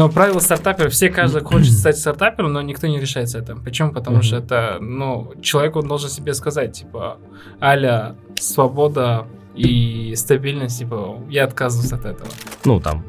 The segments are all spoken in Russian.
Но правило стартапера, все каждый хочет стать стартапером, но никто не решается это. Почему? Потому что это, ну, человек он должен себе сказать, типа, аля свобода и стабильность, типа, я отказываюсь от этого. Ну, там,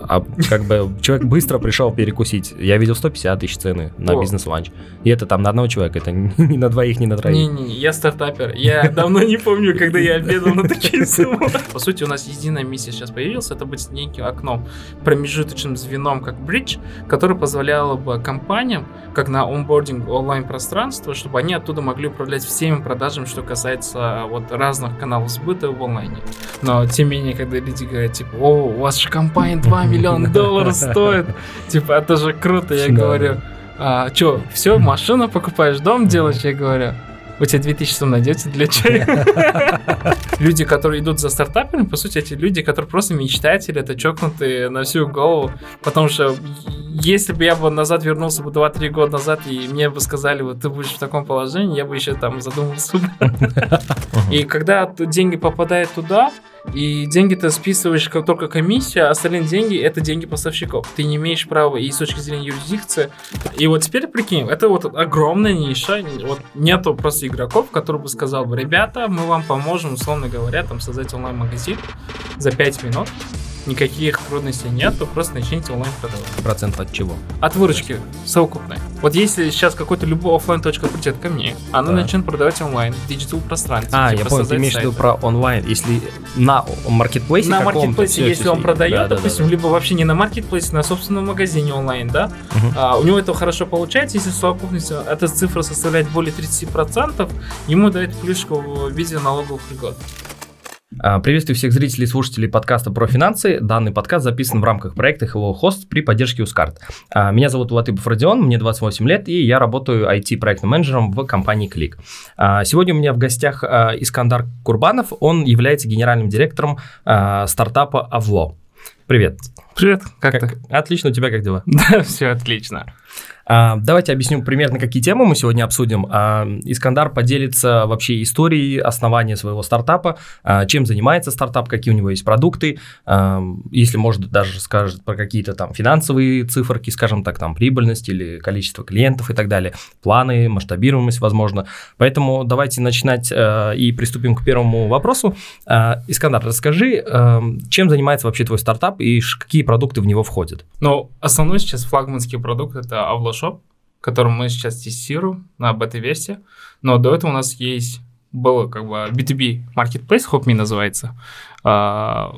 а как бы человек быстро пришел перекусить. Я видел 150 тысяч цены на бизнес-ланч. И это там на одного человека, это не на двоих, не на троих. Не-не, я стартапер. Я давно не помню, когда я обедал на такие суммы. По сути, у нас единая миссия сейчас появилась, это быть неким окном, промежуточным звеном, как Bridge, который позволяло бы компаниям, как на онбординг онлайн-пространства, чтобы они оттуда могли управлять всеми продажами, что касается вот разных каналов сбыта в онлайне. Но тем не менее, когда люди говорят, типа, о, у вас же компания 2 миллиона долларов стоит. Типа, это же круто, я говорю. А, что, все, машину покупаешь, дом делаешь, я говорю. У тебя 2000 сум найдется для чая. Люди, которые идут за стартапами, по сути, эти люди, которые просто мечтатели, это чокнутые на всю голову. Потому что если бы я бы назад вернулся бы 2-3 года назад, и мне бы сказали, вот ты будешь в таком положении, я бы еще там задумался. И когда деньги попадают туда, и деньги ты списываешь как только комиссия, а остальные деньги это деньги поставщиков. Ты не имеешь права и с точки зрения юрисдикции. И вот теперь прикинь, это вот огромная ниша. Вот нету просто игроков, которые бы сказал ребята, мы вам поможем, условно говоря, там создать онлайн-магазин за 5 минут никаких трудностей нет, то просто начните онлайн продавать. Процент от чего? От выручки совокупной. Вот если сейчас какой-то любой офлайн точка придет ко мне, она да. начнет продавать онлайн в digital пространстве. А, я понял, ты имеешь в виду про онлайн. Если на маркетплейсе На маркетплейсе, если он продает, да, допустим, да, да, либо вообще не на маркетплейсе, на собственном магазине онлайн, да, угу. а, у него это хорошо получается, если совокупность эта цифра составляет более 30%, ему дает плюшку в виде налоговых льгот. А, приветствую всех зрителей и слушателей подкаста про финансы. Данный подкаст записан в рамках проекта Hello Host при поддержке Ускарт. А, меня зовут Латыбов Родион, мне 28 лет, и я работаю IT-проектным менеджером в компании Клик. А, сегодня у меня в гостях Искандар Курбанов, он является генеральным директором стартапа Авло. Привет. Привет, как, как ты? Отлично, у тебя как дела? Да, все отлично. А, давайте объясню примерно, какие темы мы сегодня обсудим. А, Искандар поделится вообще историей основания своего стартапа, а, чем занимается стартап, какие у него есть продукты, если может даже скажет про какие-то там финансовые циферки, скажем так, там прибыльность или количество клиентов и так далее, планы, масштабируемость, возможно. Поэтому давайте начинать и приступим к первому вопросу. Искандар, расскажи, чем занимается вообще твой стартап и какие продукты в него входят? Ну, основной сейчас флагманский продукт это Avlo Shop, который мы сейчас тестируем на бета-версии. Но до этого у нас есть было как бы B2B Marketplace, HopMe называется. А,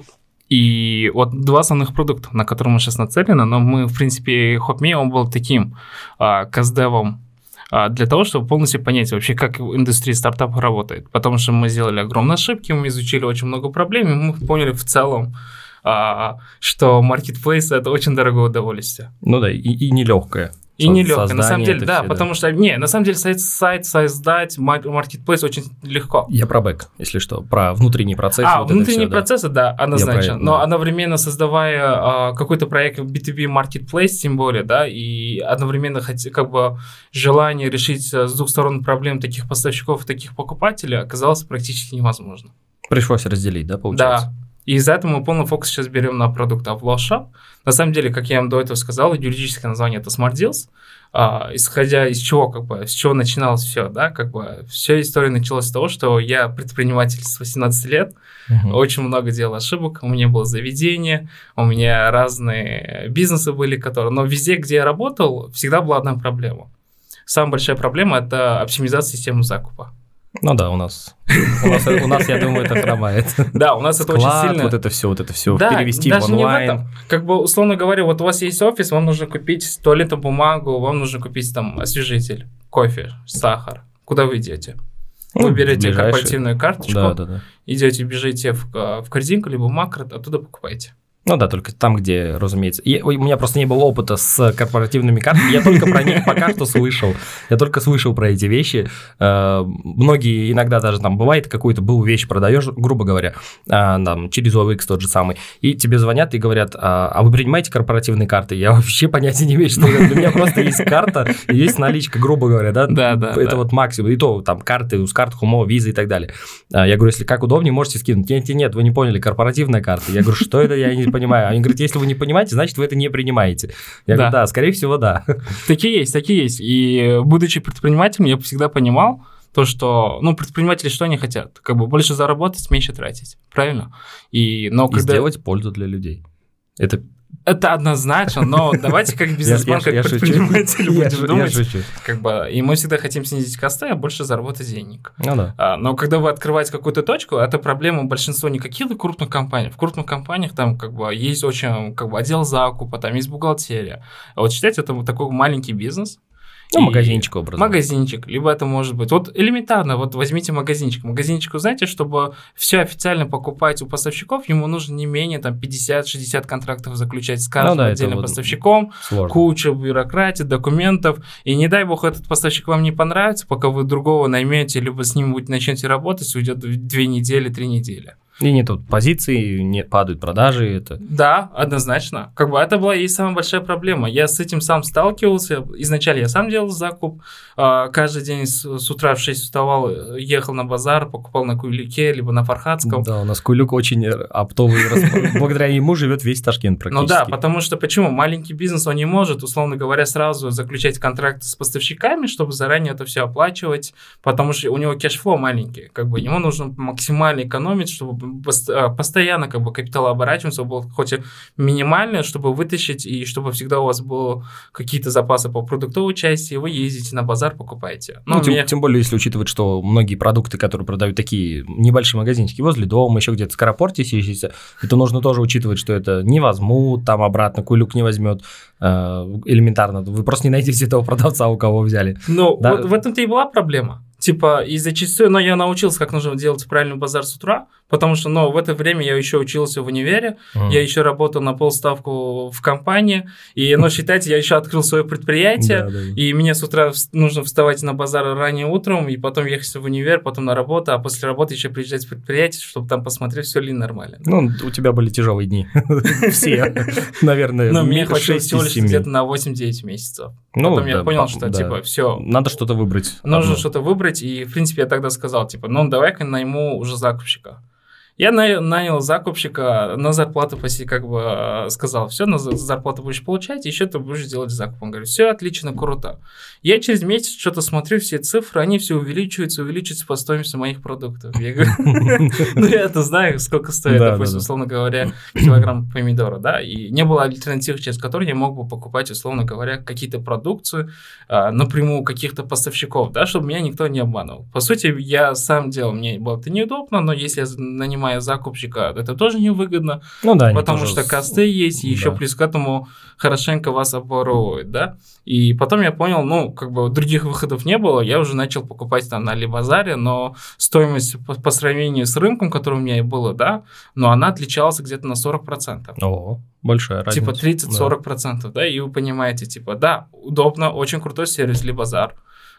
и вот два основных продукта, на которые мы сейчас нацелены, но мы, в принципе, HopMe, он был таким а, каздевом а, для того, чтобы полностью понять вообще, как индустрия стартапа работает. Потому что мы сделали огромные ошибки, мы изучили очень много проблем, и мы поняли в целом, что marketplace это очень дорогое удовольствие. Ну да, и, и нелегкое. И нелегко, на самом деле, да, все, потому да. что, не, на самом деле сайт, сайт создать, маркетплейс очень легко. Я про бэк, если что, про внутренний процесс. А, вот внутренние все, процессы, да, да однозначно, про, но да. одновременно создавая а, какой-то проект в B2B маркетплейс, тем более, да, и одновременно как бы желание решить с двух сторон проблем таких поставщиков и таких покупателей оказалось практически невозможно. Пришлось разделить, да, получается? Да, и из-за этого мы полный фокус сейчас берем на продукт Upload На самом деле, как я вам до этого сказал, юридическое название это Smart Deals. А, исходя из чего, как бы, с чего начиналось все, да, как бы, вся история началась с того, что я предприниматель с 18 лет, uh-huh. очень много делал ошибок, у меня было заведение, у меня разные бизнесы были, которые, но везде, где я работал, всегда была одна проблема. Самая большая проблема – это оптимизация системы закупа. Ну да, у нас, у нас, у нас я думаю, это хромает. Да, у нас это очень сильно. вот это все, вот это все перевести в онлайн. Как бы, условно говоря, вот у вас есть офис, вам нужно купить туалетную бумагу, вам нужно купить там освежитель, кофе, сахар. Куда вы идете? Вы ну, берете корпоративную карточку, идете, бежите в, в корзинку, либо в макро, оттуда покупаете. Ну да, только там, где, разумеется. И, у меня просто не было опыта с корпоративными картами. Я только про них пока что слышал. Я только слышал про эти вещи. Э, многие иногда даже там бывает какую-то был вещь продаешь, грубо говоря, а, там, через OLX тот же самый, и тебе звонят и говорят, а, а вы принимаете корпоративные карты? Я вообще понятия не имею, что. Для меня просто есть карта, есть наличка, грубо говоря, да? Да, да. Это вот максимум. И то там карты, с карт Хумо, визы и так далее. А, я говорю, если как удобнее, можете скинуть. Нет, нет, вы не поняли, корпоративная карта. Я говорю, что это, я не понимаю. Они говорят, если вы не понимаете, значит, вы это не принимаете. Я да. говорю, да, скорее всего, да. Такие есть, такие есть. И будучи предпринимателем, я всегда понимал, то, что, ну, предприниматели что они хотят? Как бы больше заработать, меньше тратить, правильно? И, но и когда... сделать пользу для людей. Это это однозначно, но давайте как бизнесмен, как предприниматель будем думать. Как бы, и мы всегда хотим снизить косты, а больше заработать денег. Ну. А, но когда вы открываете какую-то точку, это проблема большинства не каких-то крупных компаний. В крупных компаниях там как бы есть очень как бы отдел закупа, там есть бухгалтерия. А вот считайте, это такой маленький бизнес, ну, магазинчик образом. Магазинчик, либо это может быть. Вот элементарно, вот возьмите магазинчик. Магазинчику, знаете, чтобы все официально покупать у поставщиков, ему нужно не менее там 50-60 контрактов заключать с каждым ну, да, отдельным вот поставщиком, сложно. куча бюрократии, документов. И не дай бог этот поставщик вам не понравится, пока вы другого наймете, либо с ним будете начнете работать, уйдет две недели, три недели. И нет тут позиций, не падают продажи. Это... Да, однозначно. Как бы это была и самая большая проблема. Я с этим сам сталкивался. Изначально я сам делал закуп. А, каждый день с, с утра в 6 вставал, ехал на базар, покупал на Куйлюке, либо на Фархатском. Да, у нас Куйлюк очень оптовый. Благодаря ему живет весь Ташкент практически. Ну да, потому что почему? Маленький бизнес, он не может, условно говоря, сразу заключать контракты с поставщиками, чтобы заранее это все оплачивать, потому что у него cash flow маленький. Как бы ему нужно максимально экономить, чтобы постоянно как бы капиталооборачиваться был хоть и минимальный, чтобы вытащить, и чтобы всегда у вас было какие-то запасы по продуктовой части, и вы ездите на базар, покупаете. Ну, ну тем, меня... тем более, если учитывать, что многие продукты, которые продают такие небольшие магазинчики возле дома, еще где-то сидите, это нужно тоже учитывать, что это не возьмут, там обратно кулюк не возьмет, э, элементарно. Вы просто не найдете этого продавца, у кого взяли. Ну, да? вот в этом-то и была проблема. Типа, и зачастую, но я научился, как нужно делать правильный базар с утра, потому что, ну, в это время я еще учился в универе, mm. я еще работал на полставку в компании, и, ну, считайте, я еще открыл свое предприятие, и мне с утра нужно вставать на базар ранее утром, и потом ехать в универ, потом на работу, а после работы еще приезжать в предприятие, чтобы там посмотреть, все ли нормально. Ну, у тебя были тяжелые дни. Все, наверное, Ну, мне хватилось всего лишь где-то на 8-9 месяцев. Ну, потом я понял, что, типа, все. Надо что-то выбрать. Нужно что-то выбрать, и, в принципе, я тогда сказал, типа, ну, давай-ка найму уже закупщика. Я нанял закупщика, на зарплату почти как бы э, сказал, все, на зарплату будешь получать, еще ты будешь делать закуп. Он говорит, все отлично, круто. Я через месяц что-то смотрю, все цифры, они все увеличиваются, увеличиваются по стоимости моих продуктов. Я говорю, ну я это знаю, сколько стоит, допустим, условно говоря, килограмм помидора, да, и не было альтернатив, через которые я мог бы покупать, условно говоря, какие-то продукцию а, напрямую каких-то поставщиков, да, чтобы меня никто не обманывал. По сути, я сам делал, мне было это неудобно, но если я нанимаю нанимая закупщика, это тоже невыгодно. Ну да. Потому что косты есть, и да. еще плюс к этому хорошенько вас обворовывают, да. И потом я понял, ну, как бы других выходов не было, я уже начал покупать там на Алибазаре, но стоимость по, по сравнению с рынком, который у меня было, да, но она отличалась где-то на 40%. Ого, большая разница. Типа 30-40%, да. да, и вы понимаете, типа, да, удобно, очень крутой сервис Либазар,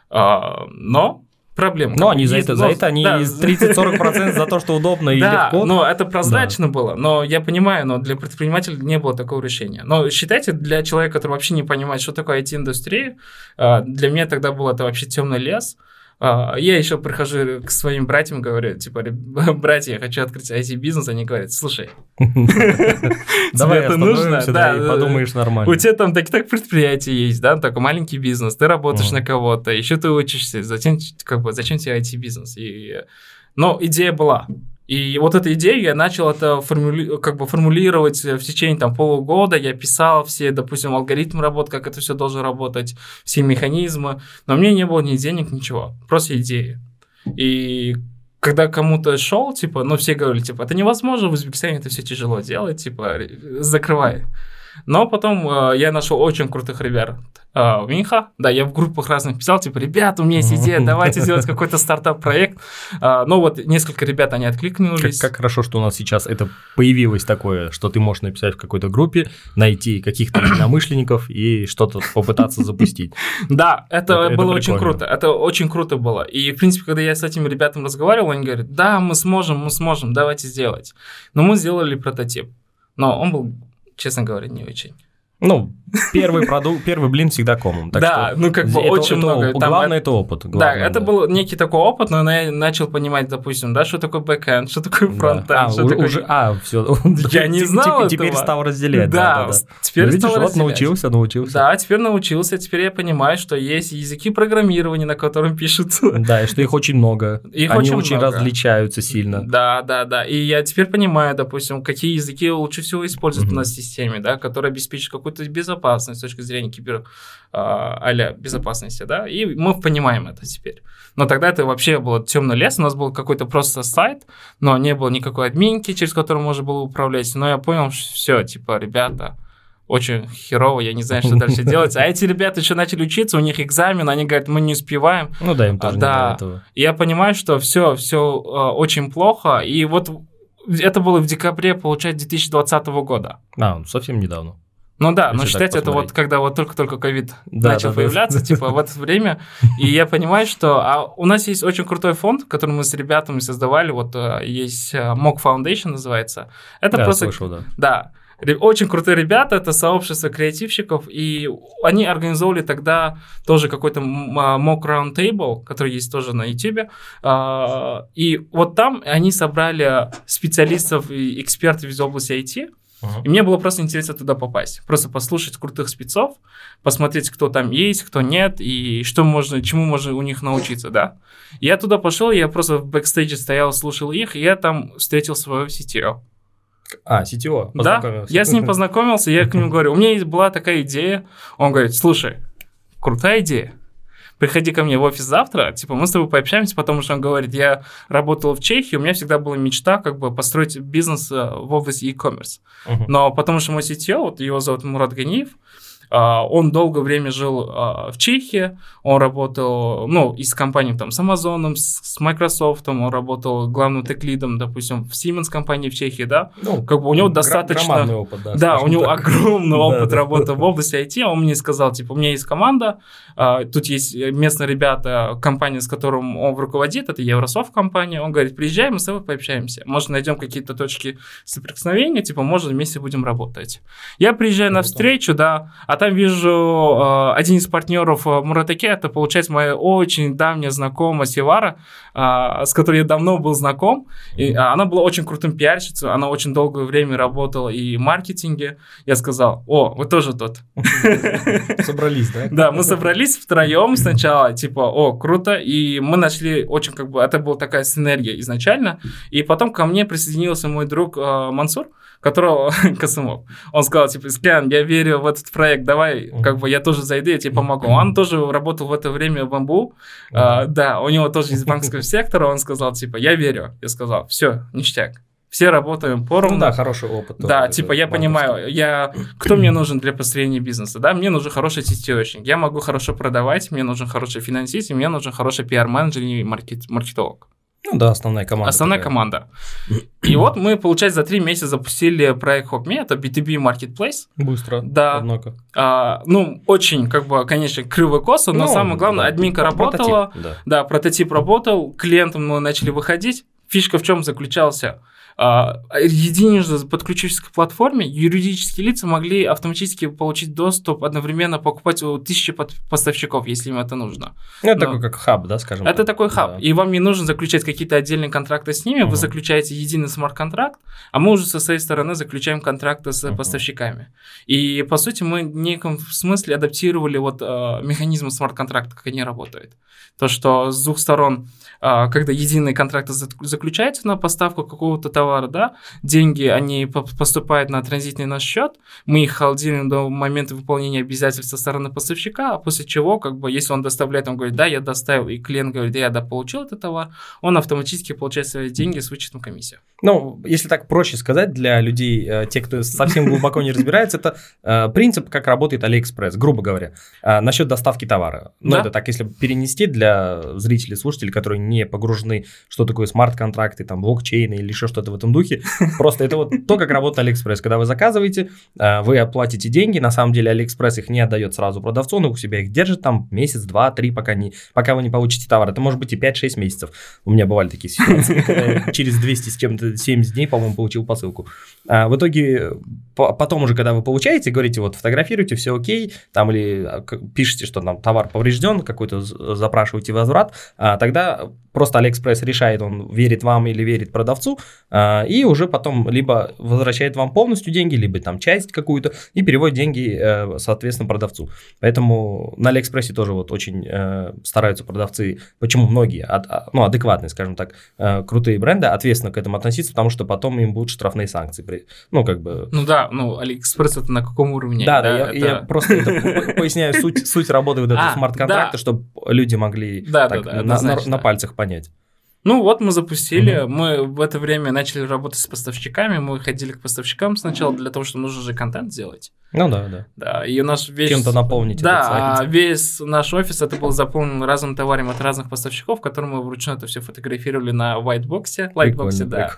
а, но проблем. Но они за это, за это они да. 30-40% за то, что удобно и да, легко. но это прозрачно да. было. Но я понимаю, но для предпринимателя не было такого решения. Но считайте, для человека, который вообще не понимает, что такое IT-индустрия, а, для меня тогда был это вообще темный лес. А, я еще прихожу к своим братьям, говорю, типа, братья, я хочу открыть IT-бизнес, они говорят, слушай, тебе это нужно, да, подумаешь нормально. У тебя там так так предприятие есть, да, такой маленький бизнес, ты работаешь на кого-то, еще ты учишься, зачем, как бы, зачем тебе IT-бизнес? И, но идея была, и вот эту идею я начал это формули... как бы формулировать в течение там, полугода. Я писал все, допустим, алгоритм работы, как это все должно работать, все механизмы. Но мне не было ни денег, ничего. Просто идеи. И когда кому-то шел, типа, ну, все говорили, типа, это невозможно, в Узбекистане это все тяжело делать, типа, закрывай. Но потом э, я нашел очень крутых ребят. Э, Винха, да, я в группах разных писал, типа, ребята, у меня есть идея, давайте сделать какой-то стартап-проект. Э, ну вот несколько ребят, они откликнулись. Как, как хорошо, что у нас сейчас это появилось такое, что ты можешь написать в какой-то группе, найти каких-то единомышленников и что-то попытаться запустить. Да, это было очень круто, это очень круто было. И, в принципе, когда я с этими ребятами разговаривал, они говорят, да, мы сможем, мы сможем, давайте сделать. Но мы сделали прототип. Но он был, честно говоря, не очень. Ну, первый продукт, первый блин всегда комом. Так да, что ну как бы это, очень это, много. Там главное это опыт. Главное, да, это да. был некий такой опыт, но я начал понимать, допустим, да, что такое бэкэнд, что такое фронтенд. Да. А, что уже, такое... уже, а, все. Я не знал Теперь этого. стал разделять. Да, да, да, теперь ну, стал видишь, разделять. вот научился, научился. Да, теперь научился, теперь я понимаю, что есть языки программирования, на котором пишут. Да, и что их очень много. Их Они очень, очень много. различаются сильно. Да, да, да. И я теперь понимаю, допустим, какие языки лучше всего использовать Мгм. у нас в системе, да, которые обеспечат какую-то безопасность с точки зрения кибер а, а-ля безопасности, да, и мы понимаем это теперь. Но тогда это вообще было темный лес, у нас был какой-то просто сайт, но не было никакой админки, через которую можно было управлять, но я понял, что все, типа, ребята, очень херово, я не знаю, что дальше делать. А эти ребята еще начали учиться, у них экзамен, они говорят, мы не успеваем. Ну да, им тоже А, не да. до этого. Я понимаю, что все, все очень плохо, и вот это было в декабре, получается, 2020 года. А, ну, совсем недавно. Ну да, Если но так считайте, это вот когда вот только-только ковид Да, начал да, да. появляться, типа в это время, и я понимаю, что а у нас есть очень крутой фонд, который мы с ребятами создавали, вот э, есть э, Mock Foundation называется. Это Да, просто слышал, да. да. Очень крутые ребята, это сообщество креативщиков, и они организовали тогда тоже какой-то а, mock round table, который есть тоже на YouTube. А, И вот там они собрали специалистов и экспертов из области IT, и мне было просто интересно туда попасть. Просто послушать крутых спецов, посмотреть, кто там есть, кто нет, и что можно, чему можно у них научиться, да. И я туда пошел, я просто в бэкстейдже стоял, слушал их, и я там встретил своего CTO. А, CTO. Да, я с ним познакомился, я к нему говорю, у меня есть, была такая идея. Он говорит, слушай, крутая идея. Приходи ко мне в офис завтра, типа мы с тобой пообщаемся, потому что он говорит, я работал в Чехии, у меня всегда была мечта как бы построить бизнес э, в области e-commerce. Мгм. Но потому что мой CTO, вот его зовут Мурат Ганиев, он долгое время жил а, в Чехии, он работал, ну, и с компаниями там, с Amazon, с Microsoft, он работал главным теклидом, допустим, в Siemens компании в Чехии, да, Ну, как бы у него достаточно... опыт, да. Да, у него так. огромный опыт работы в области IT. Он мне сказал, типа, у меня есть команда, а, тут есть местные ребята, компания, с которым он руководит, это Еврософт компания. Он говорит, приезжай, мы с тобой пообщаемся. Может, найдем какие-то точки соприкосновения, типа, может, вместе будем работать. Я приезжаю на Круто. встречу, да, а там вижу а, один из партнеров а, Муратаке, это, получается, моя очень давняя знакомая Севара, а, с которой я давно был знаком. И а, она была очень крутым пиарщицей, она очень долгое время работала и в маркетинге. Я сказал, о, вы тоже тот. Собрались, да? Да, мы собрались втроем сначала, типа, о, круто, и мы нашли очень, как бы, это была такая синергия изначально, и потом ко мне присоединился мой друг э, Мансур, которого Касымов. Он сказал, типа, Исклян, я верю в этот проект, давай, как бы, я тоже зайду, я тебе помогу. Он тоже работал в это время в Бамбу, а, да, у него тоже из банковского сектора, он сказал, типа, я верю. Я сказал, все, ништяк. Все работаем поровну. Ну да, хороший опыт. Да, типа я понимаю, я кто мне нужен для построения бизнеса, да, мне нужен хороший сетевочник, я могу хорошо продавать, мне нужен хороший финансист, мне нужен хороший пиар-менеджер и маркет, маркетолог. Ну да, основная команда. Основная такая. команда. И вот мы, получается, за три месяца запустили проект HopMe, это B2B Marketplace. Быстро. Да. Однако. А, ну, очень, как бы, конечно, криво-косо, но Ну, самое главное, да, админка прототип, работала, да. да, прототип работал, клиентам мы начали выходить. Фишка в чем заключался? А, Единожды подключившись к платформе, юридические лица могли автоматически получить доступ одновременно покупать у тысячи поставщиков, если им это нужно. Ну, это Но- такой как хаб, да, скажем Это так. такой хаб. Да. И вам не нужно заключать какие-то отдельные контракты с ними, Мгм. вы заключаете единый смарт-контракт, а мы уже со своей стороны заключаем контракты с Мгм. поставщиками. И, по сути, мы в неком смысле адаптировали вот э, механизмы смарт-контракта, как они работают. То, что с двух сторон, э, когда единые контракты за- заключаются на поставку какого-то товара, товар, да, деньги, они поступают на транзитный наш счет, мы их холдируем до момента выполнения обязательств со стороны поставщика, а после чего, как бы, если он доставляет, он говорит, да, я доставил, и клиент говорит, да, я да, получил этот товар, он автоматически получает свои деньги с вычетом комиссии. Ну, если так проще сказать для людей, э, те, кто совсем глубоко не разбирается, это э, принцип, как работает Алиэкспресс, грубо говоря, э, насчет доставки товара. Ну, это так, если перенести для зрителей, слушателей, которые не погружены, что такое смарт-контракты, там, блокчейны или еще что-то в этом духе, просто это вот то, как работает Алиэкспресс. Когда вы заказываете, вы оплатите деньги, на самом деле Алиэкспресс их не отдает сразу продавцу, он у себя их держит там месяц, два, три, пока, не, пока вы не получите товар. Это может быть и 5-6 месяцев. У меня бывали такие ситуации, через 200 с чем-то 70 дней, по-моему, получил посылку. А в итоге, потом уже, когда вы получаете, говорите, вот, фотографируйте, все окей, там, или а, пишите, что там товар поврежден, какой-то запрашиваете возврат, а тогда просто Алиэкспресс решает, он верит вам или верит продавцу, а, и уже потом либо возвращает вам полностью деньги, либо там часть какую-то, и переводит деньги, э, соответственно, продавцу. Поэтому на Алиэкспрессе тоже вот очень э, стараются продавцы, почему многие, ну, адекватные, скажем так, э, крутые бренды ответственно к этому относиться, потому что потом им будут штрафные санкции. Ну, как бы... Ну да, ну, Алиэкспресс это на каком уровне? Да, да, я, это... я просто поясняю суть, суть работы вот этого а, смарт-контракта, чтобы люди могли на пальцах понять. Ну вот мы запустили, угу. мы в это время начали работать с поставщиками, мы ходили к поставщикам сначала для того, чтобы нужно же контент сделать. Ну да, да. Да, и у нас весь... Чем-то наполнить Да, весь наш офис это был заполнен разным товаром от разных поставщиков, которые мы вручную это все фотографировали на whitebox, лайтбоксе, да.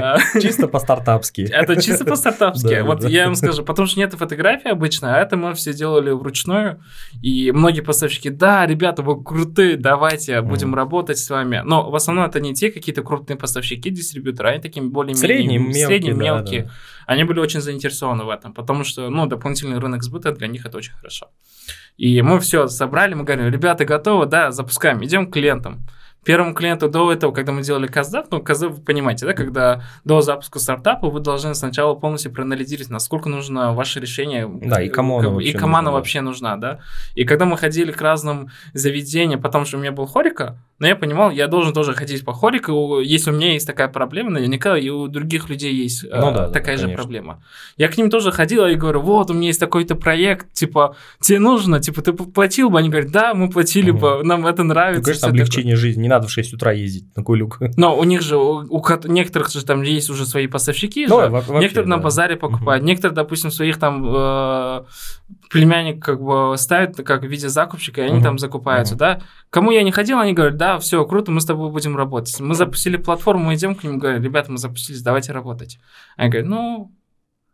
А, чисто по-стартапски. Это чисто по-стартапски. Вот я вам скажу, потому что нет фотографий обычно, а это мы все делали вручную, и многие поставщики, да, ребята, вы крутые, давайте будем работать с вами. Но в основном это не те какие-то крупные поставщики, дистрибьюторы, они такими более-менее средние, мелкие. Они были очень заинтересованы в этом, потому что, ну, дополнительный рынок сбыта для них это очень хорошо. И мы все собрали, мы говорим, ребята, готовы, да, запускаем, идем к клиентам первому клиенту до этого, когда мы делали каздав, ну, каздав, вы понимаете, да, когда до запуска стартапа вы должны сначала полностью проанализировать, насколько нужно ваше решение. Да, и кому оно И кому оно вообще нужна, да. И когда мы ходили к разным заведениям, потому что у меня был хорика, но я понимал, я должен тоже ходить по хорику, если у меня есть такая проблема, наверняка и у других людей есть ну, э, да, такая да, же проблема. Я к ним тоже ходил и говорю, вот, у меня есть такой-то проект, типа, тебе нужно, типа, ты платил бы? Они говорят, да, мы платили угу. бы, нам это нравится. Ну, конечно, облегчение такое. жизни, надо в 6 утра ездить на Кулюк. Но у них же, у, у некоторых же там есть уже свои поставщики, ну, же. Вообще, некоторые да. на базаре покупают, угу. некоторые, допустим, своих там э, племянник как бы ставят как в виде закупщика, и они угу. там закупаются, угу. да. Кому я не ходил, они говорят, да, все, круто, мы с тобой будем работать. Мы запустили платформу, мы идем к ним, говорим, ребята, мы запустились, давайте работать. Они говорят, ну,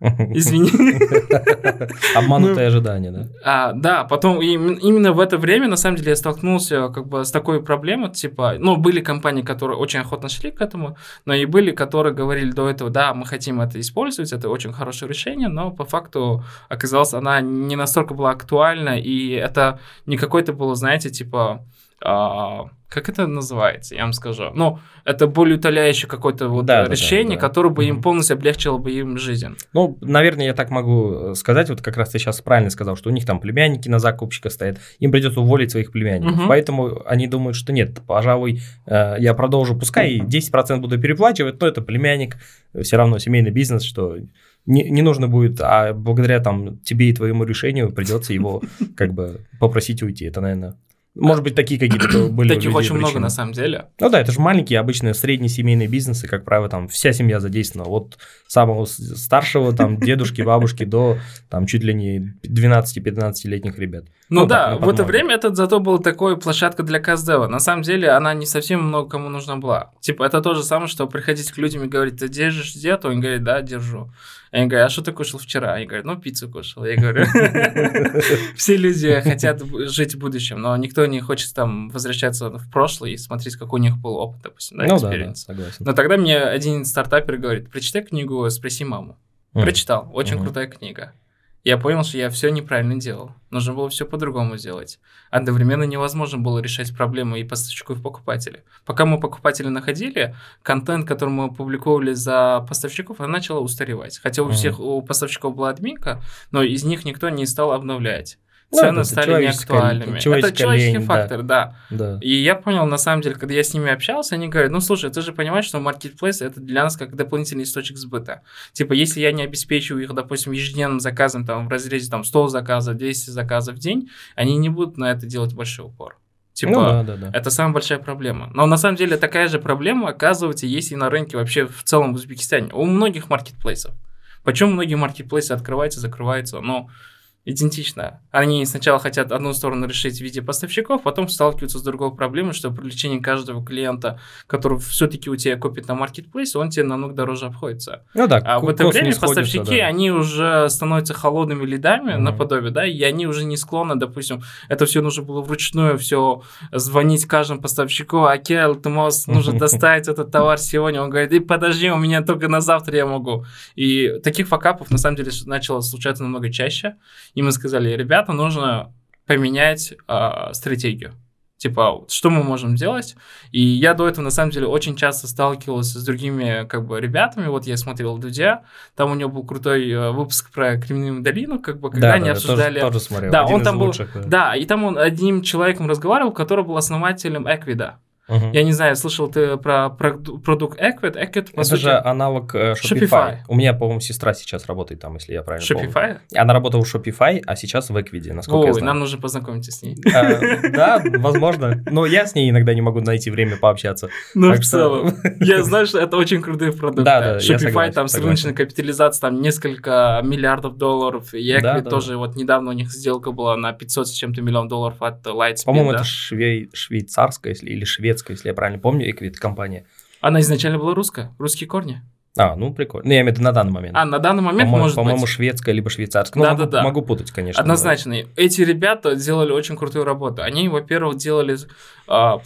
Извини. Обманутые ну, ожидания, да? А, да, потом именно в это время, на самом деле, я столкнулся как бы с такой проблемой, типа, ну, были компании, которые очень охотно шли к этому, но и были, которые говорили до этого, да, мы хотим это использовать, это очень хорошее решение, но по факту оказалось, она не настолько была актуальна, и это не какой-то было, знаете, типа, а, как это называется, я вам скажу. Ну, это более утоляющее какое-то вот да, решение, да, да. которое бы им полностью облегчило бы им жизнь. Ну, наверное, я так могу сказать, вот как раз ты сейчас правильно сказал, что у них там племянники на закупщика стоят, им придется уволить своих племянников, угу. поэтому они думают, что нет, пожалуй, э, я продолжу, пускай 10% буду переплачивать, но это племянник, все равно семейный бизнес, что не, не нужно будет, а благодаря там тебе и твоему решению придется его как бы попросить уйти. Это, наверное, может быть, такие какие-то были Таких очень причины. много, на самом деле. Ну да, это же маленькие, обычные средние семейные бизнесы, как правило, там вся семья задействована. От самого старшего, там, дедушки, бабушки, до там чуть ли не 12-15-летних ребят. Ну, ну да, так, в это время это зато была такая площадка для каздева. На самом деле, она не совсем много кому нужна была. Типа, это то же самое, что приходить к людям и говорить, ты держишь диету? Он говорит, да, держу. Они говорят, а что ты кушал вчера? Они говорят, ну, пиццу кушал. Я говорю, все люди хотят жить в будущем, но никто не хочет там возвращаться в прошлое и смотреть, какой у них был опыт, допустим, да, ну, да, да, согласен. Но тогда мне один стартапер говорит, прочитай книгу «Спроси маму». Прочитал, очень крутая книга я понял, что я все неправильно делал. Нужно было все по-другому сделать. Одновременно невозможно было решать проблемы и поставщиков, и покупателей. Пока мы покупатели находили, контент, который мы опубликовали за поставщиков, он начал устаревать. Хотя у всех у поставщиков была админка, но из них никто не стал обновлять. Ну, цены стали неактуальными. Это человеческий лень, да. фактор, да. Да. И я понял, на самом деле, когда я с ними общался, они говорят, ну, слушай, ты же понимаешь, что маркетплейс это для нас как дополнительный источник сбыта. Типа, если я не обеспечиваю их, допустим, ежедневным заказом, там, в разрезе, там, 100 заказов, 200 заказов в день, они не будут на это делать большой упор. Типа, ну да, да, да. это самая большая проблема. Но на самом деле такая же проблема, оказывается, есть и на рынке вообще в целом в Узбекистане. У многих маркетплейсов. Почему многие маркетплейсы открываются, закрываются? Ну, идентично. Они сначала хотят одну сторону решить в виде поставщиков, потом сталкиваются с другой проблемой, что привлечение каждого клиента, который все-таки у тебя купит на маркетплейсе, он тебе намного дороже обходится. Ну да, А в это время не сходятся, поставщики, да. они уже становятся холодными лидами Мгм. наподобие, да, и они уже не склонны, допустим, это все нужно было вручную, все звонить каждому поставщику, Акел, ты можешь, нужно достать этот товар сегодня, он говорит, и подожди, у меня только на завтра я могу. И таких факапов, на самом деле, начало случаться намного чаще, и мы сказали, ребята, нужно поменять а, стратегию. Типа, что мы можем делать? И я до этого, на самом деле, очень часто сталкивался с другими, как бы, ребятами. Вот я смотрел Дудя, там у него был крутой э, выпуск про Кремниевую долину, как бы, когда Да, они да, обсуждали... Тоже, тоже смотрел. Да, Один он там был- лучших, да. Да, и там он одним человеком разговаривал, который был основателем Эквида. Мгм. Я не знаю, слышал ты про проду- продукт? Эквид, по Это сути, же аналог э, Shopify. Shopify. У меня, по-моему, сестра сейчас работает там, если я правильно помню. Shopify? Она работала в Shopify, а сейчас в Equid, насколько я Ой, знаю. нам нужно познакомиться с ней. А, Да, возможно. Но я с ней иногда не могу найти время пообщаться. Ну, в что- целом. Я знаю, что это очень крутые продукты. Да, да, я Shopify согласен, там с рыночной капитализацией там несколько миллиардов долларов. И Equid Да, тоже вот недавно у них сделка была на 500 с чем-то миллион долларов от Lightspeed. По-моему, это швей- швейцарская или шведская, если я правильно помню, Equid компания. Она изначально была русская, русские корни. А, ну прикольно. Ну, я имею в виду на данный момент. А на данный момент По-моему, может по-моему, быть. шведская либо швейцарская. Ну, Да, могу, да, да. могу путать, конечно. Однозначно. Эти ребята делали очень крутую работу. Они, во-первых, делали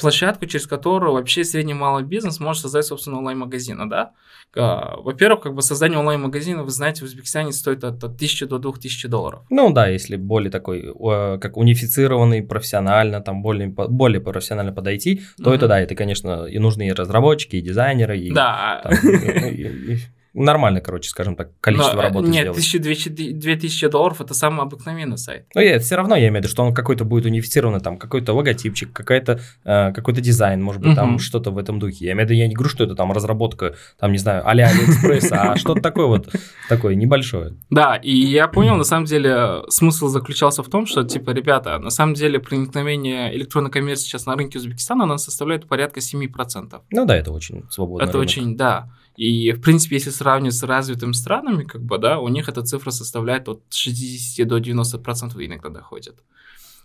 площадку, через которую вообще средний малый бизнес может создать собственный онлайн-магазин, да? А, во-первых, как бы создание онлайн-магазина, вы знаете, в Узбекистане стоит от, от 1000 до 2000 долларов. Ну да, если более такой, как унифицированный, профессионально, там более, более профессионально подойти, то Мгм. это да, это, конечно, и нужны и разработчики, и дизайнеры, и, Да. там, и- и- и нормально, короче, скажем так, количество Но, э, работы Нет, сделать. 1200, 2000 долларов это самый обыкновенный сайт. Но я, все равно я имею в виду, что он какой-то будет унифицированный, там какой-то логотипчик, какая-то, э, какой-то дизайн, может быть, там Мгм. что-то в этом духе. Я имею в виду, я не говорю, что это там разработка, там, не знаю, а-ля Алиэкспресса, а что-то такое вот, такое небольшое. Да, и я понял, на самом деле, смысл заключался в том, что, типа, ребята, на самом деле проникновение электронной коммерции сейчас на рынке Узбекистана, она составляет порядка 7%. Ну да, это очень свободно. Это очень, да. И, в принципе, если сравнивать с развитыми странами, как бы, да, у них эта цифра составляет от 60 до 90% иногда доходит.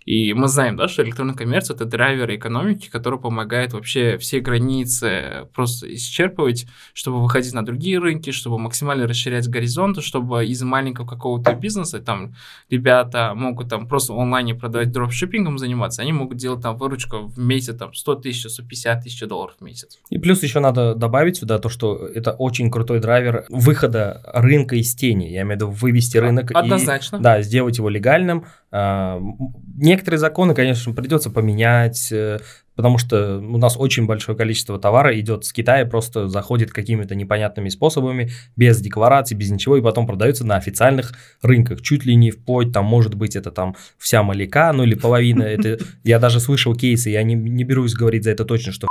И мы знаем, да, что электронная коммерция – это драйвер экономики, который помогает вообще все границы просто исчерпывать, чтобы выходить на другие рынки, чтобы максимально расширять горизонты, чтобы из маленького какого-то бизнеса там ребята могут там просто онлайне продавать дропшиппингом заниматься, они могут делать там выручку в месяц там 100 тысяч, 150 тысяч долларов в месяц. И плюс еще надо добавить сюда то, что это очень крутой драйвер выхода рынка из тени. Я имею в виду вывести рынок и Однозначно. да, сделать его легальным. А, Некоторые законы, конечно, придется поменять, э, потому что у нас очень большое количество товара идет с Китая, просто заходит какими-то непонятными способами, без декларации, без ничего, и потом продается на официальных рынках, чуть ли не вплоть, там, может быть, это там вся малика, ну или половина, это, я даже слышал кейсы, я не, не берусь говорить за это точно, что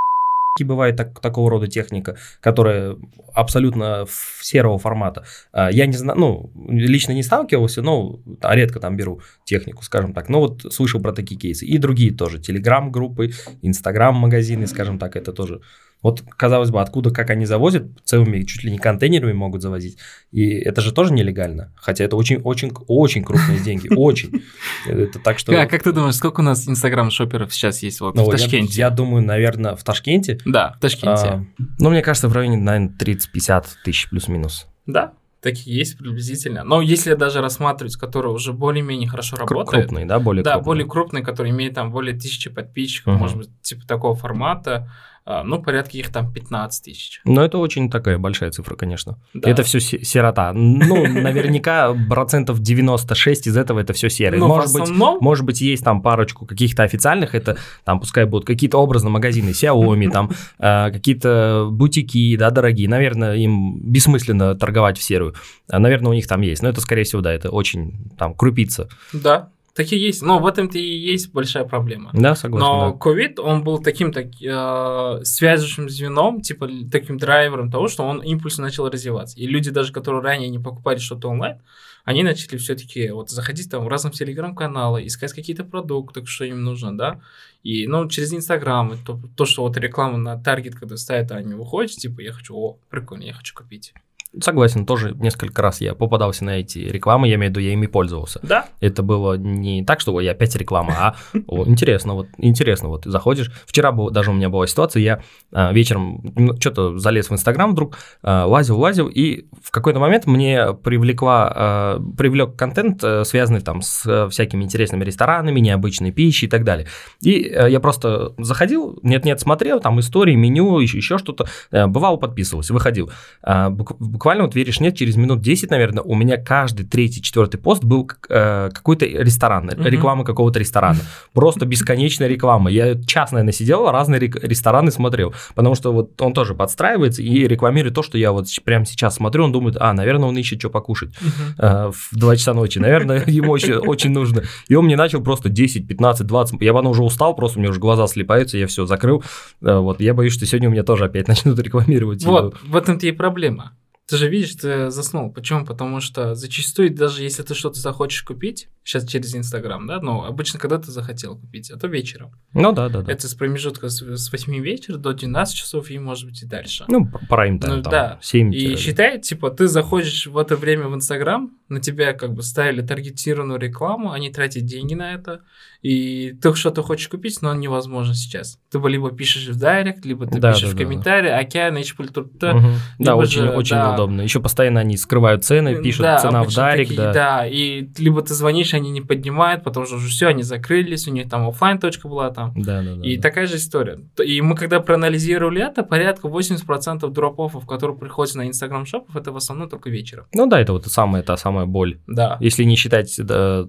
и бывает так, такого рода техника, которая абсолютно серого формата. А, Я не знаю, ну, лично не сталкивался, но редко там беру технику, скажем так. Но вот слышал про такие кейсы. И другие тоже. Телеграм-группы, Инстаграм-магазины, скажем так, это тоже. Вот, казалось бы, откуда, как они завозят, целыми чуть ли не контейнерами могут завозить. И это же тоже нелегально. Хотя это очень-очень очень крупные деньги. Очень. Это так что... А как ты думаешь, сколько у нас инстаграм-шоперов сейчас есть вот Ну, в я- Ташкенте? Я думаю, наверное, в Ташкенте Да, в Ташкенте. а, ну, мне кажется, в районе, наверное, 30-50 тысяч плюс-минус. Да, такие есть приблизительно. Но если даже рассматривать, которые уже более-менее хорошо работают, Крупные, да, более да, крупные. более крупные, которые имеют там более тысячи подписчиков, Мгм. может быть, типа такого формата, ну, порядка их там 15 тысяч. Но это очень такая большая цифра, конечно. Да. Это все сирота. Ну, наверняка процентов 96 из этого это все серые. Но Может быть, Может быть, есть там парочку каких-то официальных, это там пускай будут какие-то образно магазины Xiaomi, там э, какие-то бутики, да, дорогие. Наверное, им бессмысленно торговать в серую. А, Наверное, у них там есть. Но это, скорее всего, да, это очень там крупица. да, Такие есть. Но в этом-то и есть большая проблема. Да, согласен. Но да. ковид, он был таким так, э, связывающим звеном, типа таким драйвером того, что он импульсно начал развиваться. И люди даже, которые ранее не покупали что-то онлайн, они начали все-таки вот заходить там в разные телеграм-каналы, искать какие-то продукты, что им нужно, да, и, ну, через Инстаграм, то, то, что вот реклама на таргет, когда ставят, они выходят, типа, я хочу, о, прикольно, я хочу купить. Согласен, тоже несколько раз я попадался на эти рекламы, я имею в виду, я ими пользовался. Да. Это было не так, что я опять реклама, а интересно, вот интересно, вот заходишь. Вчера был, даже у меня была ситуация, я а, вечером что-то залез в Инстаграм вдруг, а, лазил, лазил, и в какой-то момент мне привлекла, а, привлек контент, а, связанный там с а, всякими интересными ресторанами, необычной пищей и так далее. И а, я просто заходил, нет-нет, смотрел, там истории, меню, еще, еще что-то, бывало подписывался, выходил. Буквально буквально, вот веришь, нет, через минут 10, наверное, у меня каждый третий, четвертый пост был э, какой-то ресторан, mm-hmm. реклама какого-то ресторана. Просто бесконечная реклама. Я час, наверное, сидел, разные рестораны смотрел, потому что вот он тоже подстраивается и рекламирует то, что я вот прямо сейчас смотрю, он думает, а, наверное, он ищет, что покушать э, в 2 часа ночи, наверное, ему очень, нужно. И он мне начал просто 10, 15, 20, я потом уже устал, просто у меня уже глаза слепаются, я все закрыл. Э, вот, я боюсь, что сегодня у меня тоже опять начнут рекламировать. Вот, в этом-то и проблема. Ты же видишь, ты заснул. Почему? Потому что зачастую, даже если ты что-то захочешь купить, сейчас через Инстаграм, да, но обычно когда ты захотел купить, а то вечером. Ну да, да, да. Это с промежутка с, с 8 вечера до 12 часов и может быть и дальше. Ну, прайм ну, там, да. 7 И считай, типа, ты заходишь в это время в Инстаграм, на тебя как бы ставили таргетированную рекламу, они тратят деньги на это, и ты что-то хочешь купить, но невозможно сейчас. Ты либо пишешь в директ, либо ты Да, пишешь да, в да. комментарии, океан, HPL, Мгм. Да, очень, же, очень да. Удобно. Еще постоянно они скрывают цены, пишут Да, цена в директ, такие, да. да. и либо ты звонишь, они не поднимают, потому что уже все, они закрылись, у них там оффлайн точка была там. Да, да, да. И да. такая же история. И мы когда проанализировали это, порядка 80% дропов, которые приходят на Instagram shop ов, это в основном только вечером. Ну да, это вот самая, та самая боль. Да. Если не считать да,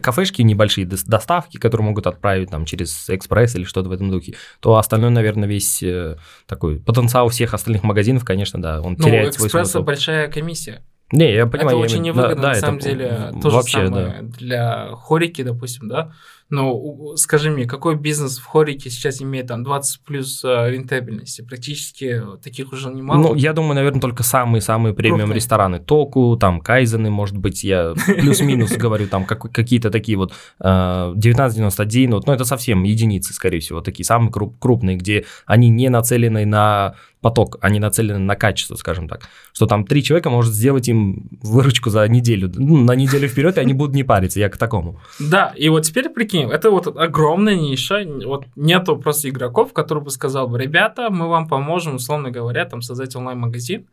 кафешки небольшие, дос- доставки, которые могут отправить там через экспресс или что-то в этом духе, то остальное, наверное, весь э, такой потенциал всех остальных магазинов, конечно, да, он Ну, у теряет свой экспресса смысл. большая комиссия. Не, я понимаю. это я очень имею- да, невыгодно, да, на это самом деле, м, то же вообще, самое для хорики, допустим, да. Но скажи мне, какой бизнес в хорике сейчас имеет там 20 плюс э, рентабельности? Практически таких уже немало. Ну, я думаю, наверное, только самые-самые премиум Крупные. рестораны. Току, там, Кайзены, может быть, я плюс-минус говорю, там, как- какие-то такие вот э, 1991, вот, ну, это совсем единицы, скорее всего, такие самые круп- крупные, где они не нацелены на поток, они нацелены на качество, скажем так. Что там три человека может сделать им выручку за неделю, ну, на неделю вперед, и они будут не париться, я к такому. Да, и вот теперь прикинь, это вот огромная ниша, вот нету просто игроков, которые бы сказал бы, ребята, мы вам поможем, условно говоря, там создать онлайн-магазин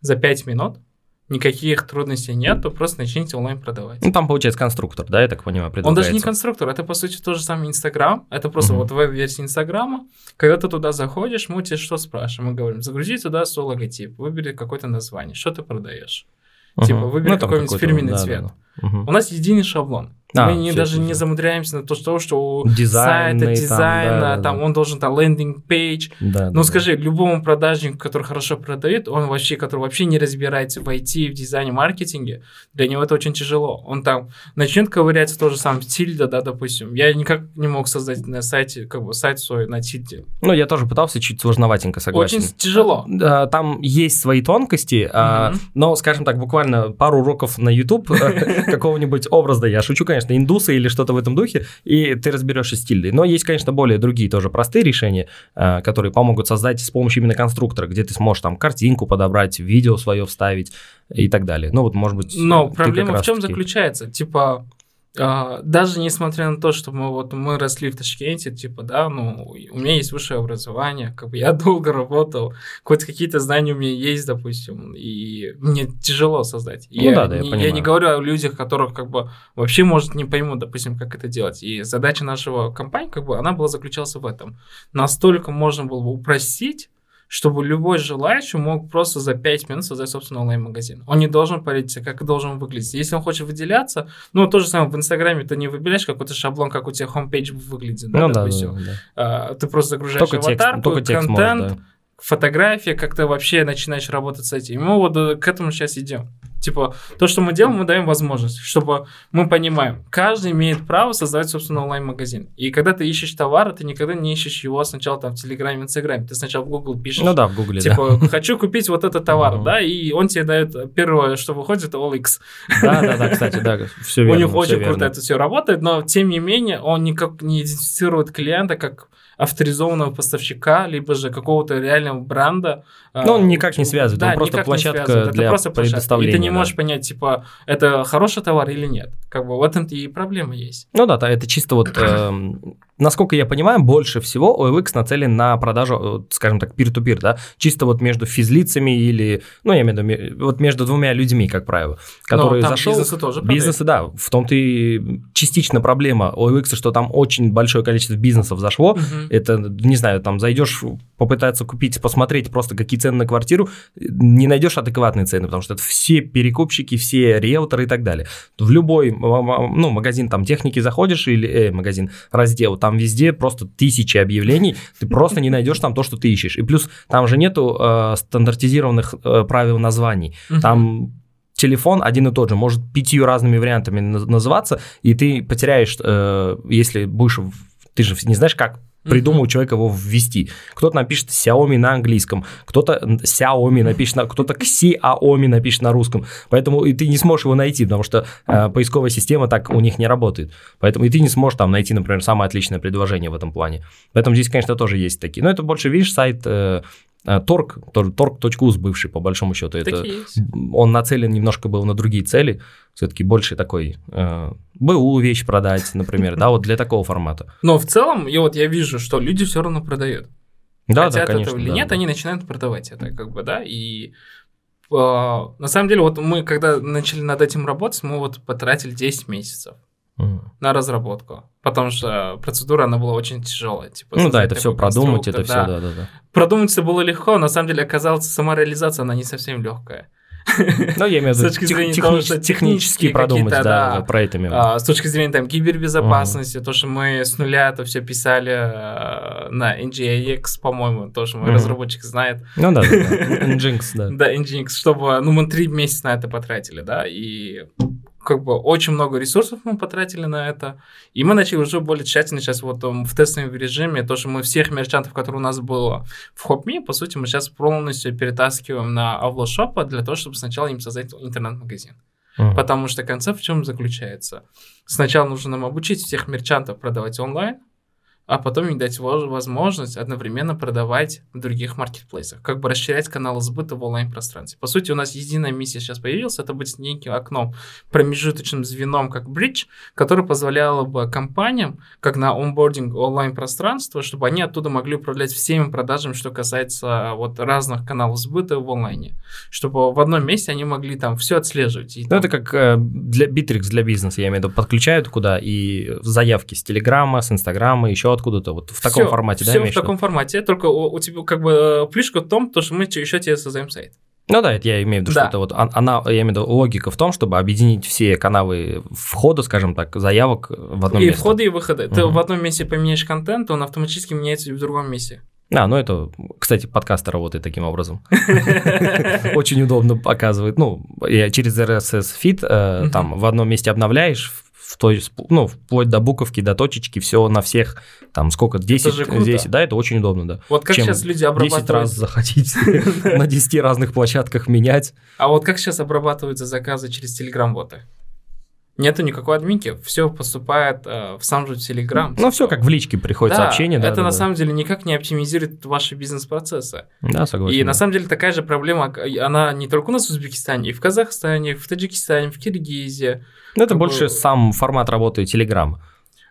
за 5 минут, никаких трудностей нету, просто начните онлайн продавать. Ну, там, получается, конструктор, да, я так понимаю, Он даже не предлагается. конструктор, это по сути то же самое Инстаграм, это просто Мгм. вот веб-версия Инстаграма. Когда ты туда заходишь, мы тебе что спрашиваем? Мы говорим, загрузи туда свой логотип, выбери какое-то название, что ты продаешь. типа, Мгм. выбери там какой-нибудь какой-то, фирменный да, да, цвет. да. Мгм. У нас единый шаблон. А, мы не, даже не замудряемся на то, что, что у Дизайны сайта, там, дизайна, да, да, там да. он должен там landing page. Да, Ну да, да. скажи, любому продажнику, который хорошо продает, он вообще, который вообще не разбирается в IT, в дизайне, маркетинге, для него это очень тяжело. Он там начнет ковырять в то же самое тильда, да, допустим. Я никак не мог создать на сайте, как бы, сайт свой на тильде. Ну, я тоже пытался, чуть сложноватенько, согласен. Очень тяжело. Да, Там есть свои тонкости, Мгм. но, скажем так, буквально пару уроков на YouTube какого-нибудь образа, я шучу, конечно, индусы или что-то в этом духе, и ты разберешься с тильдой. Но есть, конечно, более другие тоже простые решения, э, которые помогут создать с помощью именно конструктора, где ты сможешь там картинку подобрать, видео свое вставить и так далее. Ну, вот, может быть, Но проблема в чем заключается? Типа, даже несмотря на то, что мы вот мы росли в Ташкенте, типа, да, ну, у меня есть высшее образование, как бы я долго работал, хоть какие-то знания у меня есть, допустим, и мне тяжело создать. Ну я, да, да, я не, я понимаю. не говорю о людях, которых как бы вообще, может, не поймут, допустим, как это делать. И задача нашего компании, как бы, она была заключалась в этом. Настолько можно было бы упростить, чтобы любой желающий мог просто за 5 минут создать собственный онлайн-магазин. Он не должен париться, как должен выглядеть. Если он хочет выделяться, ну, то же самое в Инстаграме ты не выделяешь какой-то шаблон, как у тебя хомпейдж выглядит, да, Ну да, допустим. да, да. А, ты просто загружаешь Только текст, аватарку, только текст контент, можешь, да. Фотография, как ты вообще начинаешь работать с этим. И мы вот э, к этому сейчас идем. Типа, то, что мы делаем, мы даем возможность, чтобы мы понимаем, каждый имеет право создавать собственный онлайн-магазин. И когда ты ищешь товар, ты никогда не ищешь его сначала там в Телеграме, Инстаграме. Ты сначала в Google пишешь. Ну да, в Гугле, Типа, хочу купить вот этот товар, да, и он тебе дает первое, что выходит, OLX. Да, да, да, кстати, да, все верно. У них очень верно. круто это все работает, но тем не менее он никак не идентифицирует клиента как авторизованного поставщика, либо же какого-то реального бренда. Ну, он А, никак не связывает, он да, просто никак не площадка связывает. Это для просто площадка. И предоставления, ты не да. можешь понять, типа, это хороший товар или нет. Как бы в этом-то и проблема есть. Ну да, да, это чисто вот, эм, насколько я понимаю, больше всего OLX нацелен на продажу, э, скажем так, peer-to-peer, да, чисто вот между физлицами или, ну, я имею в виду, вот между двумя людьми, как правило, который Но там зашел... бизнесы тоже продают. Бизнесы, да, в том-то и частично проблема OLX, что там очень большое количество бизнесов зашло, Мгм. Это, не знаю, там зайдешь попытаться купить, посмотреть просто какие цены на квартиру, не найдешь адекватные цены, потому что это все перекупщики, все риэлторы и так далее. В любой ну, магазин там техники заходишь или э, магазин, раздел, там везде просто тысячи объявлений, ты просто не найдешь там то, что ты ищешь. И плюс там же нету э, стандартизированных э, правил названий. Мгм. Там телефон один и тот же, может пятью разными вариантами наз- называться, и ты потеряешь, э, если будешь, ты же не знаешь, как придумал человек его ввести. Кто-то напишет Xiaomi на английском, кто-то Xiaomi напишет, на, кто-то Xiaomi напишет на русском. Поэтому и ты не сможешь его найти, потому что э, поисковая система так у них не работает. Поэтому и ты не сможешь там найти, например, самое отличное предложение в этом плане. Поэтому здесь, конечно, тоже есть такие. Но это больше, видишь, сайт э, Торг, тоже Торг.уз бывший, по большому счету. Это, Такие есть. он нацелен немножко был на другие цели, все-таки больше такой э, БУ вещь продать, например, да, вот для такого формата. Но в целом, и вот я вижу, что люди все равно продают. Да, Хотят да, конечно. этого или да, нет, да. они начинают продавать это, как бы, да, и э, на самом деле, вот мы, когда начали над этим работать, мы вот потратили 10 месяцев На разработку, потому что процедура, она была очень тяжелая. Типа, Ну да, это все продумать, это все, да. да, да, да. Продумать это было легко, на самом деле, оказалось, сама реализация, она не совсем легкая. Ну, я имею в С виду точки тех- зрения технич- того, что технически продумать, да, про это именно. А, с точки зрения там кибербезопасности, то, что мы с нуля это все писали э, на NGIX, по-моему, тоже мой Мгм. разработчик знает. Ну да, да, да. Nginx, да. Да, Nginx, чтобы, ну, мы три месяца на это потратили, да, и как бы очень много ресурсов мы потратили на это, и мы начали уже более тщательно сейчас вот м, в тестовом режиме, то, что мы всех мерчантов, которые у нас было в HopMe, по сути, мы сейчас полностью перетаскиваем на Avlo Shop для того, чтобы сначала им создать интернет-магазин. Мгм. Потому что концепт в чем заключается? Сначала нужно нам обучить всех мерчантов продавать онлайн, а потом им дать воз- возможность одновременно продавать в других маркетплейсах, как бы расширять каналы сбыта в онлайн-пространстве. По сути, у нас единая миссия сейчас появилась, это быть неким окном, промежуточным звеном, как бридж, который позволяло бы компаниям, как на онбординг онлайн-пространства, чтобы они оттуда могли управлять всеми продажами, что касается а, вот разных каналов сбыта в онлайне, чтобы в одном месте они могли там все отслеживать. И Ну, там- это как э, для Bittrex для бизнеса, я имею в виду, подключают куда и заявки с Телеграма, с Инстаграма, еще откуда-то, вот в таком формате, да, всё имеешь в таком формате, только у, у тебя как бы э, плюшка в том, то, что мы еще тебе создаем сайт. Ну да, это я имею в виду, Да. что это вот он- она, я имею в виду логика в том, чтобы объединить все каналы входа, скажем так, заявок в одном и месте. входы, и выходы. Ты Мгм. в одном месте поменяешь контент, он автоматически меняется и в другом месте. А, ну это, кстати, подкасты работает таким образом. Очень удобно показывает. Ну, через RSS feed э, там в одном месте обновляешь, в той, ну, вплоть до буковки, до точечки, все на всех, там сколько, 10, же круто. 10, да, это очень удобно, да. Вот как Чем сейчас люди 10 обрабатывают... раз заходить на 10 разных площадках менять. А вот как сейчас обрабатываются заказы через Telegram-боты? Нету никакой админки, все поступает э, в сам же Telegram. Ну, все как в личке приходит Да, сообщение, да. это да, на да. самом деле никак не оптимизирует ваши бизнес-процессы. Да, согласен. И да. на самом деле такая же проблема, она не только у нас в Узбекистане, и в Казахстане, и в Таджикистане, в Киргизии. Ну, это как больше бы- сам формат работы Телеграм.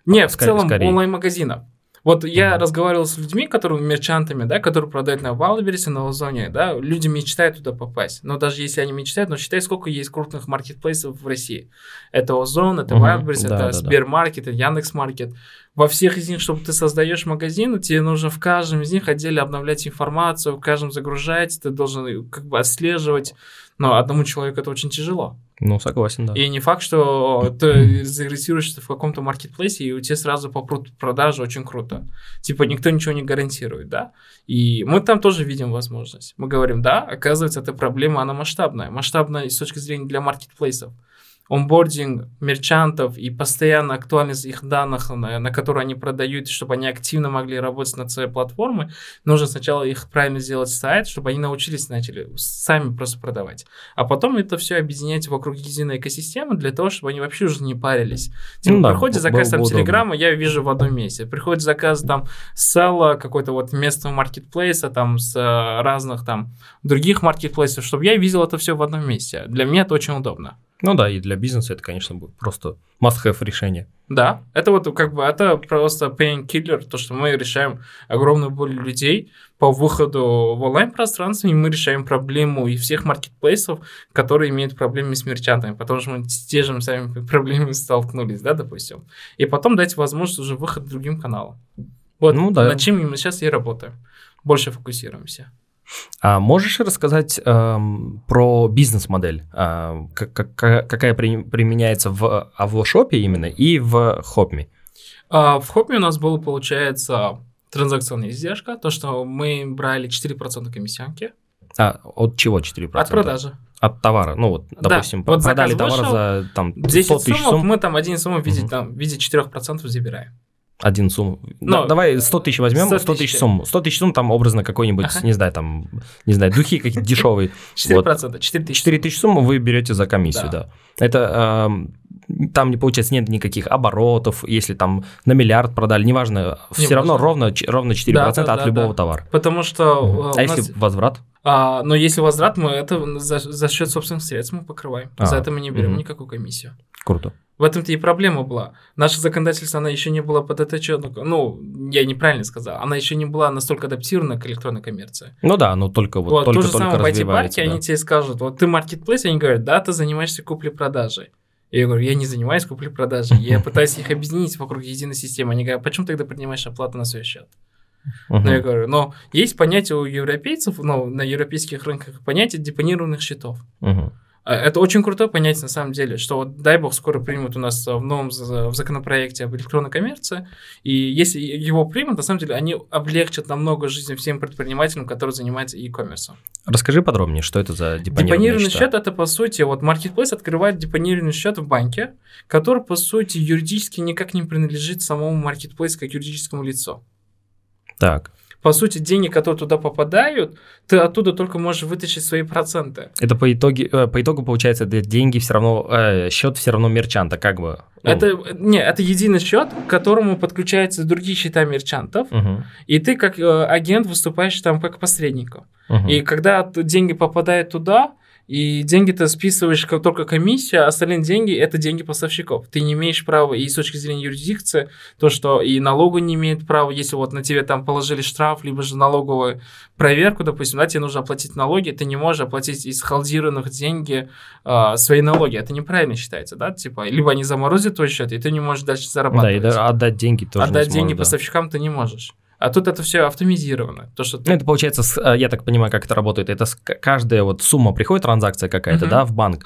Не, в целом скорее. онлайн-магазина. Вот я Мгм. разговаривал с людьми, которые мерчантами, да, которые продают на Валбересе, на Озоне, да, люди мечтают туда попасть. Но даже если они мечтают, но считай, сколько есть крупных маркетплейсов в России. Это Озон, это Мгм. Wildberries, Да, это да, да. Сбермаркет, это Яндекс.Маркет. Во всех из них, чтобы ты создаешь магазин, тебе нужно в каждом из них отдельно обновлять информацию, в каждом загружать, ты должен э, как бы отслеживать. Но одному человеку это очень тяжело. Ну, согласен, да. И не факт, что ты зарегистрируешься в каком-то маркетплейсе, и у тебя сразу попрут продажи очень круто. Типа никто ничего не гарантирует, да? И мы там тоже видим возможность. Мы говорим, да, оказывается, эта проблема, она масштабная. Масштабная с точки зрения для маркетплейсов онбординг мерчантов и постоянно актуальность их данных, на, на которые они продают, чтобы они активно могли работать над своей платформой, нужно сначала их правильно сделать сайт, чтобы они научились, начали сами просто продавать. А потом это все объединять вокруг единой экосистемы для того, чтобы они вообще уже не парились. Типа, ну, да, приходит заказ там Телеграма, я вижу в одном месте. Приходит заказ там села какой-то вот местного маркетплейса, там с э, разных там других маркетплейсов, чтобы я видел это все в одном месте. Для меня это очень удобно. Ну да, и для бизнеса это, конечно, будет просто must-have решение. Да, это вот как бы, это просто pain killer, то, что мы решаем огромную боль людей по выходу в онлайн-пространство, и мы решаем проблему и всех маркетплейсов, которые имеют проблемы с мерчантами, потому что мы с те же самыми проблемами столкнулись, да, допустим. И потом дать возможность уже выход другим каналам. Вот ну, да. над чем мы сейчас и работаем. Больше фокусируемся. А можешь рассказать э, про бизнес-модель, э, как, как, какая при, применяется в Авлошопе именно и в Хопме? А, в Хопме у нас было, получается, транзакционная издержка, то, что мы брали 4% комиссионки. А от чего 4%? От продажи. От товара, ну вот, допустим, да, вот продали товар вышел, за там 10 100 тысяч сумм, мы там один сумму в виде, угу. там, в виде 4% забираем. Один сумм. Но, да, давай 100 тысяч возьмем, 100 тысяч сумм. 100 тысяч сумм, там образно какой-нибудь, ага. не знаю, там, не знаю, духи какие-то дешевые. 4%, вот. 4 тысячи. 4 тысячи сумм вы берете за комиссию, да. да. Это э, там, не получается, нет никаких оборотов, если там на миллиард продали, неважно, не все равно ровно, ровно 4% да, да, от да, любого да. товара. Потому что... А если возврат? А, но если возврат, мы это за, за счет собственных средств мы покрываем. А, за это мы не берем угу. никакую комиссию. Круто. В этом-то и проблема была. Наше законодательство, она еще не была под это ну, я неправильно сказал, она еще не была настолько адаптирована к электронной коммерции. Ну да, но только вот, вот только, то же только самое в IT-парке, да. они тебе скажут, вот ты маркетплейс, они говорят, да, ты занимаешься куплей-продажей. Я говорю, я не занимаюсь куплей-продажей, я пытаюсь их объединить вокруг единой системы. Они говорят, почему тогда принимаешь оплату на свой счет? Uh-huh. Но я говорю, но есть понятие у европейцев, ну, на европейских рынках, понятие депонированных счетов. Uh-huh. А, это очень крутое понятие на самом деле, что вот дай бог скоро примут у нас в новом в законопроекте об электронной коммерции, и если его примут, на самом деле они облегчат намного жизнь всем предпринимателям, которые занимаются e-commerce. Расскажи подробнее, что это за депонированный, депонированный счет? это по сути, вот Marketplace открывает депонированный счет в банке, который по сути юридически никак не принадлежит самому Marketplace как юридическому лицу. Так по сути, деньги, которые туда попадают, ты оттуда только можешь вытащить свои проценты. Это по, итоге, э, по итогу получается, это деньги все равно, э, счет все равно мерчанта, как бы. Ну. Это, не, это единый счет, к которому подключаются другие счета мерчантов, угу. и ты как э, агент выступаешь там как посредником. Угу. И когда деньги попадают туда, и деньги ты списываешь как только комиссию, а остальные деньги это деньги поставщиков. Ты не имеешь права и с точки зрения юрисдикции, то, что и налогу не имеет права, если вот на тебе там положили штраф, либо же налоговую проверку, допустим, да, тебе нужно оплатить налоги, ты не можешь оплатить из халдированных деньги э, свои налоги. Это неправильно считается, да, типа, либо они заморозят твой счет, и ты не можешь дальше зарабатывать. Да, и отдать деньги тоже Отдать деньги да. поставщикам ты не можешь. А тут это все автоматизировано. То, что ты... Ну, это получается, э, я так понимаю, как это работает. Это каждая вот сумма приходит, транзакция какая-то, uh-huh. да, в банк.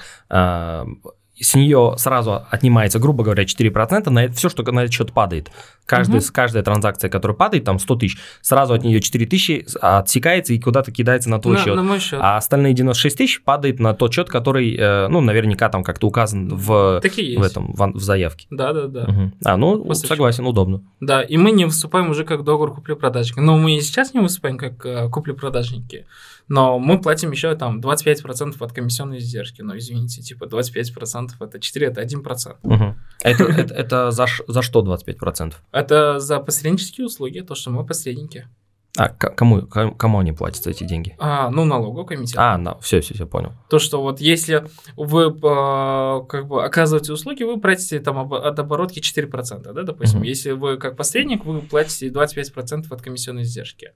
С нее сразу отнимается, грубо говоря, 4%, на все, что на этот счет падает. Каждая, угу. каждая транзакция, которая падает, там 100 тысяч, сразу от нее 4 тысячи отсекается и куда-то кидается на твой на, счет. На мой счет. А остальные 96 тысяч падает на тот счет, который, э, ну, наверняка там как-то указан в, в этом, в, в заявке. Да-да-да. Угу. А, ну, После согласен, удобно. Да, и мы не выступаем уже как договор купли-продажника. Но мы и сейчас не выступаем как э, купли-продажники но мы платим еще там 25% от комиссионной издержки. Но извините, типа 25% это 4, это 1%. Угу. Это, это, это за, за что 25%? Это за посреднические услуги, то, что мы посредники. А кому, кому они платят эти деньги? А, ну, налоговый комитет. А, на, все, все, все, понял. То, что вот если вы э, как бы оказываете услуги, вы платите там об, от оборотки 4%, да, допустим. Угу. Если вы как посредник, вы платите 25% от комиссионной издержки.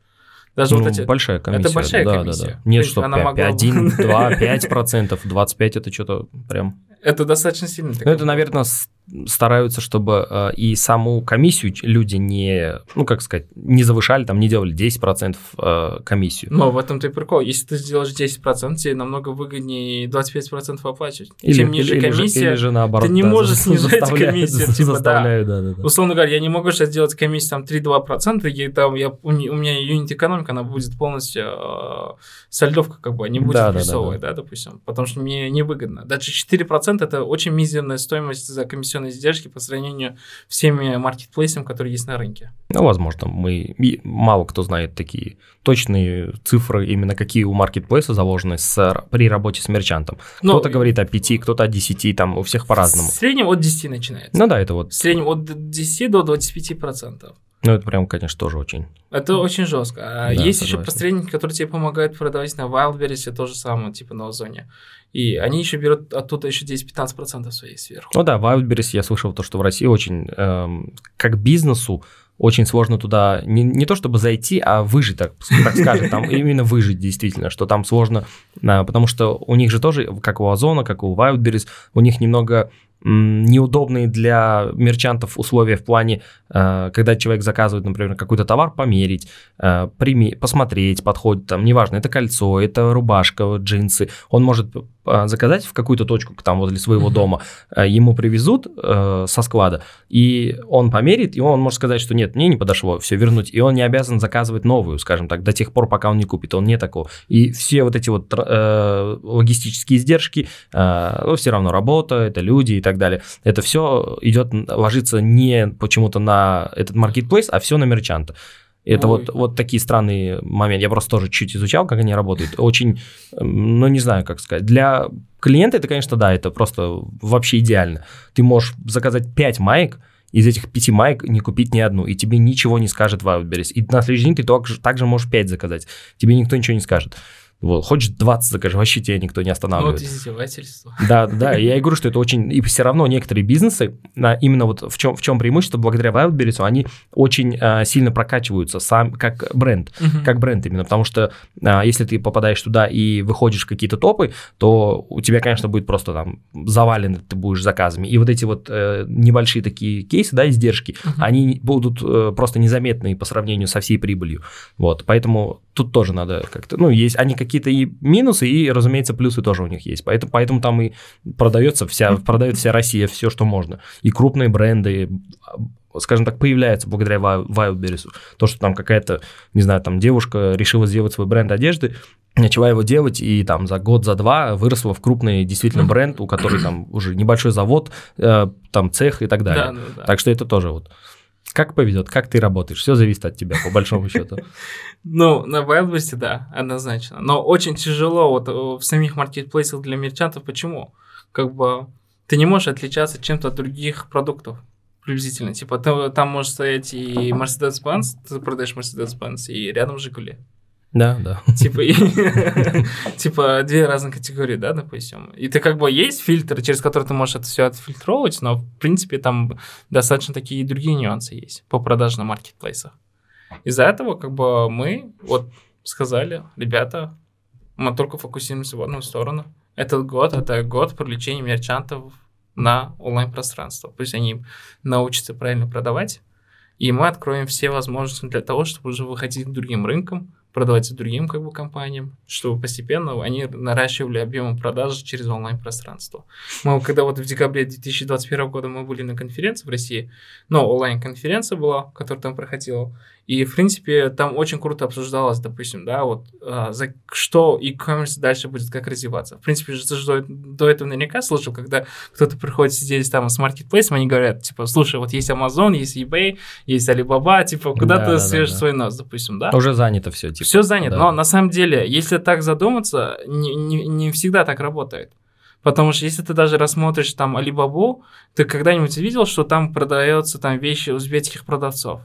Даже ну, вот эти... Большая комиссия. Это большая да, комиссия. Да, да. Нет, что 5, могла... 1, 2, 5 процентов, 25 это что-то прям... Это достаточно сильно. Ну, это, наверное, стараются, чтобы э, и саму комиссию люди не, ну, как сказать, не завышали, там, не делали 10% э, комиссию. Но в этом-то и прикол. Если ты сделаешь 10%, тебе намного выгоднее 25% оплачивать. Или, Чем ниже или, комиссия, или же наоборот, ты не да, можешь снижать комиссию, типа, да. да, да, да. Условно говоря, я не могу сейчас сделать комиссию там 3-2%, и там я, у, у меня юнит экономика, она будет полностью э, сольдовка, как бы, не будет Да, да, да, плюсовой, да, допустим, потому что мне невыгодно. Даже 4% это очень мизерная стоимость за комиссионные издержки по сравнению всеми маркетплейсами, которые есть на рынке. Ну, возможно, мы мало кто знает такие точные цифры, именно какие у маркетплейса заложены с, при работе с мерчантом. Ну, Кто-то говорит о 5, кто-то о 10, там у всех по-разному. В среднем от 10 начинается. Ну да, это вот, В среднем от 10 до 25%. Ну это прям, конечно, тоже очень. Это очень жестко. А Да, есть еще согласен. посредники, которые тебе помогают продавать на Wildberries, то же самое, типа на Озоне. И они еще берут оттуда еще 10-15% своей сверху. Ну да, Wildberries я слышал то, что в России очень, эм, как бизнесу, очень сложно туда не, не то чтобы зайти, а выжить, так, так скажем, там именно выжить действительно, что там сложно, а, потому что у них же тоже, как у Озона, как у Wildberries, у них немного неудобные для мерчантов условия в плане, э, когда человек заказывает, например, какой-то товар, померить, э, посмотреть, подходит, там, неважно, это кольцо, это рубашка, джинсы, он может заказать в какую-то точку там возле своего Мгм. дома, э, ему привезут э, со склада, и он померит, и он может сказать, что нет, мне не подошло, все вернуть, и он не обязан заказывать новую, скажем так, до тех пор, пока он не купит, он не такого. И все вот эти вот э, логистические издержки, э, ну, все равно работа, это люди и так далее, это все идет, ложится не почему-то на этот маркетплейс, а все на мерчанта. Это Ой. вот, вот такие странные моменты. Я просто тоже чуть изучал, как они работают. Очень, м, ну не знаю, как сказать. Для клиента это, конечно, да, это просто вообще идеально. Ты можешь заказать 5 маек, из этих пяти маек не купить ни одну, и тебе ничего не скажет Wildberries. И на следующий день ты также, также можешь 5 заказать. Тебе никто ничего не скажет. Вот, хочешь 20 закажи, вообще тебя никто не Ну, останавливает. вот издевательство. Да, да, я и говорю, что это очень... И все равно некоторые бизнесы, а, именно вот в чем, в чем преимущество, благодаря Wildberries, они очень а, сильно прокачиваются сам как бренд. Мгм. Как бренд именно, потому что а, если ты попадаешь туда и выходишь в какие-то топы, то у тебя, конечно, будет просто там завалено ты будешь заказами. И вот эти вот э, небольшие такие кейсы, да, издержки, Мгм. они будут э, просто незаметны по сравнению со всей прибылью. Вот, поэтому тут тоже надо как-то, ну, есть, они какие-то и минусы, и, разумеется, плюсы тоже у них есть. Поэтому, поэтому там и продается вся, продает вся Россия все, что можно. И крупные бренды, а, скажем так, появляются благодаря Wi- Wildberries. То, что там какая-то, не знаю, там девушка решила сделать свой бренд одежды, начала его делать, и там за год, за два выросла в крупный действительно бренд, у которой там уже небольшой завод, э, там цех и так далее. Да, да, да. Так что это тоже вот. Как повезет, как ты работаешь, все зависит от тебя, по большому счету. Ну, на Wildberries, да, однозначно. Но очень тяжело вот э, в самих маркетплейсах для мерчантов. Почему? Как бы ты не можешь отличаться чем-то от других продуктов приблизительно. Типа там может стоять и Mercedes-Benz, ты продаешь Mercedes-Benz, и рядом Жигули. Да, да. Типа, типа две разные категории, да, допустим. И ты как бы есть фильтр, через который ты можешь это все отфильтровать, но в принципе там достаточно такие другие нюансы есть по продаже на маркетплейсах. Из-за этого как бы мы вот сказали, ребята, мы только фокусируемся в одну сторону. Этот год это год привлечения мерчантов на онлайн-пространство. Пусть они научатся правильно продавать, и мы откроем все возможности для того, чтобы уже выходить к другим рынкам, продавать другим как бы компаниям, чтобы постепенно они наращивали объемы продаж через онлайн-пространство. Мы когда вот в декабре 2021 года мы были на конференции в России, ну, онлайн-конференция была, которая там проходила, и, в принципе, там очень круто обсуждалось, допустим, да, вот а, за что e-commerce дальше будет, как развиваться. В принципе, ты же до, до этого наверняка слышал, когда кто-то приходит сидеть там с маркетплейсом, они говорят, типа, слушай, вот есть Amazon, есть eBay, есть Alibaba, типа, куда Да, ты да, свежешь да. свой нос, допустим, да? Уже занято все. Типа. Все занято, да. но на самом деле, если так задуматься, не, не, не всегда так работает. Потому что если ты даже рассмотришь там Алибабу, ты когда-нибудь видел, что там продается там вещи узбекских продавцов?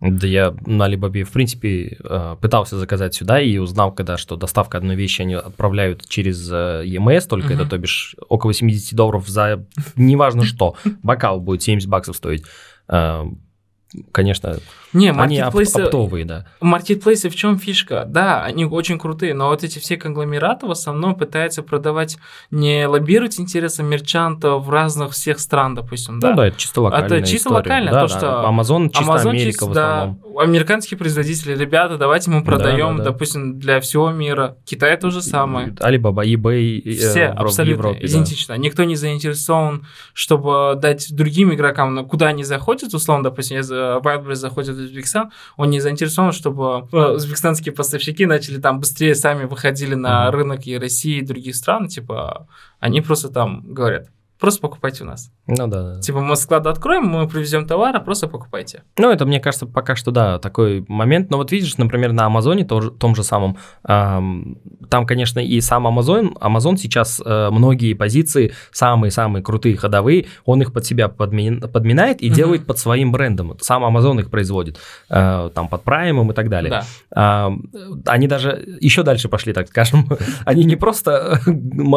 Да я на Alibaba, в принципе, э, пытался заказать сюда и узнал, когда, что доставка одной вещи они отправляют через э, EMS, только Мгм. это, то бишь, около 70 долларов за неважно что. Бокал будет 70 баксов стоить. Э, конечно, Не, они маркетплейсы, оптовые, да. маркетплейсы в чем фишка? Да, они очень крутые, но вот эти все конгломераты в основном пытаются продавать, не лоббировать интересы мерчантов в разных всех стран, допустим, да? Ну да, это чисто локально. Это чисто локально, то, что Amazon чисто Amazon Америка чисто, в да, основном. американские производители, ребята, давайте мы продаем, да, да. допустим, для всего мира. Китай то же самое. Alibaba, eBay э, Все в абсолютно Европе, да. идентично. Никто не заинтересован, чтобы дать другим игрокам, ну, куда они заходят, условно, допустим, если Wildberries заходит в Узбекистан, он не заинтересован, чтобы э, узбекистанские поставщики начали там быстрее сами выходили на рынок и России, и других стран, типа, они просто там говорят, просто покупайте у нас. Ну да, да. Типа, мы склады откроем, мы привезем товар, а просто покупайте. Ну, это, мне кажется, пока что, да, такой момент. Но вот видишь, например, на Амазоне, тоже- том же самом, ам, там, конечно, и сам Амазон, Амазон сейчас э, многие позиции, самые-самые крутые, ходовые, он их под себя подми- подминает и Мгм. делает под своим брендом. Сам Амазон их производит, э, там, под праймом и так далее. Да. А, они даже еще дальше пошли, так скажем. Они не просто м-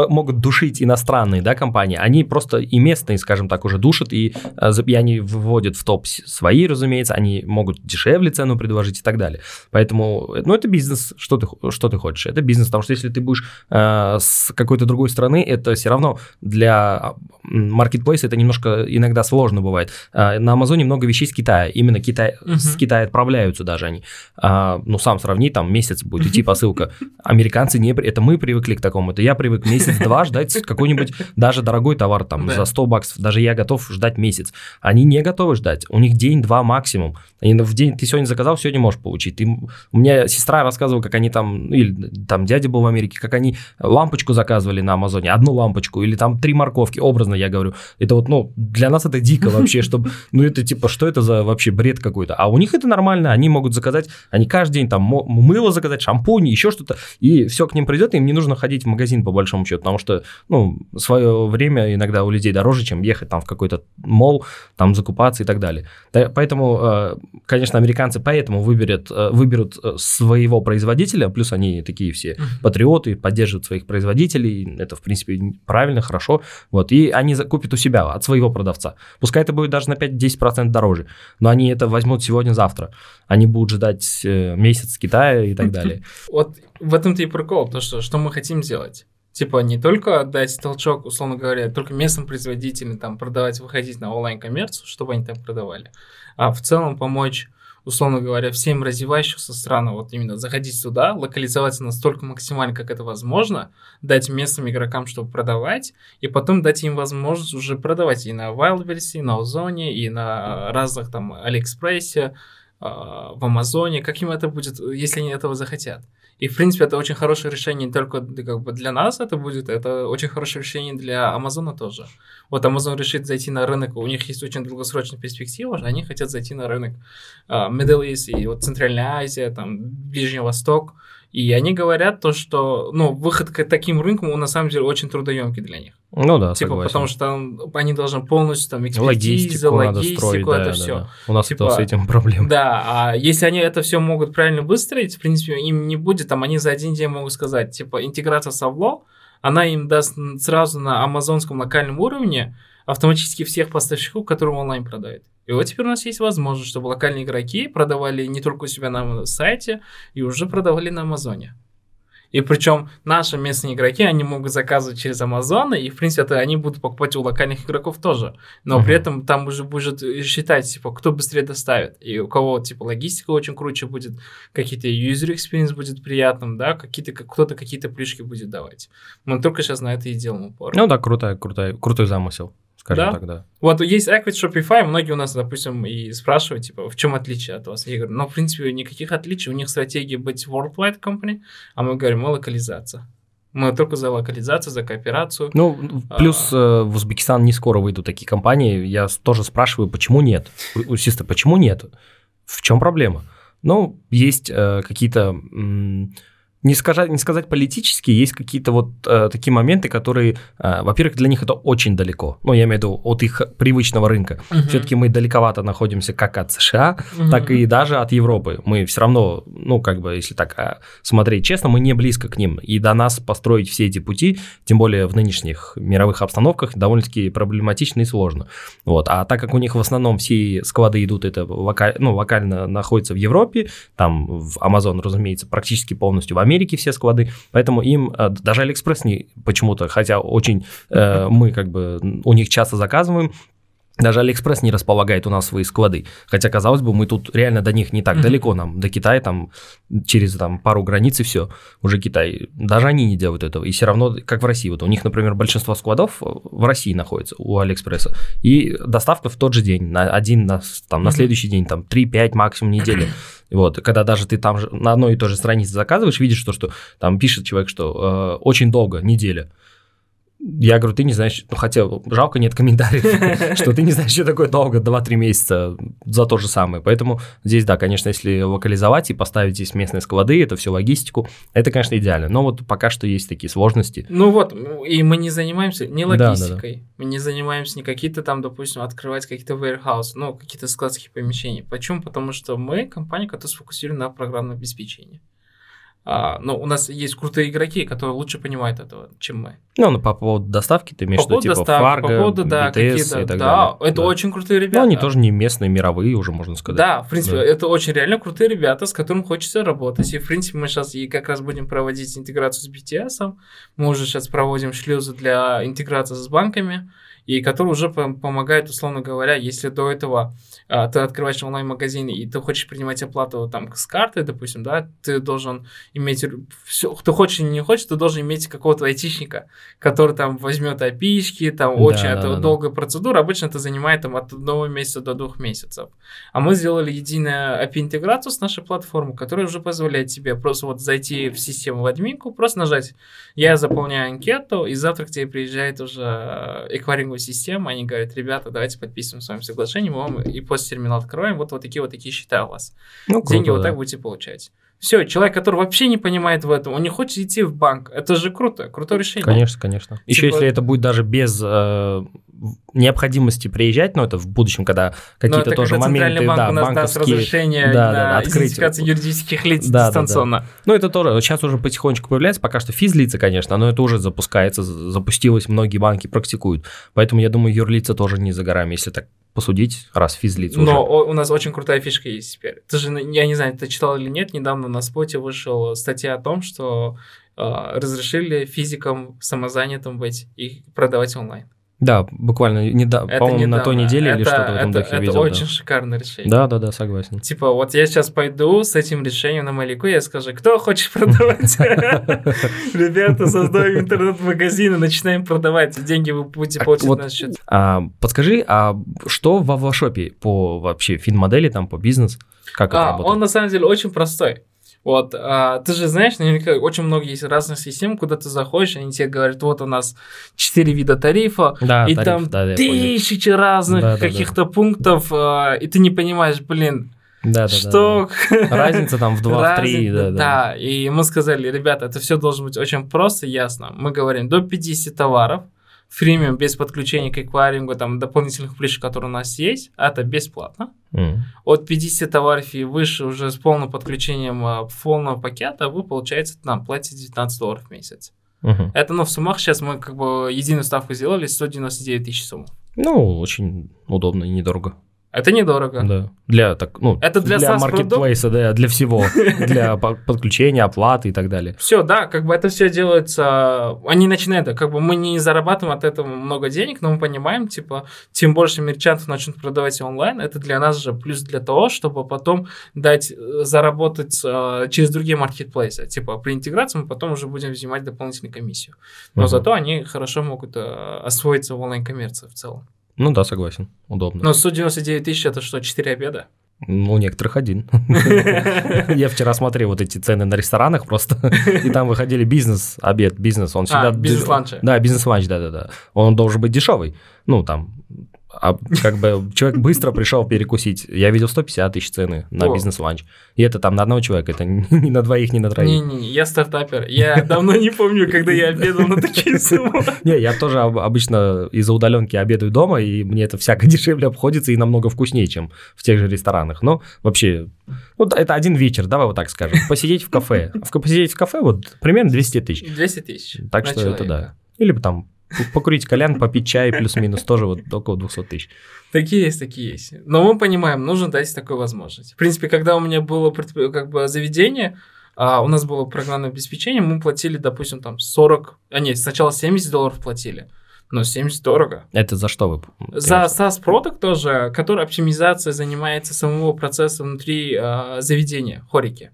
могут душить иностранные да, компании, они просто и местные, скажем так, уже душат, и, за- и они выводят в топ с- свои, разумеется, они могут дешевле цену предложить и так далее. Поэтому, ну, это бизнес, что ты, что ты хочешь, это бизнес, потому что если ты будешь э, с какой-то другой страны, это все равно для маркетплейса это немножко иногда сложно бывает. А, На Амазоне много вещей с Китая, именно Китай, с Мгм. Китая отправляются даже они. А, ну, сам сравни, там месяц будет идти посылка. Американцы не... Это мы привыкли к такому. Это я привык месяц-два ждать какой-нибудь даже дорогой товар там Да. за 100 баксов. Даже я готов ждать месяц. Они не готовы ждать. У них день-два максимум. Они в день... Ты сегодня заказал, сегодня можешь получить. Ты... У меня сестра рассказывала, как они там... ну, Или там дядя был в Америке, как они лампочку заказывали на Амазоне. Одну лампочку. Или там три морковки. Образно я говорю. Это вот, ну, для нас это дико вообще, чтобы... Ну, это типа, что это за вообще бред какой-то? А у них это нормально. Они могут заказать... Они каждый день там мыло заказать, шампунь, еще что-то. И все к ним придет, им не нужно ходить в магазин по большому счету. Потому что, ну, свое время иногда у людей дороже, чем ехать там в какой-то мол, там закупаться и так далее. Да, Поэтому, э, конечно, американцы поэтому выберут, э, выберут э, своего производителя, плюс они такие все патриоты, поддерживают своих производителей, это, в принципе, правильно, хорошо, вот, и они закупят у себя, от своего продавца. Пускай это будет даже на 5-10% дороже, но они это возьмут сегодня-завтра. Они будут ждать месяц с Китая и так далее. Вот в этом-то и прикол, то, что, что мы хотим сделать. Типа не только дать толчок, условно говоря, только местным производителям там продавать, выходить на онлайн-коммерцию, чтобы они там продавали, а в целом помочь, условно говоря, всем развивающимся странам вот именно заходить туда, локализоваться настолько максимально, как это возможно, дать местным игрокам, чтобы продавать, и потом дать им возможность уже продавать и на Wildberries, и на Озоне, и на разных там Алиэкспрессе, а, в Амазоне, как им это будет, если они этого захотят. И, в принципе, это очень хорошее решение не только как бы для нас это будет, это очень хорошее решение для Амазона тоже. Вот Amazon решит зайти на рынок, у них есть очень долгосрочная перспектива, они хотят зайти на рынок а, Middle East и вот Центральная Азия, там, Ближний Восток, и они говорят то, что, ну, выход к таким рынкам, он на самом деле очень трудоемкий для них. Ну да, типа, согласен. потому что там они должны полностью там экспертиза, Логистику логистику, строить, да, это да, все. да. У нас Типа, с этим проблем. Да, а если они это все могут правильно выстроить, в принципе, им не будет, там они за один день могут сказать, типа, интеграция с Авло, она им даст сразу на амазонском локальном уровне автоматически всех поставщиков, которые онлайн продают. И вот теперь у нас есть возможность, чтобы локальные игроки продавали не только у себя на сайте, и уже продавали на Амазоне. И причем наши местные игроки, они могут заказывать через Амазон, и, в принципе, это они будут покупать у локальных игроков тоже. Но Мгм. при этом там уже будет считать, типа, кто быстрее доставит. И у кого, типа, логистика очень круче будет, какие-то user experience будет приятным, да, какие-то, как- кто-то какие-то плюшки будет давать. Мы только сейчас на это и делаем упор. Ну да, крутой, крутой, крутой замысел, скажем Да? так, да. Вот есть Equid Shopify, многие у нас, допустим, и спрашивают, типа, в чем отличие от вас? Я говорю, ну, в принципе, никаких отличий. У них стратегия быть worldwide company, а мы говорим, мы локализация. Мы только за локализацию, за кооперацию. Ну, плюс э, в Узбекистан не скоро выйдут такие компании. Я тоже спрашиваю, почему нет? У, сестры, почему нет? В чем проблема? Ну, есть э, какие-то м, не сказать, не сказать политически, есть какие-то вот э, такие моменты, которые, э, во-первых, для них это очень далеко. Ну, я имею в виду от их привычного рынка. Мгм. Все-таки мы далековато находимся как от США, Мгм. так и даже от Европы. Мы все равно, ну, как бы, если так а, смотреть честно, мы не близко к ним. И до нас построить все эти пути, тем более в нынешних мировых обстановках, довольно-таки проблематично и сложно. Вот. А так как у них в основном все склады идут, это вока- ну, локально находится в Европе, там в Amazon, разумеется, практически полностью в Америке все склады, поэтому им э, даже Алиэкспресс не почему-то, хотя очень э, мы как бы у них часто заказываем, даже Алиэкспресс не располагает у нас свои склады. Хотя, казалось бы, мы тут реально до них не так Мгм. далеко. Нам до Китая там через там, пару границ и все. Уже Китай. Даже они не делают этого. И все равно, как в России. Вот у них, например, большинство складов в России находится, у Алиэкспресса. И доставка в тот же день. На один, на, там, на Мгм. следующий день, там 3-5 максимум недели. Вот, когда даже ты там же на одной и той же странице заказываешь, видишь, что, что там пишет человек, что э, очень долго, неделя. Я говорю, ты не знаешь, ну хотя жалко нет комментариев, что ты не знаешь, что такое долго, 2-3 месяца за то же самое. Поэтому здесь, да, конечно, если локализовать и поставить здесь местные склады, это все логистику, это, конечно, идеально. Но вот пока что есть такие сложности. Ну вот, и мы не занимаемся не Да, да, да. логистикой, мы не занимаемся не какие-то там, допустим, открывать какие-то warehouse, ну, какие-то складские помещения. Почему? Потому что мы компания, которая сфокусирована на программном обеспечении. А, но у нас есть крутые игроки, которые лучше понимают этого, чем мы. Ну, ну, по поводу доставки ты имеешь в виду, типа доставки, Fargo, по поводу, да, BTS и так да, далее. это очень крутые ребята. Ну, они тоже не местные, мировые уже, можно сказать. Да, в принципе, Да. это очень реально крутые ребята, с которыми хочется работать. И, в принципе, мы сейчас и как раз будем проводить интеграцию с BTS. Мы уже сейчас проводим шлюзы для интеграции с банками, и которые уже пом- помогают, условно говоря, если до этого а, ты открываешь онлайн-магазин и ты хочешь принимать оплату там с карты, допустим, да, ты должен иметь все, кто хочет или не хочет, ты должен иметь какого-то айтишника, который там возьмет опишки, там Да, очень да, это да, да. долгая процедура, обычно это занимает там от одного месяца до двух месяцев. А мы сделали единую API-интеграцию с нашей платформой, которая уже позволяет тебе просто вот зайти в систему в админку, просто нажать «Я заполняю анкету», и завтра к тебе приезжает уже эквайринговая система, они говорят «Ребята, давайте подписываем с вами соглашение, мы вам и после терминал откроем, вот, вот такие вот такие счета у вас». Ну, Деньги круто, вот да. так будете получать. Все, человек, который вообще не понимает в этом, он не хочет идти в банк. Это же круто, крутое решение. Конечно, конечно. Еще Типа- если это будет даже без э, необходимости приезжать, но это в будущем, когда какие-то это тоже когда моменты, банк да, у нас даст банковские. разрешение да, да, на да, идентификацию юридических лиц Да, да, да. дистанционно. Ну, это тоже, сейчас уже потихонечку появляется, пока что физлица, конечно, но это уже запускается, запустилось, многие банки практикуют. Поэтому я думаю, юрлица тоже не за горами, если так посудить, раз физлица уже. Но у нас очень крутая фишка есть теперь. Ты же, я не знаю, ты читал или нет, недавно на споте вышла статья о том, что э, разрешили физикам самозанятым быть и продавать онлайн. Да, буквально, не да, Это по-моему, на той неделе или Это- что-то в этом это, духе это видел. очень шикарное решение. Да, да, да, согласен. Типа, вот я сейчас пойду с этим решением на Малику, я скажу, кто хочет продавать? Ребята, создаем интернет-магазин и начинаем продавать. Деньги вы будете получать на счет. А, подскажи, а что в Авашопе по вообще фин-модели, там, по бизнес? Как это А, работает? он на самом деле очень простой. Вот, а, ты же знаешь, наверняка очень много есть разных систем, куда ты заходишь, они тебе говорят, вот у нас четыре вида тарифа, Да, и тариф, там да, тысячи разных Да, да, да. каких-то пунктов, а, и ты не понимаешь, блин, Да, да, да, что... да. Разница там в 2-3, Разница, да, да. Да, и мы сказали, ребята, это все должно быть очень просто, ясно. Мы говорим до 50 товаров, фримиум без подключения к эквайрингу, там дополнительных плюшек, которые у нас есть, это бесплатно. М. От 50 товаров и выше уже с полным подключением а, полного пакета вы, получается, нам платите 19 долларов в месяц. Мгм. Это, ну, в суммах сейчас мы как бы единую ставку сделали, 199 тысяч сумм. Ну, очень удобно и недорого. Это недорого. Да. Для так, ну, Это для SaaS маркетплейса, да, для всего, для по- подключения, оплаты и так далее. Все, да, как бы это все делается, они начинают, как бы мы не зарабатываем от этого много денег, но мы понимаем, типа, тем больше мерчантов начнут продавать онлайн, это для нас же плюс для того, чтобы потом дать э, заработать э, через другие маркетплейсы. Типа, при интеграции мы потом уже будем взимать дополнительную комиссию. Но Мгм. зато они хорошо могут э, освоиться в онлайн-коммерции в целом. Ну да, согласен, удобно. Но 199 тысяч это что, 4 обеда? Ну, у некоторых один. Я вчера смотрел вот эти цены на ресторанах просто, и там выходили бизнес, обед, бизнес, он всегда... А, бизнес-ланчи. Да, бизнес-ланч, да-да-да. Он должен быть дешевый. Ну, там, а, как бы человек быстро пришел перекусить. Я видел 150 тысяч цены на О. бизнес-ланч. И это там на одного человека, это ни на двоих, ни на троих. Не-не, я стартапер. Я давно не помню, когда я обедал на такие суммы. Не, я тоже об- обычно из-за удаленки обедаю дома, и мне это всяко дешевле обходится и намного вкуснее, чем в тех же ресторанах. Но вообще, ну, да, это один вечер, давай вот так скажем. Посидеть в кафе. Посидеть в кафе вот примерно 200 тысяч. 200 тысяч. Так что это да. Или бы там покурить кальян, попить чай плюс-минус тоже вот около 200 тысяч. Такие есть, такие есть. Но мы понимаем, нужно дать такую возможность. В принципе, когда у меня было как бы заведение, а, у нас было программное обеспечение, мы платили, допустим, там 40, а нет, сначала 70 долларов платили. Но 70 дорого. Это за что вы? За SaaS продукт тоже, который оптимизацией занимается самого процесса внутри а, заведения, хорики.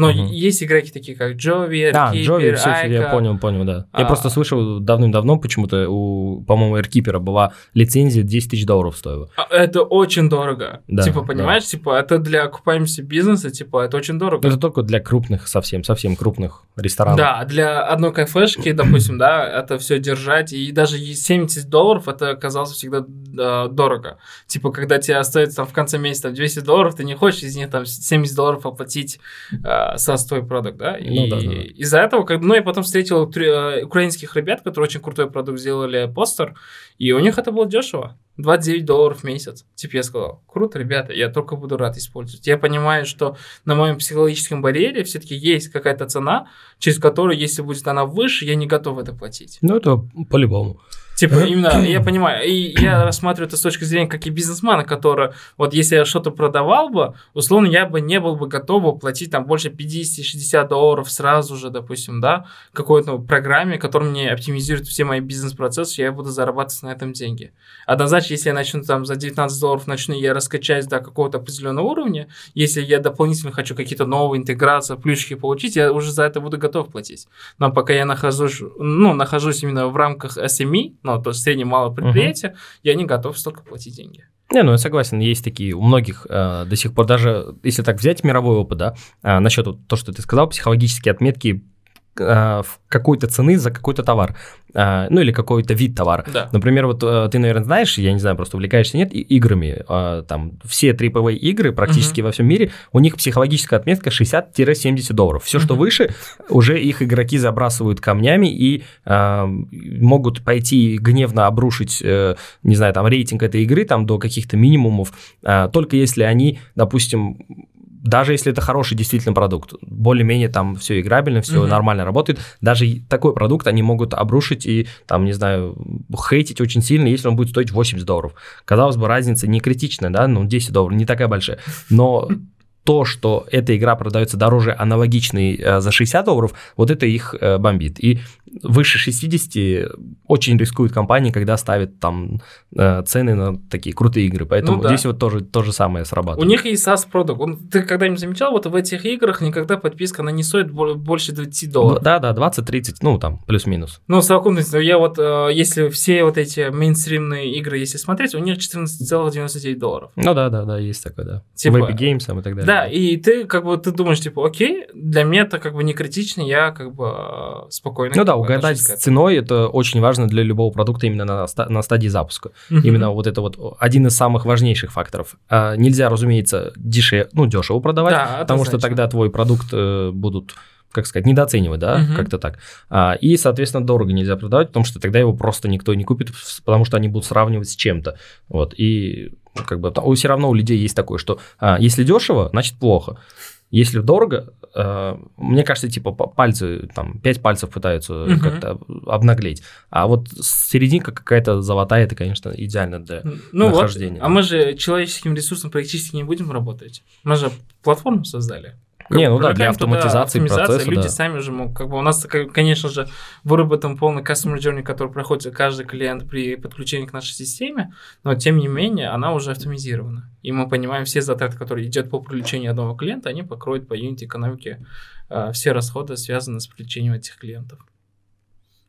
Но Мгм. есть игроки такие, как Jovi, А, Airkeeper, Джови, все, я Айка. понял, понял, да. Я А. просто слышал давным-давно почему-то у, по-моему, Airkeeper была лицензия 10 тысяч долларов стоила. А, Это очень дорого. Да, типа, да. понимаешь, типа, это для окупаемости бизнеса, типа, это очень дорого. Это только для крупных, совсем, совсем крупных ресторанов. Да, для одной кафешки, допустим, да, это все держать, и даже и 70 долларов, это оказалось всегда э, дорого. Типа, когда тебе остается там в конце месяца там, 200 долларов, ты не хочешь из них там 70 долларов оплатить э, со твой продукт, да? Ну и да, да. из-за этого, как, ну, я потом встретил три- э, украинских ребят, которые очень крутой продукт сделали, постер, и у них это было дешево. 29 долларов в месяц. Типа я сказал, круто, ребята, я только буду рад использовать. Я понимаю, что на моем психологическом барьере все-таки есть какая-то цена, через которую, если будет она выше, я не готов это платить. Ну, это по-любому. Типа, именно, я понимаю, и я рассматриваю это с точки зрения как и бизнесмена, который, вот если я что-то продавал бы, условно, я бы не был бы готов платить там больше 50-60 долларов сразу же, допустим, да, какой-то программе, которая мне оптимизирует все мои бизнес-процессы, я буду зарабатывать на этом деньги. Однозначно, если я начну там за 19 долларов начну, я раскачаюсь до какого-то определенного уровня, если я дополнительно хочу какие-то новые интеграции, плюшки получить, я уже за это буду готов платить. Но пока я нахожусь, ну, нахожусь именно в рамках SME, ну, то есть средне-малого предприятия, я не готов столько платить деньги. Не, ну я согласен, есть такие у многих э, до сих пор, даже если так взять мировой опыт, да, э, насчет вот то, что ты сказал, психологические отметки какой-то цены за какой-то товар, э, ну или какой-то вид товара. Да. Например, вот э, ты, наверное, знаешь, я не знаю, просто увлекаешься нет, играми, э, там все AAA игры практически во всем мире, у них психологическая отметка 60-70 долларов. Все, что Мгм. выше, уже их игроки забрасывают камнями и э, могут пойти гневно обрушить, э, не знаю, там рейтинг этой игры там до каких-то минимумов, э, только если они, допустим, даже если это хороший действительно продукт, более-менее там все играбельно, все Мгм. нормально работает, даже такой продукт они могут обрушить и там, не знаю, хейтить очень сильно, если он будет стоить 80 долларов. Казалось бы, разница не критичная, да, ну 10 долларов, не такая большая, но то, что эта игра продается дороже аналогичной э, за 60 долларов, вот это их э, бомбит. И выше 60 очень рискуют компании, когда ставят там э, цены на такие крутые игры. Поэтому Ну да. здесь вот тоже то же самое У срабатывает. них есть SaaS продукт. Он- Ты когда-нибудь замечал, вот в этих играх никогда подписка, она не стоит бо- больше 20 долларов. Да, да, 20-30, ну там, плюс-минус. Ну, в совокупности, я вот, э, если все вот эти мейнстримные игры, если смотреть, у них 14,99 долларов. Ну да, да, да, есть такое, да. Типа- В Epic Games и так далее. Да, и ты как бы ты думаешь, типа, окей, для меня это как бы не критично, я как бы э, спокойно. Ну да, бы угадать с ценой это очень важно для любого продукта именно на, на стадии запуска. Мгм. Именно вот это вот один из самых важнейших факторов. А, нельзя, разумеется, дешев, ну, дешево продавать, Да, потому что тогда твой продукт э, будут как сказать, недооценивать, да, Мгм. как-то так. А, и, соответственно, дорого нельзя продавать, потому что тогда его просто никто не купит, потому что они будут сравнивать с чем-то. Вот, и как бы все равно у людей есть такое, что а, если дешево, значит плохо. Если дорого, э, мне кажется, типа па- пальцы, там, пять пальцев пытаются Мгм. как-то обнаглеть. А вот серединка какая-то золотая, это, конечно, идеально для... Ну вот, нахождения. а мы же человеческим ресурсом практически не будем работать. Мы же платформу создали. Не, ну да, для автоматизации процесса, Люди да. сами уже могут, как бы у нас, конечно же, выработан полный customer journey, который проходит каждый клиент при подключении к нашей системе, но тем не менее она уже автоматизирована. И мы понимаем все затраты, которые идет по привлечению одного клиента, они покроют по юнит экономике э, все расходы, связанные с привлечением этих клиентов.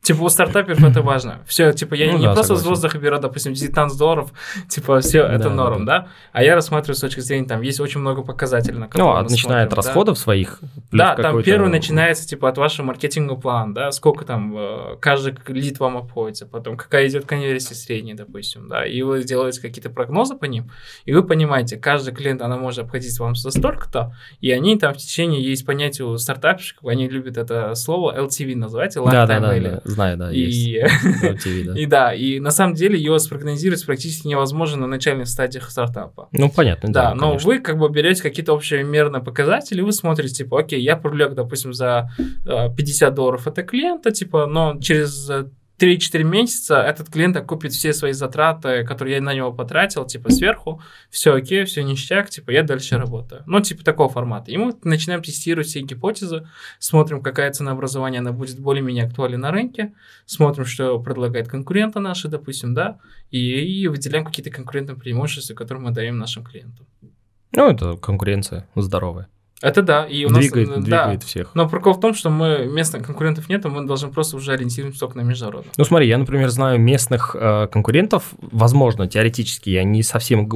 Типа у стартаперов это важно. Все, типа я Ну не да, просто с согласен. воздуха беру, допустим, 19 долларов, типа все, это Да, да, норм, да. А я рассматриваю с точки зрения, там есть очень много показателей, на Ну, от начиная от смотрим, да. расходов своих. Да, там первый начинается типа от вашего маркетингового плана, да, сколько там э, каждый лид вам обходится, потом какая идет конверсия средняя, допустим, да, и вы делаете какие-то прогнозы по ним, и вы понимаете, каждый клиент, она может обходиться вам за столько-то, и они там в течение, есть понятие у стартапщиков, они любят это слово LTV называть, Да, lifetime да, да, value. да, знаю, да, есть. И, LTV, да. и да, и на самом деле его спрогнозировать практически невозможно на начальных стадиях стартапа. Ну, понятно, Да, да, но конечно. вы как бы берете какие-то общие мерные показатели, вы смотрите, типа, окей, я привлек, допустим, за э, 50 долларов это клиента, типа, но через э, 3-4 месяца этот клиент окупит все свои затраты, которые я на него потратил, типа, сверху, все окей, все ништяк, типа, я дальше работаю. Ну, типа, такого формата. И мы начинаем тестировать все гипотезы, смотрим, какая ценообразование, она будет более-менее актуальна на рынке, смотрим, что предлагают конкуренты наши, допустим, да, и, и выделяем какие-то конкурентные преимущества, которые мы даем нашим клиентам. Ну, это конкуренция здоровая. Это да, и у нас Двигает, э, да. двигает всех. Но прикол в том, что мы местных конкурентов нет, мы должны просто уже ориентироваться только на международных. Ну, смотри, я, например, знаю местных э, конкурентов, возможно, теоретически, я не совсем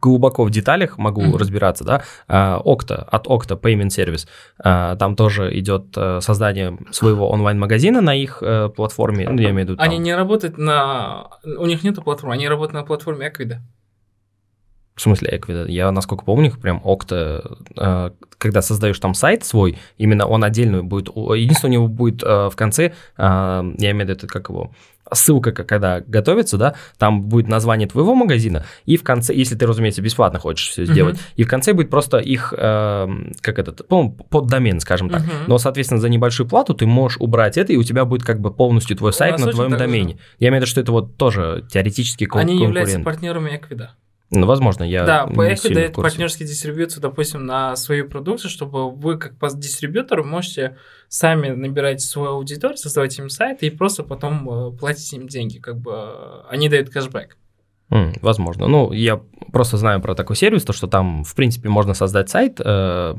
глубоко в деталях могу Мгм. разбираться, да, А, Okta, от Okta Payment Service, а, там тоже идет э, создание своего онлайн-магазина на их э, платформе, ну, я имею в виду там- Они не работают на... У них нету платформы, они работают на платформе Equida. В смысле, Equida? Я, насколько помню, прям Okta, э, когда создаешь там сайт свой, именно он отдельно будет. Единственное, у него будет э, в конце, э, я имею в виду, это как его, ссылка, когда готовится, да, там будет название твоего магазина, и в конце, если ты, разумеется, бесплатно хочешь все сделать, и в конце будет просто их, э, как этот, по под домен, скажем так. Мгм. Но, соответственно, за небольшую плату ты можешь убрать это, и у тебя будет как бы полностью твой сайт нас на твоем так же. домене. Я имею в виду, что это вот тоже теоретически кон- Они являются конкурент. партнерами Equida. Ну, возможно, я да, в дает курсе. партнерский дистрибьюцию, допустим, на свои продукты, чтобы вы, как по дистрибьютору, можете сами набирать свою аудиторию, создавать им сайт и просто потом э, платить им деньги. Как бы э, они дают кэшбэк. М, возможно. Ну, я просто знаю про такой сервис, то, что там, в принципе, можно создать сайт, э,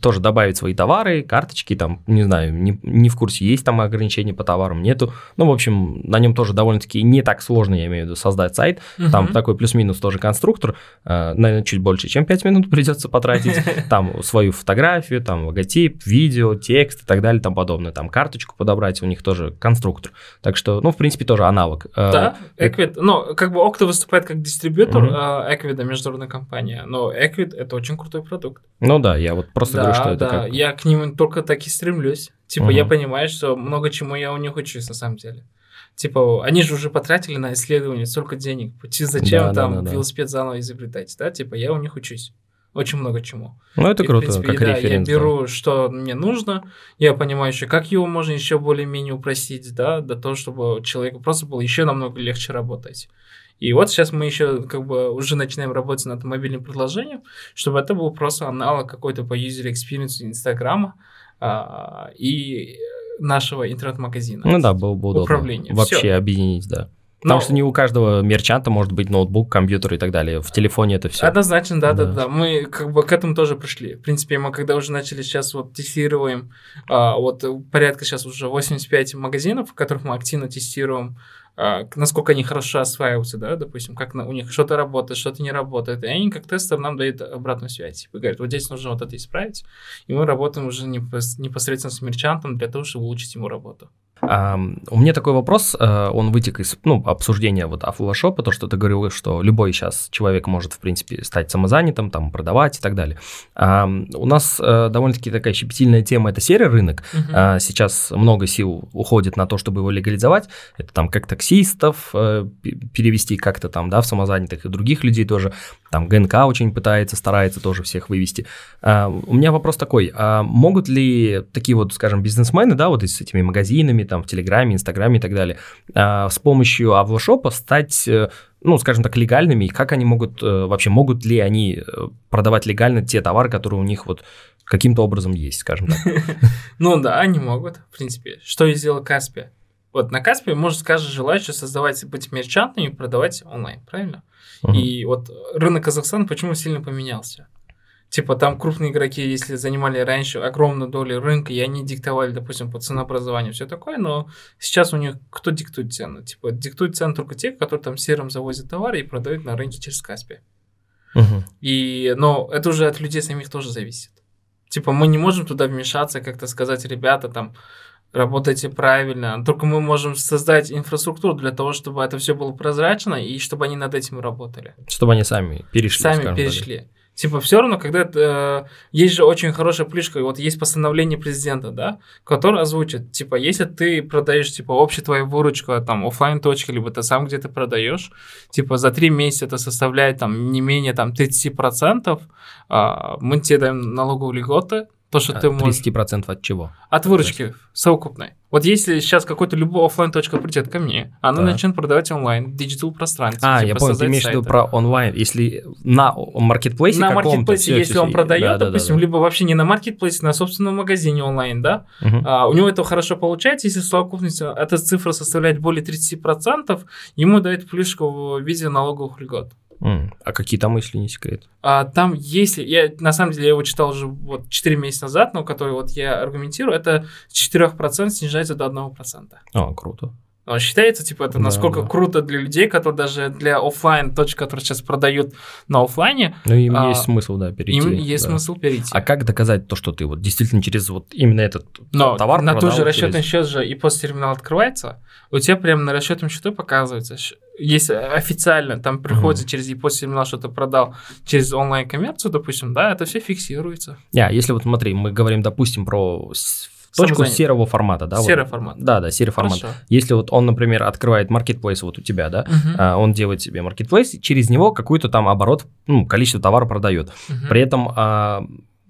тоже добавить свои товары, карточки, там, не знаю, не, не в курсе, есть там ограничения по товарам, нету. Ну, в общем, на нем тоже довольно-таки не так сложно, я имею в виду, создать сайт. Там Мгм. такой плюс-минус тоже конструктор, э, наверное, чуть больше, чем 5 минут придется потратить. Там свою фотографию, там логотип, видео, текст и так далее, там подобное. Там карточку подобрать, у них тоже конструктор. Так что, ну, в принципе, тоже аналог. Э, Да, Equid, ну, как бы Okta выступает как дистрибьютор э, Equid, международная компания, но Equid это очень крутой продукт. Ну да, я вот просто да, говорю, что это да, как... я к ним только так и стремлюсь. Типа, Мгм. я понимаю, что много чему я у них учусь на самом деле. Типа, они же уже потратили на исследование столько денег. Зачем Да, там да, да. велосипед заново изобретать, да? Типа, я у них учусь. Очень много чему. Ну, это И, круто, принципе, как да, референс. Я да. беру, что мне нужно, я понимаю еще, как его можно еще более-менее упростить, да, до того, чтобы человеку просто было еще намного легче работать. И вот сейчас мы еще как бы уже начинаем работать над мобильным приложением, чтобы это был просто аналог какой-то по user experience Инстаграма а, и нашего интернет-магазина. Ну да, было бы удобно. Управление. Вообще Всё. объединить, да. Потому Но- что не у каждого мерчанта может быть ноутбук, компьютер и так далее. В телефоне это все. Однозначно, да, да, Да. да, Мы как бы к этому тоже пришли. В принципе, мы когда уже начали сейчас вот тестируем, а, вот порядка сейчас уже 85 магазинов, в которых мы активно тестируем, насколько они хорошо осваиваются, да, допустим, как на- у них что-то работает, что-то не работает, и они как тестер нам дают обратную связь. Типа говорят, вот здесь нужно вот это исправить, и мы работаем уже непос- непосредственно с мерчантом для того, чтобы улучшить ему работу. У меня такой вопрос, э, он вытек из ну, обсуждения вот Афлошопа, то, что ты говорил, что любой сейчас человек может, в принципе, стать самозанятым, там, продавать и так далее. У нас э, довольно-таки такая щепетильная тема – это серый рынок. А, Сейчас много сил уходит на то, чтобы его легализовать. Это там как таксистов э, перевести как-то там, да, в самозанятых и других людей тоже. Там ГНК очень пытается, старается тоже всех вывести. А, У меня вопрос такой, а могут ли такие вот, скажем, бизнесмены, да, вот с этими магазинами, там, в Телеграме, Инстаграме и так далее, а, с помощью Авлошопа стать э, ну, скажем так, легальными, и как они могут, э, вообще могут ли они э, продавать легально те товары, которые у них вот каким-то образом есть, скажем так. Ну да, они могут, в принципе. Что и сделал Каспи. Вот на Каспи может каждый желающий создавать, быть мерчантом и продавать онлайн, правильно? И вот рынок Казахстана почему сильно поменялся? Типа там крупные игроки, если занимали раньше огромную долю рынка, и они диктовали, допустим, по ценообразованию, все такое, но сейчас у них кто диктует цену? Типа диктует цену только те, которые там серым завозят товары и продают на рынке через Каспи. Мгм. И, но это уже от людей самих тоже зависит. Типа мы не можем туда вмешаться, как-то сказать, ребята, там, работайте правильно. Только мы можем создать инфраструктуру для того, чтобы это все было прозрачно и чтобы они над этим работали. Чтобы они сами перешли. Сами скажем так. Типа, все равно, когда э, есть же очень хорошая плюшка, вот есть постановление президента, да, которое озвучит, типа, если ты продаешь, типа, общая твоя выручка, там, оффлайн точка либо ты сам где-то продаешь, типа, за три месяца это составляет, там, не менее, там, 30%, а, мы тебе даем налоговые льготы, то, что А, ты можешь... 30% от чего? От выручки совокупной. Вот если сейчас какой-то любой оффлайн точка придет ко мне, она Так. начнет продавать онлайн, в digital пространстве. А, типа, я понял, ты имеешь в виду про онлайн. Если на маркетплейсе на маркетплейсе, если всё, он продает, Да, да, да, допустим, да. либо вообще не на маркетплейсе, на собственном магазине онлайн, да, Мгм. а, у него это хорошо получается, если совокупность а, эта цифра составляет более 30%, ему дают плюшку в виде налоговых льгот. А какие там, если не секрет? А там, если, я на самом деле я его читал уже вот 4 месяца назад, но который вот я аргументирую, это с 4% снижается до 1%. А, круто. Он считается, типа, это Да, насколько да. круто для людей, которые даже для оффлайн точек, которые сейчас продают на оффлайне, Ну, им А, есть смысл, да, перейти. им есть да. смысл перейти. А как доказать то, что ты вот действительно через вот именно этот Но товар на тот же расчетный через- счет же и посттерминал открывается, у тебя прямо на расчетном счету показывается, если официально там приходит через EPOS терминал, что ты продал через онлайн-коммерцию, допустим, да, это все фиксируется. Не, а если вот смотри, мы говорим, допустим, про точку серого формата, да? вот. Серый формат. Да, да, серый формат. Хорошо. Если вот он, например, открывает маркетплейс вот у тебя, да, а, он делает себе маркетплейс, через него какой-то там оборот, ну, количество товара продает. Мгм. При этом, а,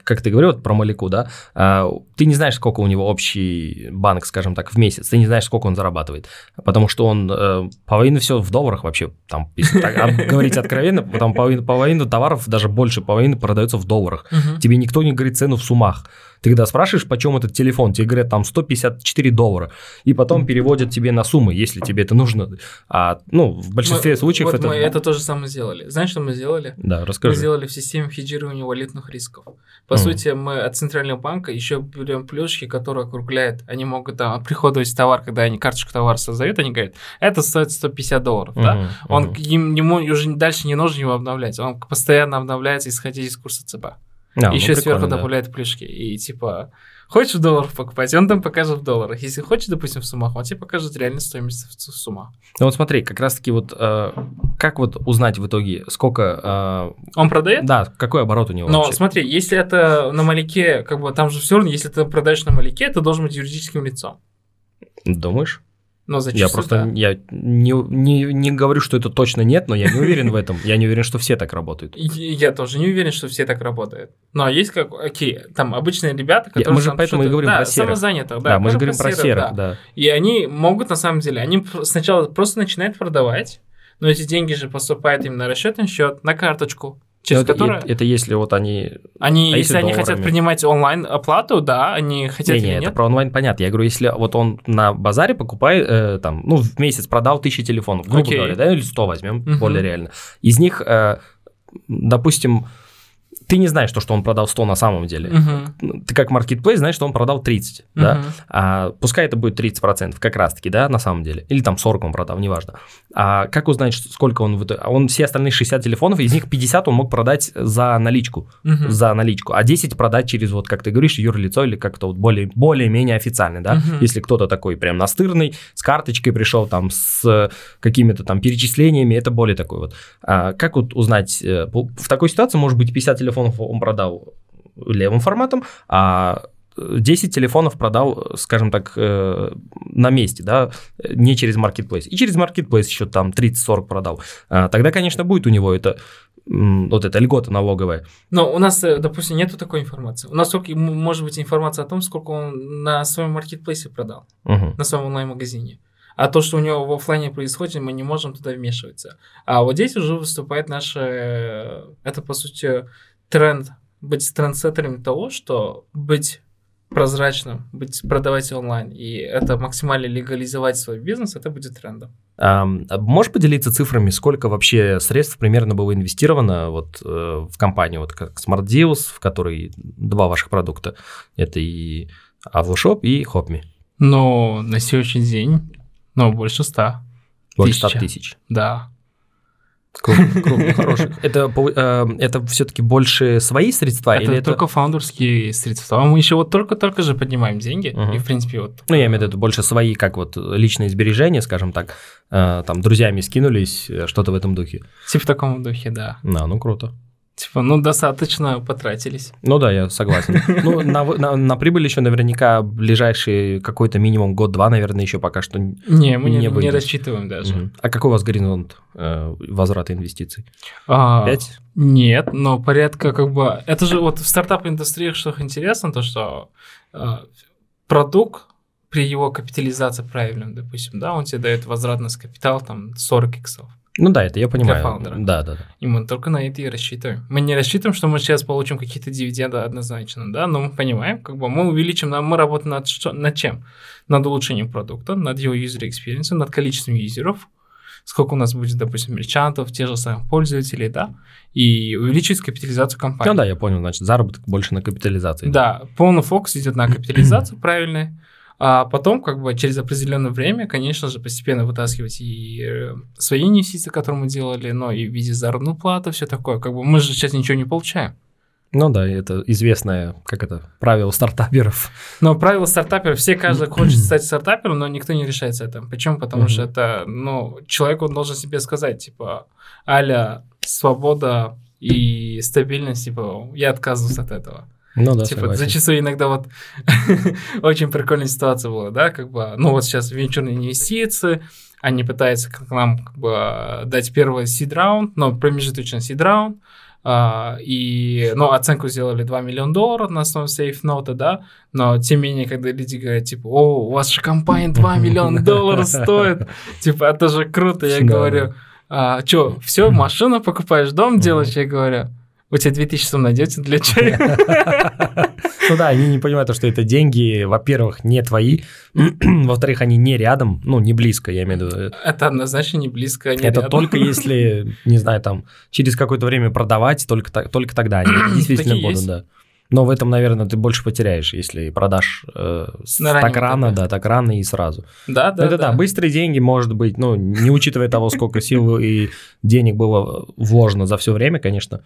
как ты говорил вот про Маляку, да, а, ты не знаешь, сколько у него общий банк, скажем так, в месяц, ты не знаешь, сколько он зарабатывает, потому что он э, половину все в долларах вообще, там, если так говорить откровенно, там половину, половину товаров, даже больше половины продается в долларах. Мгм. Тебе никто не говорит цену в суммах. Ты когда спрашиваешь, почем этот телефон, тебе говорят там 154 доллара, и потом переводят тебе на суммы, если тебе это нужно. А, ну, в большинстве Мы- случаев вот это... мы это тоже самое сделали. Знаешь, что мы сделали? Да, Мы расскажи. сделали в системе хеджирования валютных рисков. По Мгм. сути, мы от центрального банка еще берем плюшки, которые округляют. Они могут там оприходовать товар, когда они карточку товара создают, они говорят, это стоит 150 долларов, да? Он мгм. им, ему уже дальше не нужно его обновлять. Он постоянно обновляется, исходя из курса ЦБ. А, ну, еще сверху прикольно, да. добавляет плюшки. И типа, хочешь в долларах покупать, он там покажет в долларах. Если хочешь, допустим, в суммах, он тебе покажет реальную стоимость в суммах. Ну вот смотри, как раз-таки вот э, как вот узнать в итоге, сколько... Он э, продает? да, какой оборот у него Но вообще? смотри, если это на маляке, как бы там же все равно, если ты продаешь на маляке, это должен быть юридическим лицом. Думаешь? Но зачем? Я просто я не, не, не говорю, что это точно нет, но я не уверен в этом. Я не уверен, что все так работают. Я тоже не уверен, что все так работают. Но есть как, окей, там обычные ребята, которые... мы же поэтому и говорим да, про серых. самозанятых, да. Да, мы же говорим про серых, да. да. И они могут, на самом деле, они сначала просто начинают продавать, но эти деньги же поступают им на расчетный счет, на карточку, через Ну, это, которую... это- если вот они... Они, а если, если они хотят принимать онлайн оплату, да, они хотят Не, или не, это про онлайн понятно. Я говорю, если вот он на базаре покупает, э, там, ну, в месяц продал тысячи телефонов, грубо Окей. говоря, да, или 100 возьмем, Мгм. более реально. Из них, э, допустим, ты не знаешь, то, что он продал 100 на самом деле. Ну, Ты как маркетплейс знаешь, что он продал 30, да? Мгм. А, пускай это будет 30% как раз-таки, да, на самом деле. Или там 40 он продал, неважно. А как узнать, сколько он... а Он все остальные 60 телефонов, из них 50 он мог продать за наличку. Мгм. За наличку. А 10 продать через, вот как ты говоришь, юрлицо или как-то вот более, более-менее официально, да? Мгм. Если кто-то такой прям настырный, с карточкой пришел, там, с какими-то там перечислениями, это более такой вот. А как вот узнать... э, В такой ситуации, может быть, 50 телефонов он продал левым форматом, а 10 телефонов продал, скажем так, э, на месте, да, не через маркетплейс. И через маркетплейс еще там 30-40 продал. А, Тогда, конечно, будет у него это вот эта льгота налоговая. Но у нас, э, допустим, нету такой информации. У нас только может быть информация о том, сколько он на своем маркетплейсе продал, Мгм. на своем онлайн-магазине. А то, что у него в оффлайне происходит, мы не можем туда вмешиваться. А вот здесь уже выступает наше... э, Это, по сути, тренд. Быть трендсеттером того, что быть прозрачным, быть, продавать онлайн, и это максимально легализовать свой бизнес, это будет трендом. А, можешь поделиться цифрами, сколько вообще средств примерно было инвестировано вот, э, в компанию, вот как Smart Deals, в которой два ваших продукта, это и Avloshop и Hopme? Ну, на сегодняшний день, ну, больше ста. Больше ста тысяч? Да. Круто, хороших. Это, э, это все-таки больше свои средства? Это или только это... фаундерские средства. Мы еще вот только-только же поднимаем деньги. Uh-huh. И, в принципе, вот... Ну, я имею в виду больше свои, как вот личные сбережения, скажем так. Э, там, друзьями скинулись, э, что-то в этом духе. Типа в таком духе, да. Да, ну круто. Типа, ну, достаточно потратились. Ну да, я согласен. Ну, на, на, на прибыль еще наверняка ближайший какой-то минимум год-два, наверное, еще пока что не Мы не, не, не рассчитываем даже. Угу. А какой у вас горизонт э, возврата инвестиций? А, Пять? Нет, но порядка как бы... Это же вот в стартап-индустрии что интересно, то что э, продукт при его капитализации правильном, допустим, да, он тебе дает возвратность капитал там 40 иксов. Ну да, это я понимаю. Для фаундера. Да, да, да. И мы только на это и рассчитываем. Мы не рассчитываем, что мы сейчас получим какие-то дивиденды однозначно, да, но мы понимаем, как бы мы увеличим, мы работаем над, что, над чем? Над улучшением продукта, над его user experience, над количеством юзеров, сколько у нас будет, допустим, мерчантов, тех же самых пользователей, да, и увеличить капитализацию компании. Ну да, я понял, значит, заработок больше на капитализации. Да, полный фокус идет на капитализацию правильной, а потом, как бы через определенное время, конечно же, постепенно вытаскивать и э, свои инвестиции, которые мы делали, но и в виде заработной платы, все такое. Как бы мы же сейчас ничего не получаем. Ну да, это известное, как это, правило стартаперов. Но правило стартаперов, все, каждый хочет стать стартапером, но никто не решается это. Почему? Потому что это, ну, человек, он должен себе сказать, типа, аля, свобода и стабильность, типа, я отказываюсь от этого. Ну да, Типа, согласен. зачастую иногда вот очень прикольная ситуация была, да, как бы, ну вот сейчас венчурные инвестиции, они пытаются к нам как бы дать первый seed раунд, но промежуточный seed раунд, Uh, и, ну, оценку сделали 2 миллиона долларов на основе сейф-нота, да, но тем не менее, когда люди говорят, типа, о, у вас же компания 2 миллиона долларов стоит, типа, это же круто, я говорю, а, что, все, машину покупаешь, дом делаешь, я говорю, у тебя 2000 сум найдете для чая? Ну да, они не понимают, что это деньги, во-первых, не твои, во-вторых, они не рядом, ну, не близко, я имею в виду. Это однозначно не близко, не Это только если, не знаю, там, через какое-то время продавать, только, только тогда они действительно будут, да. Но в этом, наверное, ты больше потеряешь, если продашь э, так рано, да, так рано и сразу. Да, да, это да. да. Быстрые деньги, может быть, ну, не учитывая того, сколько сил и денег было вложено за все время, конечно.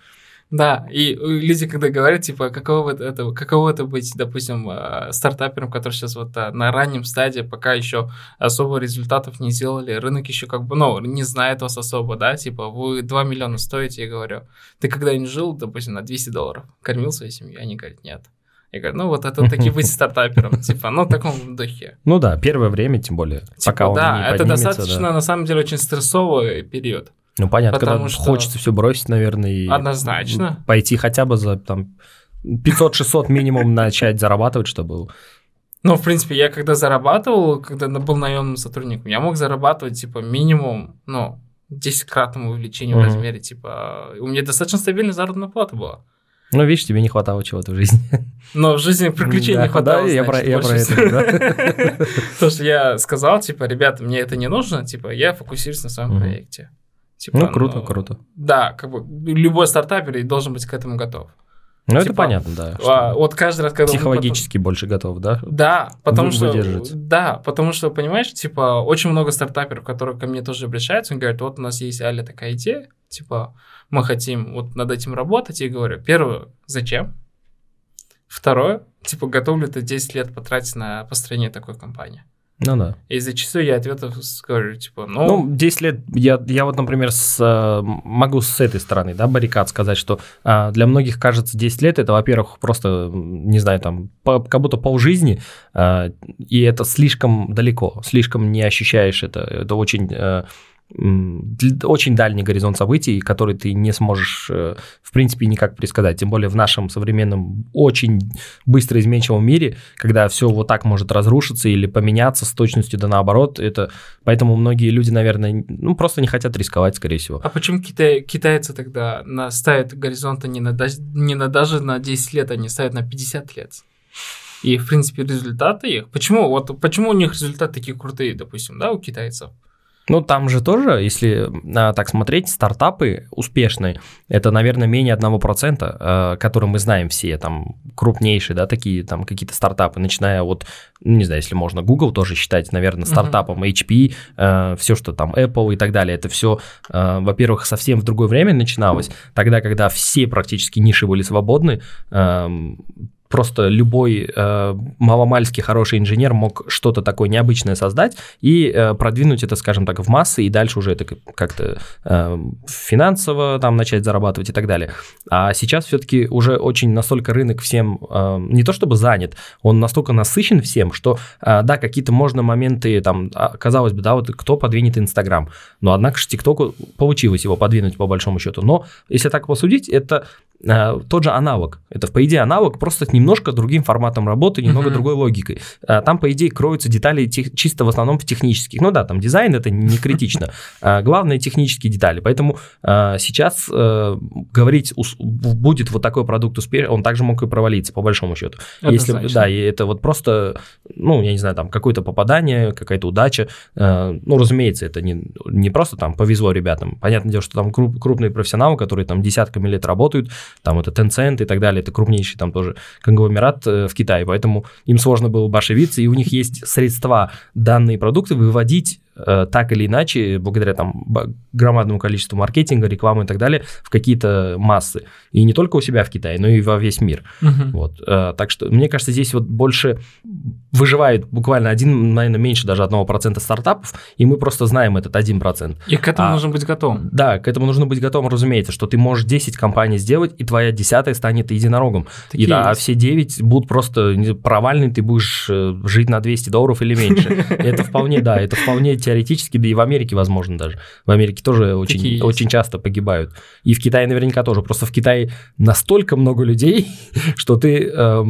Да, и люди, когда говорят, типа, каково это, каково это быть, допустим, э, стартапером, который сейчас вот э, на раннем стадии, пока еще особо результатов не сделали, рынок еще как бы, ну, не знает вас особо, да, типа, вы 2 миллиона стоите, я говорю, ты когда-нибудь жил, допустим, на 200 долларов, кормил свою семью? Они говорят, нет. Я говорю, ну вот это таки быть стартапером, типа, ну в таком духе. Ну да, первое время, тем более, типа, пока он да, не это достаточно, на самом деле, очень стрессовый период. Ну, понятно, Потому когда что... хочется все бросить, наверное, и Однозначно. пойти хотя бы за там 500-600 минимум начать зарабатывать, чтобы... Ну, в принципе, я когда зарабатывал, когда был наемным сотрудником, я мог зарабатывать, типа, минимум, ну, 10-кратному увеличению mm-hmm. в размере, типа, у меня достаточно стабильная заработная плата была. Ну, видишь, тебе не хватало чего-то в жизни. Но в жизни приключений да, не хватало. Да, я про, я про это, да. То, что я сказал, типа, ребята, мне это не нужно, типа, я фокусируюсь на своем проекте. Типа, ну, круто, ну, круто. Да, как бы любой стартапер должен быть к этому готов. Ну, типа, это понятно, да. А, вот каждый раз, когда Психологически потом... больше готов, да? Да, потому что... Да, потому что, понимаешь, типа, очень много стартаперов, которые ко мне тоже обращаются, они говорят, вот у нас есть, Аля, такая идея, типа, мы хотим вот над этим работать, и говорю, первое, зачем? Второе, типа, готов ли ты 10 лет потратить на построение такой компании? Ну да. И зачастую я ответов скажу, типа, ну... Ну, 10 лет, я, я вот, например, с, э, могу с этой стороны, да, баррикад сказать, что а, для многих кажется 10 лет, это, во-первых, просто, не знаю, там, по, как будто полжизни, а, и это слишком далеко, слишком не ощущаешь это, это очень... А, очень дальний горизонт событий, который ты не сможешь, э, в принципе, никак предсказать. Тем более в нашем современном, очень быстро изменчивом мире, когда все вот так может разрушиться или поменяться с точностью да наоборот. Это, поэтому многие люди, наверное, ну, просто не хотят рисковать, скорее всего. А почему китай, китайцы тогда ставят горизонты не на, не на даже на 10 лет, они ставят на 50 лет? И, в принципе, результаты их... Почему, вот, почему у них результаты такие крутые, допустим, да, у китайцев? Ну, там же тоже, если а, так смотреть, стартапы успешные, это, наверное, менее 1%, а, которые мы знаем все, там, крупнейшие, да, такие, там, какие-то стартапы, начиная от, ну, не знаю, если можно Google тоже считать, наверное, стартапом, uh-huh. HP, а, все, что там, Apple и так далее, это все, а, во-первых, совсем в другое время начиналось, тогда, когда все практически ниши были свободны, а, просто любой э, маломальски хороший инженер мог что-то такое необычное создать и э, продвинуть это, скажем так, в массы, и дальше уже это как-то э, финансово там начать зарабатывать и так далее. А сейчас все-таки уже очень настолько рынок всем э, не то чтобы занят, он настолько насыщен всем, что э, да, какие-то можно моменты там, а, казалось бы, да, вот кто подвинет Инстаграм, но однако же ТикТоку получилось его подвинуть по большому счету. Но если так посудить, это тот же аналог. Это, по идее, аналог просто немножко другим форматом работы, немного uh-huh. другой логикой. Э, там, по идее, кроются детали тех, чисто в основном в технических. Ну да, там дизайн это не критично. А главное технические детали. Поэтому э, сейчас э, говорить, будет вот такой продукт успешный, он также мог и провалиться, по большому счету. Если, да, и это вот просто, ну, я не знаю, там какое-то попадание, какая-то удача. Э, ну, разумеется, это не, не просто там повезло ребятам. Понятное дело, что там круп, крупные профессионалы, которые там десятками лет работают, там это Tencent и так далее, это крупнейший там тоже конгломерат э, в Китае, поэтому им сложно было бы ошибиться, и у них есть средства данные продукты выводить так или иначе, благодаря там громадному количеству маркетинга, рекламы и так далее, в какие-то массы. И не только у себя в Китае, но и во весь мир. Uh-huh. Вот. Э, так что, мне кажется, здесь вот больше выживает буквально один, наверное, меньше даже одного процента стартапов, и мы просто знаем этот один процент. И к этому а, нужно быть готовым. Да, к этому нужно быть готовым, разумеется, что ты можешь 10 компаний сделать, и твоя десятая станет единорогом. Такие и да, а все 9 будут просто провальны, ты будешь э, жить на 200 долларов или меньше. Это вполне, да, это вполне теоретически, да и в Америке возможно даже. В Америке тоже очень, очень часто погибают. И в Китае наверняка тоже. Просто в Китае настолько много людей, что ты э,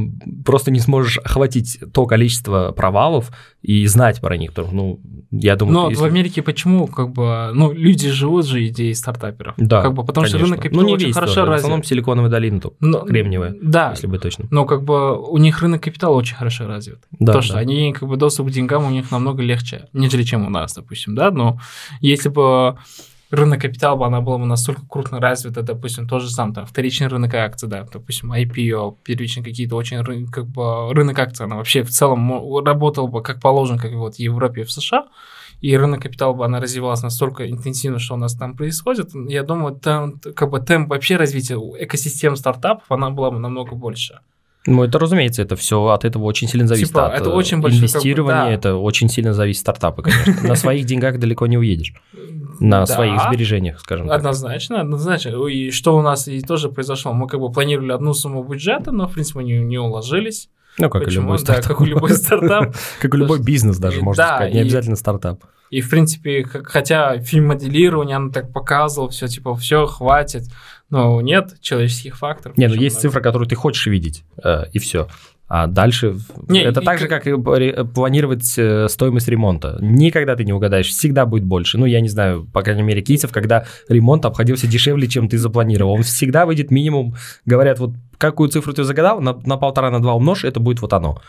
просто не сможешь охватить то количество провалов и знать про них. Ну, я думаю, Но если... в Америке почему, как бы, ну, люди живут же идеей стартаперов. Да, как бы, потому конечно. что рынок капитала ну, не очень хорошо развит. В основном силиконовая долина, только Но, кремниевая, да, если бы точно. Но как бы у них рынок капитала очень хорошо развит. Да, То, что да. они, как бы, доступ к деньгам у них намного легче, нежели чем у нас, допустим, да, но если бы рынок капитала бы она была бы настолько крупно развита, допустим, тот же сам там вторичный рынок акций, да, допустим, IPO, первичные какие-то очень как бы рынок акций, она вообще в целом работала бы как положено, как вот в Европе и в США, и рынок капитала бы она развивалась настолько интенсивно, что у нас там происходит, я думаю, там как бы темп вообще развития экосистем стартапов, она была бы намного больше. Ну, это разумеется, это все от этого очень сильно зависит. Типа, от это очень большое, инвестирования, как бы, да. это очень сильно зависит от стартапа, конечно. На своих деньгах далеко не уедешь. На своих сбережениях, скажем так. Однозначно, однозначно. И что у нас и тоже произошло, мы как бы планировали одну сумму бюджета, но, в принципе, мы не, не уложились. Ну, как Почему? и любой стартап. Да, как у любой стартап. Как у любой бизнес даже, можно сказать, не обязательно стартап. И, в принципе, хотя фильм моделирования, он так показывал, все, типа, все, хватит. Но нет человеческих факторов. Не, ну есть цифра, которую ты хочешь видеть, э, и все. А дальше не, это и, так же, как и планировать э, стоимость ремонта. Никогда ты не угадаешь, всегда будет больше. Ну, я не знаю, по крайней мере, кейсов, когда ремонт обходился дешевле, чем ты запланировал. Он всегда выйдет минимум, говорят, вот какую цифру ты загадал, на, на полтора, на два умножь, это будет вот оно.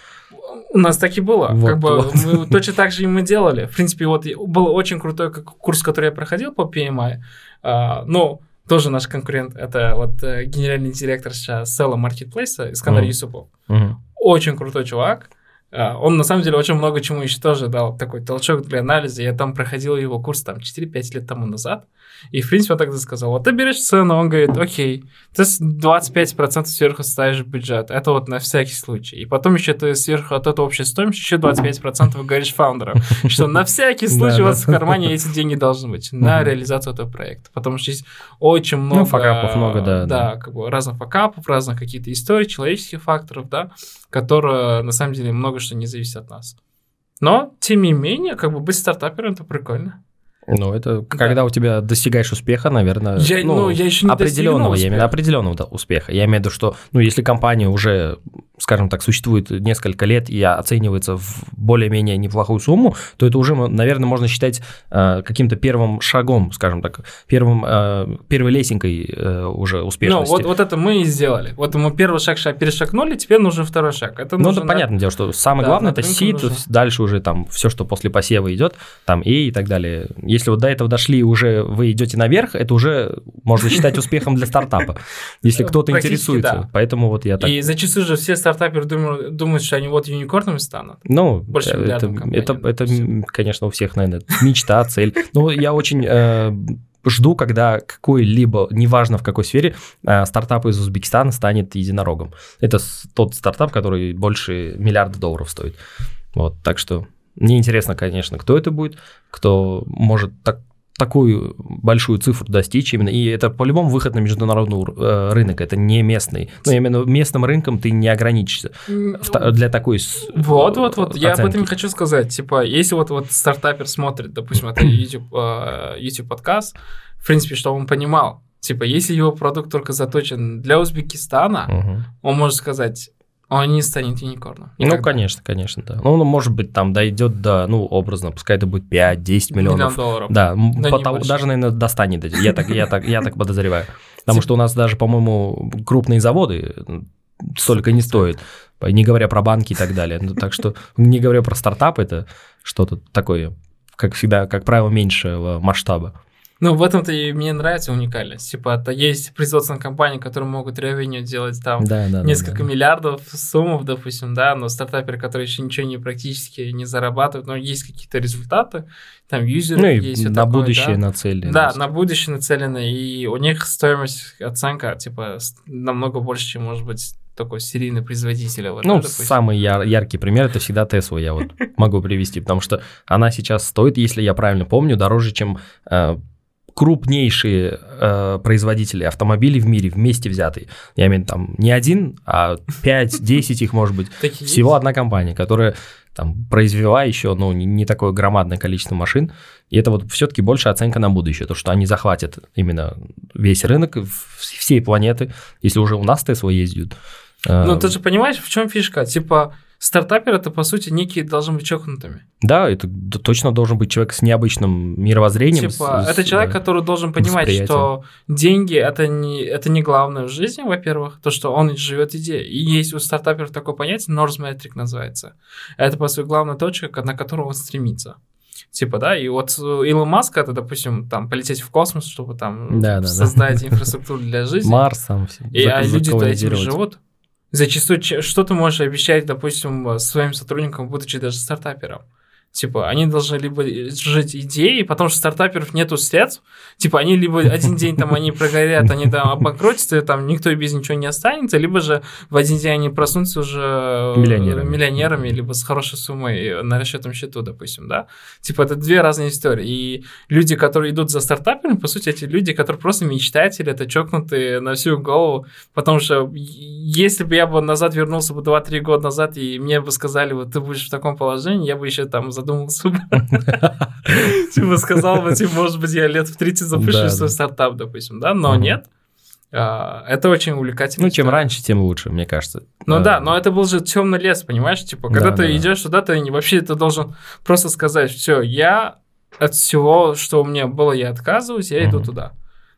У нас так и было. Вот, как бы мы точно так же и мы делали. В принципе, вот был очень крутой курс, который я проходил по PMI. А, но тоже наш конкурент, это вот э, генеральный директор сейчас Села Marketplace, Искандар mm. Юсупов. Mm-hmm. Очень крутой чувак. Uh, он на самом деле очень много чему еще тоже дал такой толчок для анализа. Я там проходил его курс там 4-5 лет тому назад. И, в принципе, он тогда сказал, вот ты берешь цену, он говорит, окей, ты 25% сверху ставишь бюджет, это вот на всякий случай. И потом еще ты сверху от этой общей стоимости еще 25% говоришь фаундерам, что на всякий случай у вас в кармане эти деньги должны быть на реализацию этого проекта. Потому что есть очень ну, много... Ну, факапов много, да. Да, как бы разных факапов, разных каких-то историй, человеческих факторов, да, которые на самом деле много что не зависит от нас. Но, тем не менее, как бы быть стартапером это прикольно. Ну, это когда у тебя достигаешь успеха, наверное, Я- ну, я еще не определенного, я успеха. определенного да, успеха. Я имею в виду, что, ну, если компания уже, скажем так, существует несколько лет и оценивается в более-менее неплохую сумму, то это уже, наверное, можно считать э, каким-то первым шагом, скажем так, первым, э, первой лесенкой э, уже Ну, успешности. вот, вот это мы и сделали. Вот мы первый шаг, шаг перешагнули, теперь нужен второй шаг. Это Ну, это понятное дело, что самое Да, главное это сид, нужно. дальше уже там все, что после посева идет, там и и так далее. Если вот до этого дошли, и уже вы идете наверх, это уже можно считать успехом для стартапа, если кто-то интересуется. да. Поэтому вот я так. И зачастую же все стартаперы думают, думают, что они вот юникорнами станут. Ну, больше это, это, это, м, конечно, у всех, наверное, мечта, цель. Ну, я очень э, жду, когда какой-либо, неважно в какой сфере, э, стартап из Узбекистана станет единорогом. Это тот стартап, который больше миллиарда долларов стоит. Вот, так что мне интересно, конечно, кто это будет, кто может так, такую большую цифру достичь именно. И это по-любому выход на международный э, рынок, это не местный. Ну, именно местным рынком ты не ограничишься та- для такой Вот, вот, вот. Я об оценки. этом и хочу сказать. Типа, если вот, вот стартапер смотрит, допустим, это YouTube, э, YouTube подкаст, в принципе, чтобы он понимал, типа, если его продукт только заточен для Узбекистана, Мгм. он может сказать, он не станет юникорном. Ну, Никогда. конечно, конечно, да. Ну, ну, может быть, там дойдет до, ну, образно, пускай это будет 5-10 Миллион миллионов. долларов. Да, м, Да по не того- больше. даже, наверное, до 100 не дойдет. Я так, я так, я так подозреваю. Потому что у нас даже, по-моему, крупные заводы столько не стоят, не говоря про банки и так далее. Ну, так что, не говоря про стартап, это что-то такое, как всегда, как правило, меньшего масштаба. Ну, в этом-то и мне нравится уникальность. Типа, это есть производственные компании, которые могут ревеню делать там Да, да, да, несколько да. миллиардов суммов, допустим, да, но стартаперы, которые еще ничего не практически не зарабатывают, но есть какие-то результаты, там юзеры Ну, и есть. на такое, будущее да. нацелены. Да, на будущее нацелены, и у них стоимость оценка, типа, намного больше, чем, может быть, такой серийный производитель. ЛР, Ну, допустим. самый яр- яркий пример это всегда Тесла, я вот могу привести, потому что она сейчас стоит, если я правильно помню, дороже, чем э, крупнейшие э, производители автомобилей в мире вместе взятые. Я имею в виду там не один, а 5-10 их может быть. Всего одна компания, которая там произвела еще, ну, не, не такое громадное количество машин. И это вот все-таки больше оценка на будущее, то, что они захватят именно весь рынок всей планеты, если уже у нас Тесла ездят. э, Ну, ты же понимаешь, в чем фишка? Типа, стартапер это, по сути, некие должны быть чокнутыми. Да, это точно должен быть человек с необычным мировоззрением. Типа, с- это человек, да. который должен понимать, Восприятие. что деньги это не, это не главное в жизни, во-первых, то, что он живет идеей. И есть у стартаперов такое понятие, North Metric называется. Это, по сути, главная точка, на которую он стремится. Типа, да, и вот у Илона Маска это, допустим, там, полететь в космос, чтобы там Да, да, да. создать инфраструктуру для жизни. Марс там все. И а люди-то этим живут. Зачастую, что ты можешь обещать, допустим, своим сотрудникам, будучи даже стартапером? Типа, они должны либо жить идеей, потому что стартаперов нету средств. Типа, они либо один день там они прогорят, они там обанкротятся, и там никто без ничего не останется, либо же в один день они проснутся уже э, Миллионерами. миллионерами, либо с хорошей суммой на расчетном счету, допустим, да. Типа, это две разные истории. И люди, которые идут за стартаперами, по сути, эти люди, которые просто мечтатели, это чокнутые на всю голову, потому что если бы я бы назад вернулся бы 2-3 года назад, и мне бы сказали, вот ты будешь в таком положении, я бы еще там задумался бы. Типа сказал бы, типа, может быть, я лет в 30 запущу свой стартап, допустим, да, но нет. А, Это очень увлекательно. Ну, чем раньше, тем лучше, мне кажется. Ну А, да, но это был же темный лес, понимаешь? Типа, когда Да, ты идешь туда, ты вообще ты должен просто сказать, все, я от всего, что у меня было, я отказываюсь, я иду туда.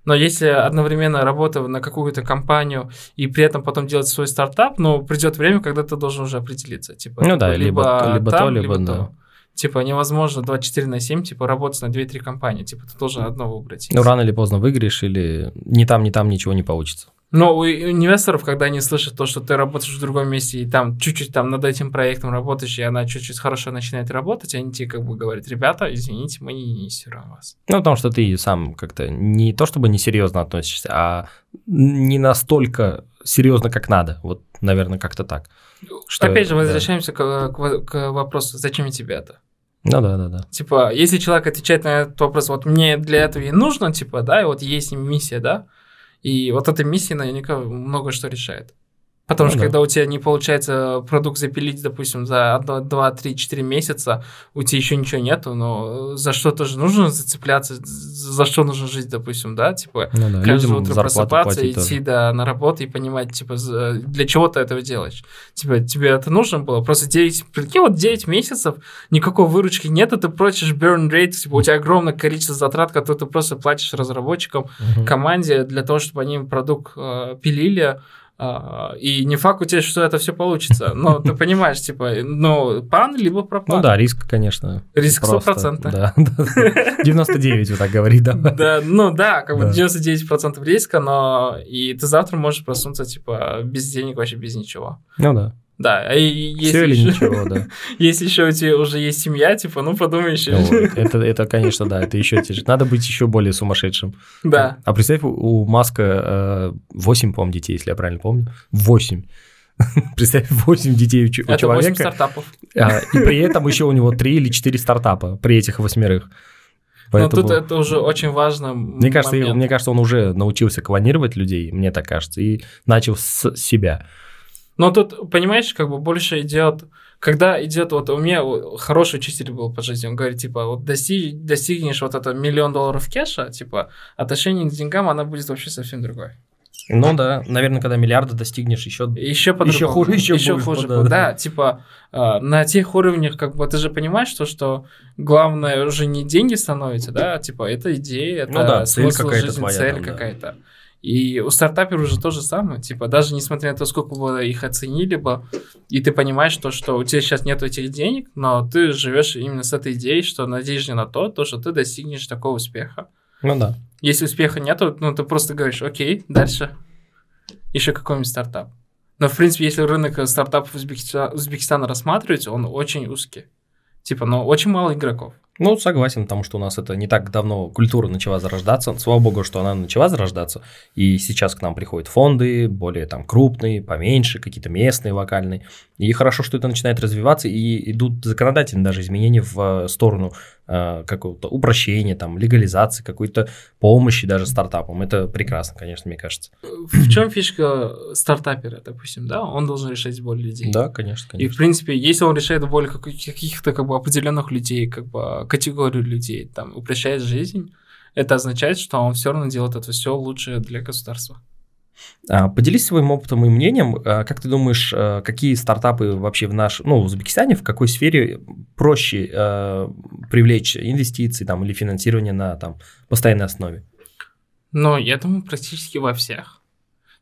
Но если одновременно работа на какую-то компанию и при этом потом делать свой стартап, ну, придет время, когда ты должен уже определиться. Типа, Ну да, либо- либо то, там, либо да. Типа, невозможно 24 на 7, типа, работать на 2-3 компании. Типа, ты должен одно выбрать. Ну, рано или поздно выиграешь, или ни там, ни там ничего не получится. Но у инвесторов, когда они слышат то, что ты работаешь в другом месте, и там чуть-чуть там над этим проектом работаешь, и она чуть-чуть хорошо начинает работать, они тебе как бы говорят, ребята, извините, мы не инвестируем вас. Ну, потому что ты сам как-то не то чтобы несерьезно относишься, а не настолько серьезно, как надо. Вот, наверное, как-то так. Что- Опять же, да. возвращаемся к, к- к вопросу, зачем тебе это? Ну да, да, да. Типа, если человек отвечает на этот вопрос, вот мне для этого и нужно, типа, да, и вот есть миссия, да, и вот эта миссия наверняка много что решает. Потому Ну что да. когда у тебя не получается продукт запилить, допустим, за 2, 3, 4 месяца, у тебя еще ничего нету, но за что-то же нужно зацепляться, за что нужно жить, допустим, да, типа Ну да, каждое людям утро просыпаться, идти тоже. да, на работу и понимать, типа, за- для чего ты этого делаешь. Типа, тебе это нужно было? Просто 9, прикинь, вот 9 месяцев, никакой выручки нет, и ты платишь burn rate, типа, у тебя огромное количество затрат, которые ты просто платишь разработчикам, Мгм. команде для того, чтобы они продукт э, пилили. Э, и не факт у тебя, что это все получится. Но ты понимаешь, типа, ну, пан либо пропан. Ну да, риск, конечно. Риск просто, 100%. Да, да. 99, вот так говорит, да. Да, ну да, как бы Да. 99% риска, но и ты завтра можешь проснуться, типа, без денег, вообще без ничего. Ну да. Да, и если Все или еще, ничего, да. если еще у тебя уже есть семья, типа, ну подумай еще. Ну, Это, это, конечно, да, это еще тяжелее. Надо быть еще более сумасшедшим. Да. А представь, у- Маска э, 8, по-моему, детей, если я правильно помню. 8. Представь, 8 детей у, Это 8 человека. стартапов. а, и при этом еще у него 3 или 4 стартапа при этих восьмерых. Но Поэтому, тут это уже очень важно. мне, кажется, мне кажется, он уже научился клонировать людей, мне так кажется, и начал с себя. Но тут, понимаешь, как бы больше идет, когда идет, вот у меня хороший учитель был по жизни, он говорит, типа, вот достиг, достигнешь вот это миллион долларов кэша, типа, отношение к деньгам, она будет вообще совсем другой. Ну да, наверное, когда миллиарда достигнешь, еще... Еще по Ещё хуже, ещё еще будет, хуже. да, да. Да, типа, э, на тех уровнях, как бы, ты же понимаешь, что, что главное уже не деньги становятся, да, типа, это идея, это Ну да, цель какая-то жизни, твоя цель там, да. И у стартаперов уже то же самое, типа, даже несмотря на то, сколько бы их оценили бы, и ты понимаешь то, что у тебя сейчас нет этих денег, но ты живешь именно с этой идеей, что надежде на то, то, что ты достигнешь такого успеха. Ну да. Если успеха нету, ну, ты просто говоришь, окей, дальше. Еще какой-нибудь стартап. Но, в принципе, если рынок стартапов Узбекиста- Узбекистана рассматривать, он очень узкий. Типа, ну, очень мало игроков. Ну, согласен, потому что у нас это не так давно культура начала зарождаться. Слава богу, что она начала зарождаться. И сейчас к нам приходят фонды, более там крупные, поменьше, какие-то местные, локальные. И хорошо, что это начинает развиваться, и идут законодательные даже изменения в э, сторону какого-то упрощения, там, легализации, какой-то помощи даже стартапам. Это прекрасно, конечно, мне кажется. В чем фишка стартапера, допустим, да? Он должен решать боль людей. Да, конечно, И, в конечно. принципе, если он решает боль как- каких-то как бы определенных людей, как бы категорию людей, там, упрощает жизнь, это означает, что он все равно делает это все лучше для государства. А, Поделись своим опытом и мнением. А, Как ты думаешь, э, какие стартапы вообще в наш, ну, в Узбекистане, в какой сфере проще э, привлечь инвестиции там, или финансирование на там, постоянной основе? Но я думаю, практически во всех.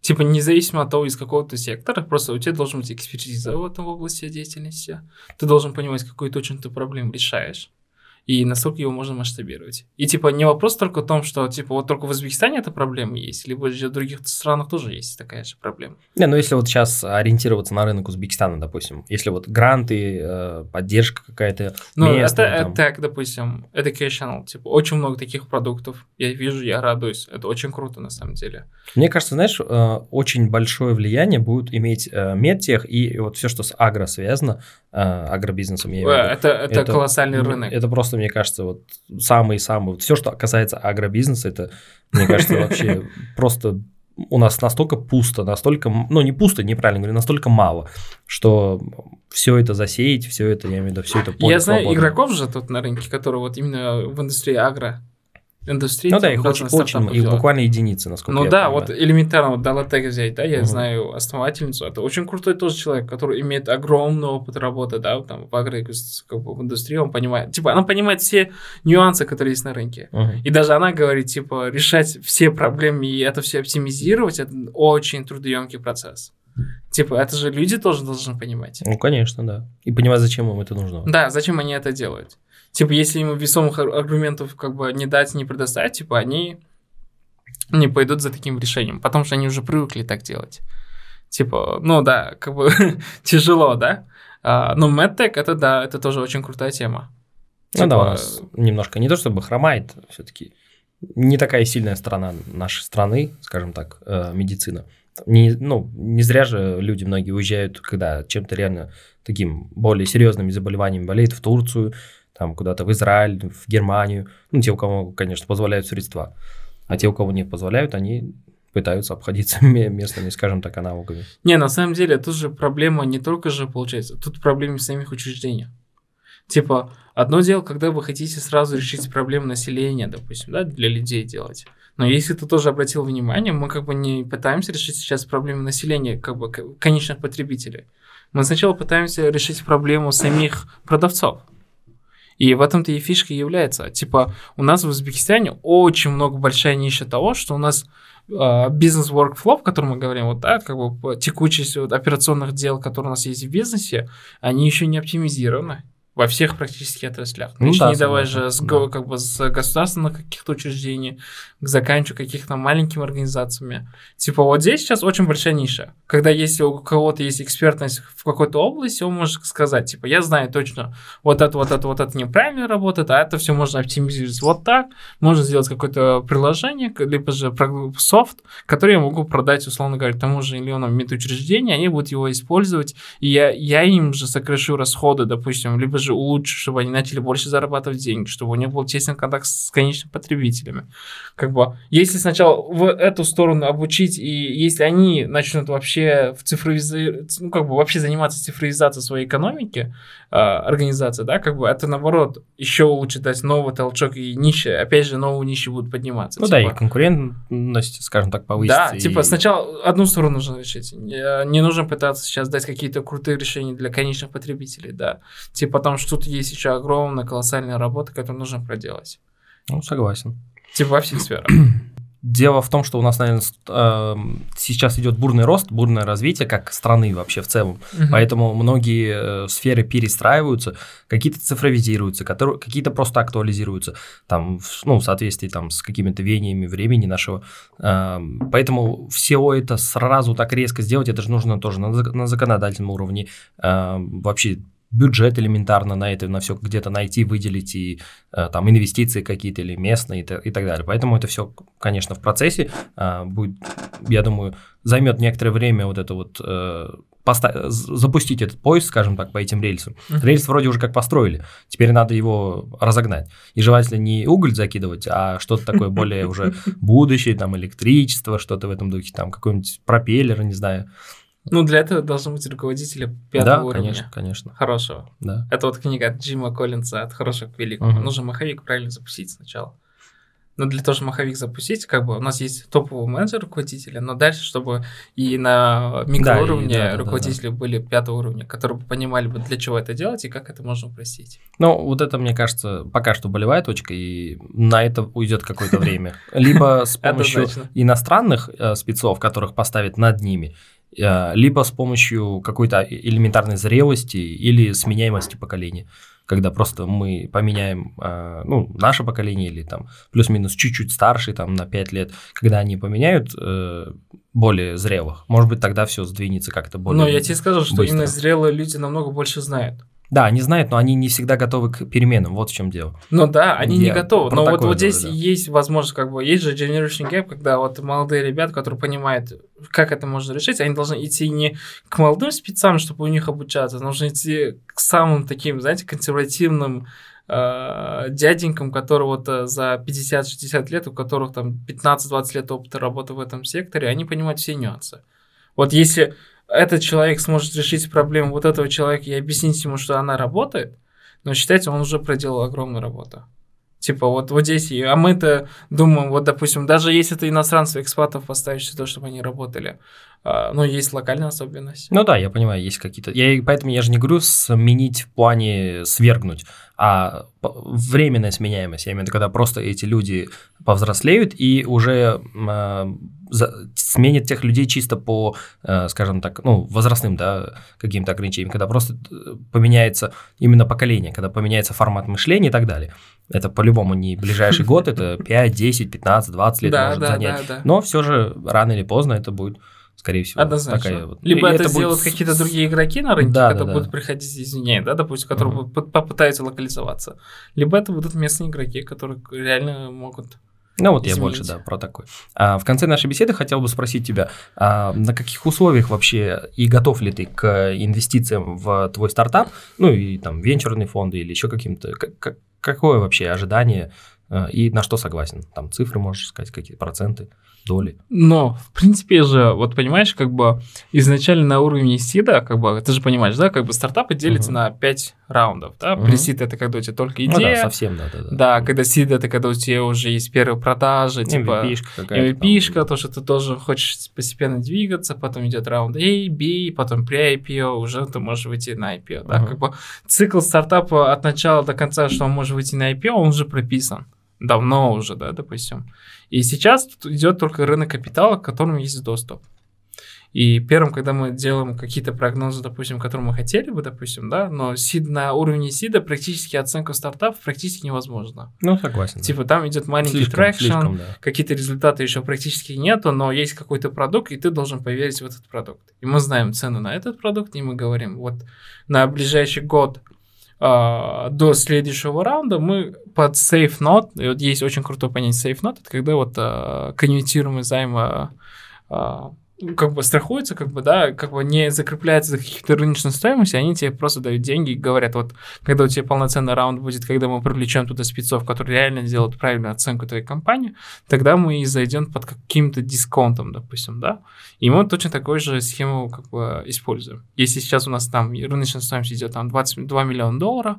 Типа, независимо от того, из какого ты сектора, просто у тебя должен быть экспертиза в этом области деятельности. Ты должен понимать, какую точно ты проблему решаешь. И насколько его можно масштабировать. И типа не вопрос только в том, что типа вот только в Узбекистане эта проблема есть, либо же в других странах тоже есть такая же проблема. Не, ну если вот сейчас ориентироваться на рынок Узбекистана, допустим, если вот гранты, э, поддержка какая-то Ну, местная, это, там. это так, допустим, educational, типа, очень много таких продуктов. Я вижу, я радуюсь. Это очень круто, на самом деле. Мне кажется, знаешь, э, очень большое влияние будет иметь э, медтех и вот все, что с агро связано, агробизнесом, я имею в виду. Это, это, Это- колоссальный рынок. Это просто, мне кажется, вот самый-самый... Вот все, что касается агробизнеса, это, мне кажется, вообще просто у нас настолько пусто, настолько... Ну, не пусто, неправильно говорю, настолько мало, что все это засеять, все это, я имею в виду, все это поле Я знаю свободно. игроков же тут на рынке, которые вот именно в индустрии агро. Индустрии, Ну да, там, их очень, очень их делать. буквально единицы, насколько Ну я да, понимаю. вот элементарно, вот Далатек взять, да, я Мгм. знаю основательницу, это очень крутой тоже человек, который имеет огромный опыт работы, да, там, в агро, как бы, в индустрии, он понимает, типа, она понимает все нюансы, которые есть на рынке. Мгм. И даже она говорит, типа, решать все проблемы и это все оптимизировать, это очень трудоемкий процесс. Типа, это же люди тоже должны понимать. Ну, конечно, да. И понимать, зачем им это нужно. Да, зачем они это делают? Типа, если им весомых ар- аргументов как бы не дать, не предоставить, типа, они не пойдут за таким решением, потому что они уже привыкли так делать. Типа, ну да, как бы тяжело, да? А, но MedTech, это да, это тоже очень крутая тема. Ну да, у Типа, нас немножко не то чтобы хромает, все-таки не такая сильная сторона нашей страны, скажем так, э, медицина. Не, ну, не зря же люди многие уезжают, когда чем-то реально таким более серьезными заболеваниями болеют в Турцию, там куда-то в Израиль, в Германию. Ну, те, у кого, конечно, позволяют средства. А те, у кого не позволяют, они пытаются обходиться местными, скажем так, аналогами. Не, на самом деле, тут же проблема не только же получается, тут проблема в самих учреждениях. Типа, одно дело, когда вы хотите сразу решить проблему населения, допустим, да, для людей делать. Но если ты тоже обратил внимание, мы как бы не пытаемся решить сейчас проблему населения, как бы конечных потребителей. Мы сначала пытаемся решить проблему самих продавцов. И в этом-то и фишка является. Типа, у нас в Узбекистане очень много большая ниша того, что у нас а, бизнес-workflow, о котором мы говорим, вот, да, как бы текучесть вот, операционных дел, которые у нас есть в бизнесе, они еще не оптимизированы во всех практически отраслях. Ну, да, не давай же с, да. как бы, с государственных каких-то учреждений, заканчивая каких-то маленькими организациями. Типа вот здесь сейчас очень большая ниша. Когда если у кого-то есть экспертность в какой-то области, он может сказать, типа, я знаю точно, вот это, вот это, вот это неправильно работает, а это все можно оптимизировать вот так. Можно сделать какое-то приложение, либо же софт, который я могу продать, условно говоря, тому же или ином медучреждению, они будут его использовать, и я, я им же сокращу расходы, допустим, либо же улучшу, чтобы они начали больше зарабатывать деньги, чтобы у них был тесный контакт с конечными потребителями. Как бы, если сначала в эту сторону обучить, и если они начнут вообще в цифровизации, ну, как бы вообще заниматься цифровизацией своей экономики, э, организации, да, как бы это наоборот еще лучше дать новый толчок и ниши, опять же, новые ниши будут подниматься. Ну типа. да, и конкурентность, скажем так, повысится. Да, и... типа сначала одну сторону нужно решить. Не нужно пытаться сейчас дать какие-то крутые решения для конечных потребителей, да. Типа потому что тут есть еще огромная колоссальная работа, которую нужно проделать. Ну, согласен. Типа во всех сферах. Дело в том, что у нас, наверное, эм, сейчас идет бурный рост, бурное развитие как страны вообще в целом. Угу. Поэтому многие э, сферы перестраиваются, какие-то цифровизируются, которые, какие-то просто актуализируются, там, ну, в соответствии там, с какими-то веяниями времени нашего. Эм, поэтому все это сразу так резко сделать, это же нужно тоже на законодательном уровне. Эм, вообще бюджет элементарно на это, на все где-то найти, выделить и э, там инвестиции какие-то или местные и, и так далее. Поэтому это все, конечно, в процессе э, будет, я думаю, займет некоторое время вот это вот э, запустить этот поезд, скажем так, по этим рельсам. Uh-huh. Рельс вроде уже как построили, теперь надо его разогнать. И желательно не уголь закидывать, а что-то такое более уже будущее, там электричество, что-то в этом духе, там какой-нибудь пропеллер, не знаю. Ну, для этого должны быть руководители пятого да, уровня. конечно, конечно. Хорошего. Да. Это вот книга от Джима Коллинса «От хорошего к великому». Угу. Нужно маховик правильно запустить сначала. Но для того, чтобы маховик запустить, как бы у нас есть топовый менеджер руководителя, но дальше, чтобы и на микроуровне да, и, да, руководители да, да. были пятого уровня, которые бы понимали бы, для чего это делать и как это можно упростить. Ну, вот это, мне кажется, пока что болевая точка, и на это уйдет какое-то время. Либо с помощью иностранных э, спецов, которых поставят над ними, либо с помощью какой-то элементарной зрелости или сменяемости поколения, когда просто мы поменяем, э, ну, наше поколение или там плюс-минус чуть-чуть старше, там на 5 лет, когда они поменяют э, более зрелых, может быть, тогда все сдвинется как-то более Но я тебе скажу, что быстро. именно зрелые люди намного больше знают. Да, они знают, но они не всегда готовы к переменам, вот в чем дело. Ну да, они Я не готовы, но вот, вот здесь да. есть возможность, как бы, есть же generation gap, когда вот молодые ребята, которые понимают, как это можно решить, они должны идти не к молодым спецам, чтобы у них обучаться, нужно идти к самым таким, знаете, консервативным э, дяденькам, которые вот э, за 50-60 лет, у которых там 15-20 лет опыта работы в этом секторе, они понимают все нюансы. Вот если этот человек сможет решить проблему вот этого человека и объяснить ему, что она работает, но считайте, он уже проделал огромную работу. Типа вот, вот здесь, а мы-то думаем, вот, допустим, даже если ты иностранцев, экспатов поставишь сюда, чтобы они работали, а, ну, есть локальная особенность. Ну да, я понимаю, есть какие-то... Я, поэтому я же не говорю сменить в плане свергнуть, а временная сменяемость. Я имею в виду, когда просто эти люди повзрослеют и уже э, за, сменят тех людей чисто по, э, скажем так, ну, возрастным, да, каким-то ограничениям, когда просто э, поменяется именно поколение, когда поменяется формат мышления и так далее. Это по-любому не ближайший год, это 5, 10, 15, 20 лет может занять. Но все же рано или поздно это будет скорее всего. Однозначно. Такая вот. Либо и это, это сделают будет... какие-то другие игроки на рынке, да, которые да, будут да. приходить из нее, да, допустим, которые угу. попытаются локализоваться. Либо это будут местные игроки, которые реально могут ну вот Изменить. я больше, да, про такой. А, в конце нашей беседы хотел бы спросить тебя, а, на каких условиях вообще и готов ли ты к инвестициям в твой стартап, ну и там венчурные фонды или еще каким-то, как, какое вообще ожидание а, и на что согласен? Там цифры можешь сказать, какие проценты? Доли. Но, в принципе же, вот понимаешь, как бы изначально на уровне сида, как бы, ты же понимаешь, да, как бы стартапы делятся Мгм. на 5 раундов, да, Мгм. пресид это когда у тебя только Ну идея, да, совсем, да, да. да, когда сид это когда у тебя уже есть первые продажи, типа MVP-шка какая-то. там. MVP-шка, то, что ты должен хочешь постепенно двигаться, потом идет раунд A, B, потом pre-IPO, уже ты можешь выйти на IPO, да, Ага. как бы цикл стартапа от начала до конца, что он может выйти на IPO, он уже прописан. Давно уже, да, допустим. И сейчас идет только рынок капитала, к которому есть доступ. И первым, когда мы делаем какие-то прогнозы, допустим, которые мы хотели бы, допустим, да, но seed на уровне seed а практически оценка стартапов практически невозможно. Ну, согласен. Типа там идет маленький слишком, traction, слишком, да. какие-то результаты еще практически нету, но есть какой-то продукт, и ты должен поверить в этот продукт. И мы знаем цену на этот продукт, и мы говорим, вот на ближайший год а, до следующего раунда мы под safe note, и вот есть очень крутое понятие safe note, это когда вот а, конвертируемый займ а, а, как бы страхуется, как бы, да, как бы не закрепляется за каких-то рыночной стоимости, они тебе просто дают деньги и говорят, вот, когда у тебя полноценный раунд будет, когда мы привлечем туда спецов, которые реально сделают правильную оценку твоей компании, тогда мы и зайдем под каким-то дисконтом, допустим, да, и мы точно такую же схему как бы используем. Если сейчас у нас там рыночная стоимость идет там 22 миллиона долларов,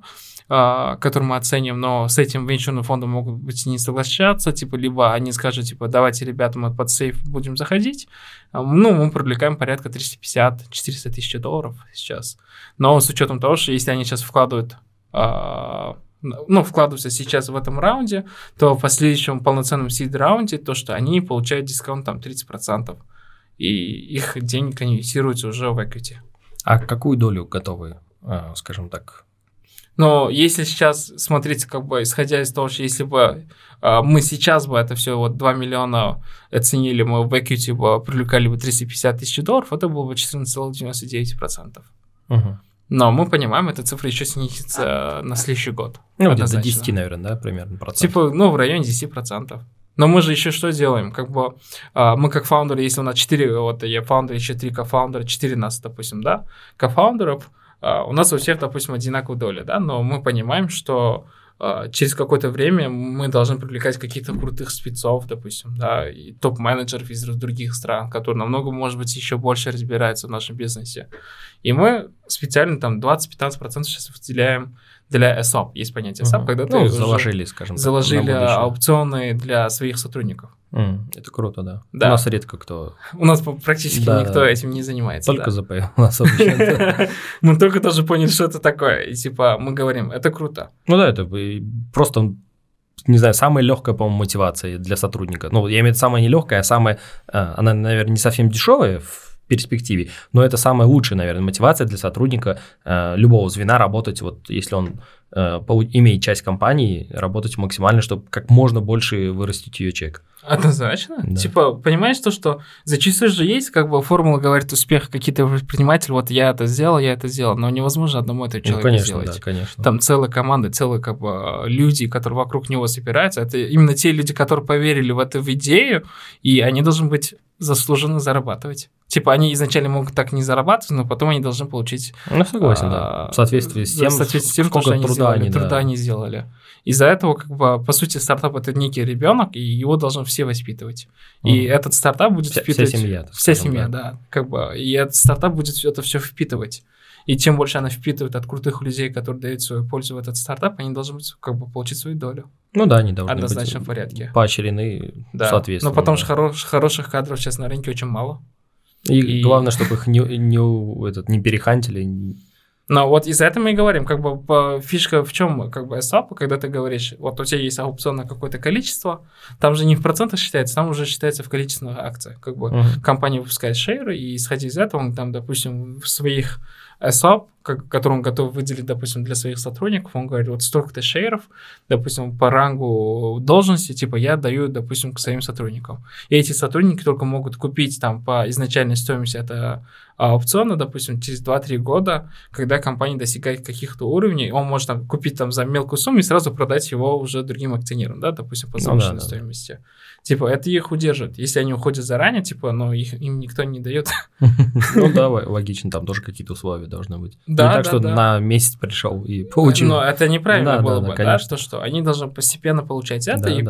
который мы оценим, но с этим венчурным фондом могут быть не соглашаться, типа, либо они скажут, типа, давайте, ребята, мы под сейф будем заходить, А, ну, мы привлекаем порядка 350-400 тысяч долларов сейчас. Но с учетом того, что если они сейчас вкладывают а, ну, вкладываются сейчас в этом раунде, то в последующем полноценном сид-раунде, то, что они получают дисконт там 30%, и их деньги конвертируются уже в equity. А какую долю готовы, а, скажем так? Но если сейчас смотреть, как бы, исходя из того, что если бы а, мы сейчас бы это все вот 2 миллиона оценили, мы в equity бы привлекали бы 350 тысяч долларов, это было бы 14,99%. Мгм. Но мы понимаем, эта цифра еще снизится на следующий год. Ну, где-то до Однозначно. 10, наверное, да, примерно процентов. Типа, ну, в районе 10%. Но мы же еще что делаем? Как бы а, мы как фаундеры, если у нас 4, вот я фаундер, еще 3 кофаундера, 4 нас, допустим, да, кофаундеров, а, у нас у всех, допустим, одинаковая доля, да, но мы понимаем, что а, через какое-то время мы должны привлекать каких-то крутых спецов, допустим, да, и топ-менеджеров из других стран, которые намного, может быть, еще больше разбираются в нашем бизнесе. И мы специально там 20-15% сейчас выделяем для ESOP. Есть понятие ESOP, Мгм. когда ты ну, уже заложили, скажем так, заложили будущее. аукционы для своих сотрудников. М, Это круто, да. Да. У нас редко кто, У нас практически Да, никто да. этим не занимается. только да. ЗП у нас обычно. Мы только тоже поняли, что это такое. И типа мы говорим, это круто. Ну да, это просто, не знаю, самая легкая, по-моему, мотивация для сотрудника. Ну, я имею в виду самая нелегкая, а самая, а, она, наверное, не совсем дешевая в перспективе, но это самая лучшая, наверное, мотивация для сотрудника э, любого звена работать, вот если он полу- имеет часть компании, работать максимально, чтобы как можно больше вырастить ее чек. Однозначно. Да. Типа, понимаешь то, что зачастую же есть, как бы формула говорит успех, какие-то предприниматели, вот я это сделал, я это сделал, но невозможно одному этого Ну, человека конечно, сделать. да, конечно. Там целая команда, целые как бы люди, которые вокруг него собираются. Это именно те люди, которые поверили в эту в идею, и они должны быть заслуженно зарабатывать. Типа они изначально могут так не зарабатывать, но потом они должны получить Ну, согласен, да. а, В соответствии с да, тем, в соответствии с тем, сколько что они труда сделали, они, да. труда они сделали. Из-за этого, как бы, по сути, стартап это некий ребенок, и его должны все воспитывать. И Мгм. этот стартап будет Вся- вся впитывать. семья, так Вся скажем, семья, да. да. Как бы, и этот стартап будет это все впитывать. И чем больше она впитывает от крутых людей, которые дают свою пользу в этот стартап, они должны как бы получить свою долю. Ну да, они должны Однозначно быть в порядке. поощрены Да. соответственно. Но потом да. же хорош- хороших кадров сейчас на рынке очень мало. И, и- главное, чтобы их не, не, этот, не перехантили. Но вот из-за этого мы и говорим, как бы фишка в чем, как бы SAP, когда ты говоришь, вот у тебя есть аукцион на какое-то количество, там же не в процентах считается, там уже считается в количественных акциях. Как бы Мгм. компания выпускает шейры, и исходя из этого, он там, допустим, в своих SAP, который он готов выделить, допустим, для своих сотрудников, он говорит, вот столько-то шейров, допустим, по рангу должности, типа, я даю, допустим, к своим сотрудникам. И эти сотрудники только могут купить там по изначальной стоимости это А опционы, допустим, через 2-3 года, когда компания достигает каких-то уровней, он может там, купить там за мелкую сумму и сразу продать его уже другим акционерам, да, допустим, по завышенной ну, да, стоимости. Да. Типа, это их удержит. Если они уходят заранее, типа, но их, им никто не дает. Ну да, логично, там тоже какие-то условия должны быть. Да, Не так, что на месяц пришел и получил. Но это неправильно было бы, да, что что? Они должны постепенно получать это, и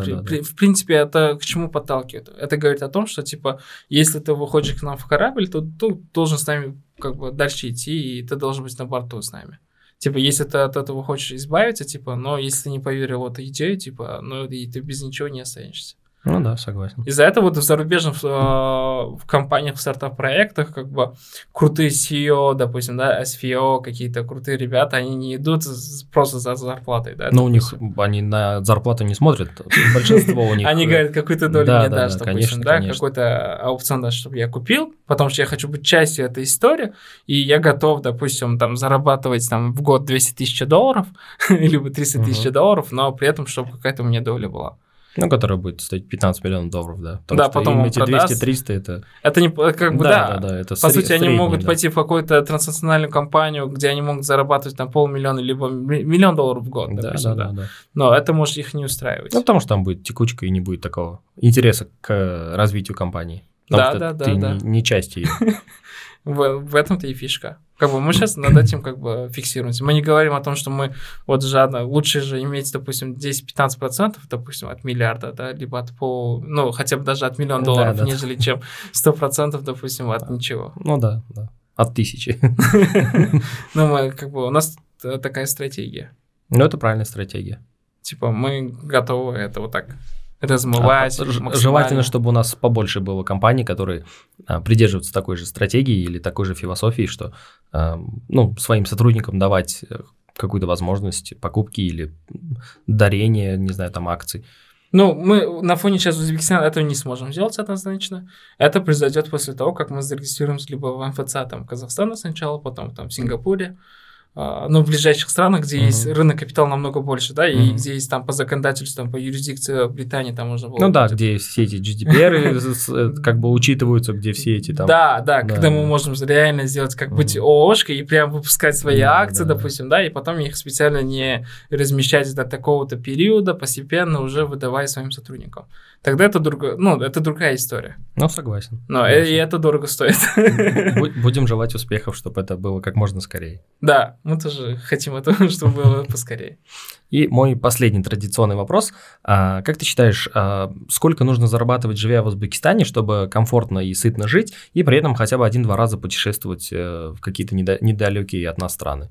в принципе это к чему подталкивает? Это говорит о том, что, типа, если ты выходишь к нам в корабль, то ты должен с нами как бы дальше идти, и ты должен быть на борту с нами. Типа, если ты от этого хочешь избавиться, типа, но если ты не поверил в эту идею, типа, ну и ты без ничего не останешься. Ну да, согласен. Из-за этого вот в зарубежных э, в компаниях, в стартап-проектах, как бы крутые CEO, допустим, да, SVO, какие-то крутые ребята, они не идут просто за зарплатой, да. Ну, у них, они на зарплату не смотрят, большинство у них. Они говорят, какую-то долю мне дашь, допустим, да, какой-то аукцион дашь, чтобы я купил, потому что я хочу быть частью этой истории, и я готов, допустим, там, зарабатывать там в год 200 тысяч долларов, либо 300 тысяч долларов, но при этом, чтобы какая-то у меня доля была. Ну, которая будет стоить 15 миллионов долларов, да. Потому да, потом эти 200-300 это... Это не, как бы, да, да, да, да это По сути, они могут да. пойти в какую-то транснациональную компанию, где они могут зарабатывать там полмиллиона, либо миллион долларов в год, да, допустим, да, да, да. Но это может их не устраивать. Ну, потому что там будет текучка и не будет такого интереса к развитию компании. Потому да, что да, ты да, не, да. не часть ее. В, в этом-то и фишка. Как бы мы сейчас над этим как бы фиксируемся. Мы не говорим о том, что мы вот жадно, лучше же иметь, допустим, 10-15%, допустим, от миллиарда, да, либо от пол, ну, хотя бы даже от миллиона долларов, да, да. нежели чем 100%, допустим, от ничего. Ну да, да. От тысячи. Ну, мы как бы, у нас такая стратегия. Ну, это правильная стратегия. Типа, мы готовы это вот так размывать. А, желательно, чтобы у нас побольше было компаний, которые а, придерживаются такой же стратегии или такой же философии, что а, ну, своим сотрудникам давать э, какую-то возможность покупки или дарения, не знаю, там акций. Ну, мы на фоне сейчас Узбекистана этого не сможем сделать однозначно. Это произойдет после того, как мы зарегистрируемся либо в МФЦ там, Казахстана сначала, потом там в Сингапуре, а, ну, в ближайших странах, где uh-huh. есть рынок капитала намного больше, да, и uh-huh. где есть там по законодательству, там, по юрисдикции Британии там можно было... Ну да, где все эти GDPR э, как бы учитываются, где все эти там... Да, да, когда мы можем реально сделать, как быть ООшкой и прям выпускать свои акции, допустим, да, и потом их специально не размещать до такого-то периода, постепенно уже выдавая своим сотрудникам тогда это другая, ну, это другая история. Ну, согласен. Но и это дорого стоит. Будем желать успехов, чтобы это было как можно скорее. Да, мы тоже хотим этого, чтобы было поскорее. И мой последний традиционный вопрос. А, как ты считаешь, а, сколько нужно зарабатывать, живя в Узбекистане, чтобы комфортно и сытно жить, и при этом хотя бы один-два раза путешествовать э, в какие-то недалекие от нас страны?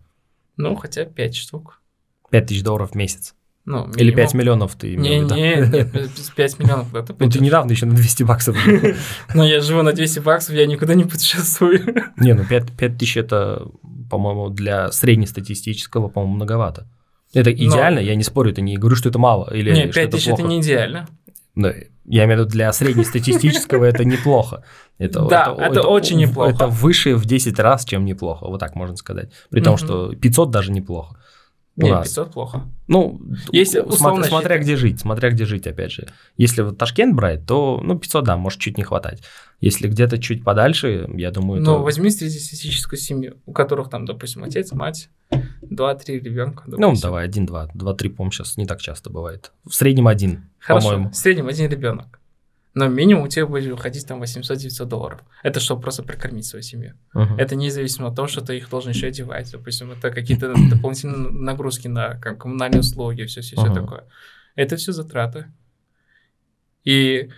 Ну, хотя пять штук. Пять тысяч долларов в месяц. Ну, минимум. Или 5 миллионов ты имел не, Не, нет, 5 миллионов. Это ну, ты недавно еще на 200 баксов. Но я живу на 200 баксов, я никуда не путешествую. Не, ну 5, 5 тысяч это, по-моему, для среднестатистического, по-моему, многовато. Это идеально, я не спорю, это не говорю, что это мало. Или Нет, 5 тысяч это не идеально. Да, я имею в виду, для среднестатистического это неплохо. Это, да, это, это, это очень неплохо. Это выше в 10 раз, чем неплохо, вот так можно сказать. При том, что 500 даже неплохо. Нет, раз. 500 плохо. Ну, Если смотря, смотря где жить, смотря где жить, опять же. Если вот Ташкент брать, то, ну, 500, да, может чуть не хватать. Если где-то чуть подальше, я думаю, Ну, то... возьми среднестатистическую семью, у которых там, допустим, отец, мать, 2-3 ребенка. Допустим. Ну, давай, 1-2. 2-3, по-моему, сейчас не так часто бывает. В среднем один, Хорошо, по-моему. в среднем один ребенок но минимум у тебя будет уходить там 800-900 долларов. Это чтобы просто прокормить свою семью. Uh-huh. Это независимо от того, что ты их должен еще одевать. Допустим, это какие-то дополнительные нагрузки на коммунальные услуги, все-все uh-huh. такое. Это все затраты. И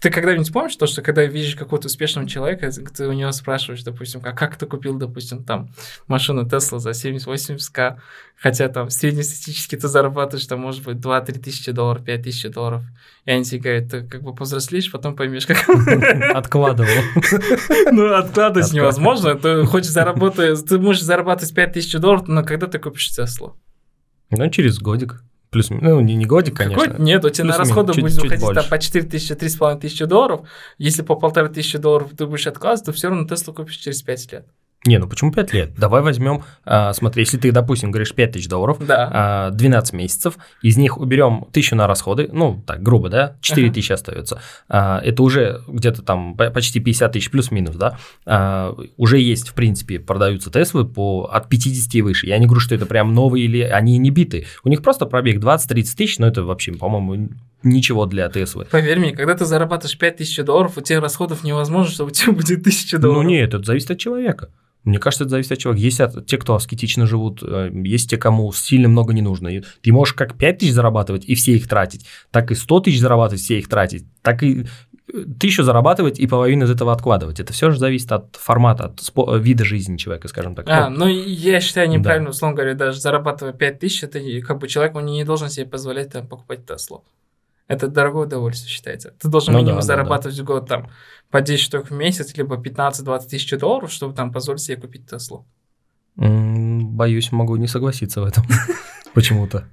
ты когда-нибудь помнишь то, что когда видишь какого-то успешного человека, ты у него спрашиваешь, допустим, а как ты купил, допустим, там машину Тесла за 70-80к, хотя там среднестатистически ты зарабатываешь там, может быть, 2-3 тысячи долларов, 5 тысяч долларов. И они тебе говорят, ты как бы повзрослеешь, потом поймешь, как... Откладывал. Ну, откладывать невозможно. Ты хочешь заработать, ты можешь зарабатывать 5 тысяч долларов, но когда ты купишь Теслу? Ну, через годик. Плюс, ну, не, не годик, конечно. Какой? Нет, у тебя на расходы будет уходить там, по 4 тысячи, 3,5 тысячи долларов. Если по полторы тысячи долларов ты будешь откладывать, то все равно Теслу купишь через 5 лет. Не, ну почему 5 лет? Давай возьмем, а, смотри, если ты, допустим, говоришь 5 тысяч долларов, Да. а, 12 месяцев, из них уберем тысячу на расходы, ну, так, грубо, да, 4 Ага. тысячи остается. А, это уже где-то там по- почти 50 тысяч плюс-минус, да. А, уже есть, в принципе, продаются Теслы по, от 50 и выше. Я не говорю, что это прям новые или они не биты. У них просто пробег 20-30 тысяч, но это вообще, по-моему, ничего для Теслы. Поверь мне, когда ты зарабатываешь 5000 долларов, у тебя расходов невозможно, чтобы у тебя будет 1000 долларов. Ну нет, это зависит от человека. Мне кажется, это зависит от человека. Есть от- те, кто аскетично живут, э, есть те, кому сильно много не нужно. И ты можешь как 5 тысяч зарабатывать и все их тратить, так и 100 тысяч зарабатывать, все их тратить, так и э, тысячу зарабатывать и половину из этого откладывать. Это все же зависит от формата, от спо- вида жизни человека, скажем так. А, Ну, ну я считаю Да. неправильно, условно говоря, даже зарабатывая 5000, это не- как бы человек, он не должен себе позволять там покупать Теслу. Это дорогое удовольствие считается. Ты должен Ну минимум да, да, зарабатывать в год там по 10 штук в месяц, либо 15-20 тысяч долларов, чтобы там позволить себе купить Теслу. боюсь, могу не согласиться в этом почему-то.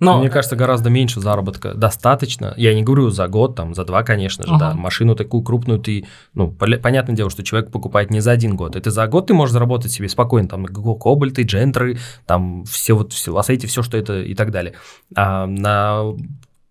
Но Мне кажется, гораздо меньше заработка достаточно. Я не говорю за год, там, за два, конечно же, Ага. да. Машину такую крупную ты, ну, понятное дело, что человек покупает не за один год. Это за год ты можешь заработать себе спокойно, там, кобальты, джентры, там, все вот, все, эти, все, что это и так далее. А на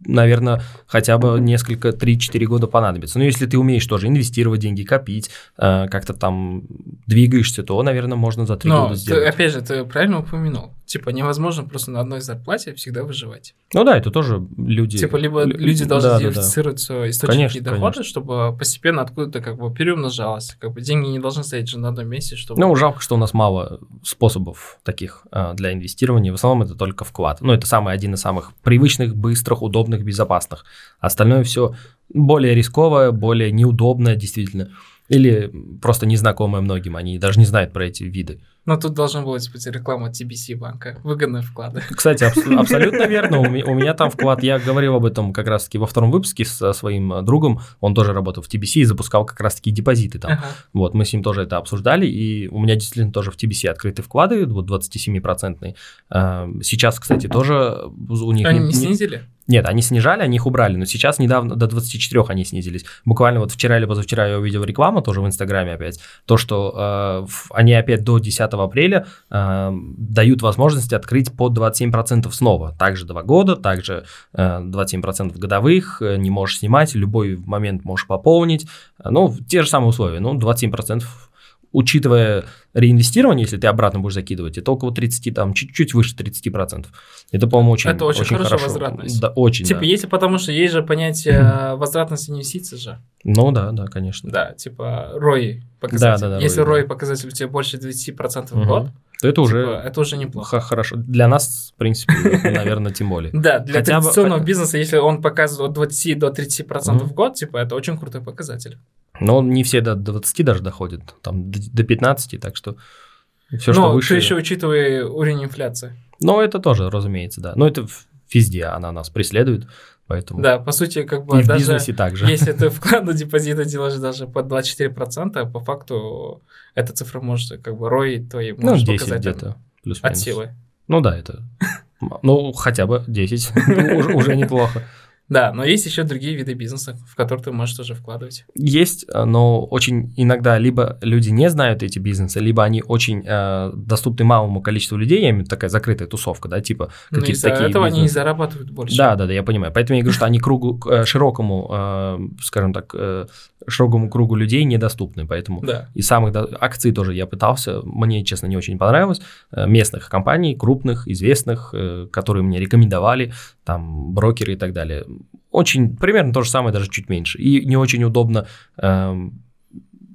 наверное, хотя бы несколько, 3-4 года понадобится. Но если ты умеешь тоже инвестировать деньги, копить, э, как-то там двигаешься, то, наверное, можно за 3 но года ты- сделать. опять же, ты правильно упомянул. Типа невозможно просто на одной зарплате всегда выживать. Ну да, это тоже люди... Типа либо лю- люди должны да, да, да. диверсифицировать свои источники Конечно, дохода, конечно. чтобы постепенно откуда-то как бы переумножалось. Как бы деньги не должны стоять же на одном месте, чтобы... Ну, жалко, что у нас мало способов таких а, для инвестирования. В основном это только вклад. Ну, это самый один из самых привычных, быстрых, удобных, безопасных. Остальное все более рисковое, более неудобное, действительно. Или просто незнакомое многим. Они даже не знают про эти виды. Но тут должна была быть реклама TBC банка. Выгодные вклады. Кстати, абс- абсолютно верно. У у меня там вклад, я говорил об этом как раз-таки во втором выпуске со своим э, другом. Он тоже работал в TBC и запускал как раз-таки депозиты там. Ага. Вот, мы с ним тоже это обсуждали, и у меня действительно тоже в TBC открыты вклады, вот 27-процентные. А, Сейчас, кстати, тоже у них... Они не не- снизили? Нет, они снижали, они их убрали, но сейчас недавно до 24 они снизились. Буквально вот вчера или позавчера я увидел рекламу тоже в Инстаграме опять, то, что э, они опять до 10 апреля э, дают возможность открыть под 27% снова. Также 2 года, также э, 27% годовых, э, не можешь снимать, любой момент можешь пополнить. Ну, те же самые условия, ну, 27% учитывая реинвестирование, если ты обратно будешь закидывать, это около 30, там, чуть-чуть выше 30%. Это, по-моему, очень, Это очень хорошая хорошо. возвратность. Да, очень, Типа, да. если потому что есть же понятие возвратности инвестиций же. Ну да, да, конечно. Да, типа ROI показатель. Да, да, да, Если ROI, ROI показатель у тебя больше 20% в год, То это уже типа, это уже неплохо. хорошо. Для нас, в принципе, наверное, тем более. Да, для Хотя бы- традиционного бизнеса, если он показывает от 20 до 30% Мгм. в год, типа, это очень крутой показатель. Но не все до 20 даже доходят, там до до 15, так что все, Но что ты выше... еще учитывая уровень инфляции. Но это тоже, разумеется, да. Но это везде она нас преследует, поэтому... Да, по сути, как бы И в даже бизнесе также. если ты вклад на депозиты делаешь даже по 24%, по факту эта цифра может, как бы, ROI твои Ну, может 10 показать там где-то. Плюс от силы. Ну да, это... Ну, хотя бы 10. Уже уже неплохо. Да, но есть еще другие виды бизнеса, в которые ты можешь тоже вкладывать. Есть, э, но очень иногда либо люди не знают эти бизнесы, либо они очень э, доступны малому количеству людей, я имею такая закрытая тусовка, да, типа Но какие-то из-за такие этого они и бизнесы. зарабатывают больше. Да, да, да, я понимаю. Поэтому я говорю, что они кругу, э, широкому, э, скажем так, э, широкому кругу людей недоступны, поэтому Да. и самых до- акций тоже я пытался, мне, честно, не очень понравилось, э, местных компаний, крупных, известных, которые мне рекомендовали, там, брокеры и так далее. Очень, примерно то же самое, даже чуть меньше. И не очень удобно эм,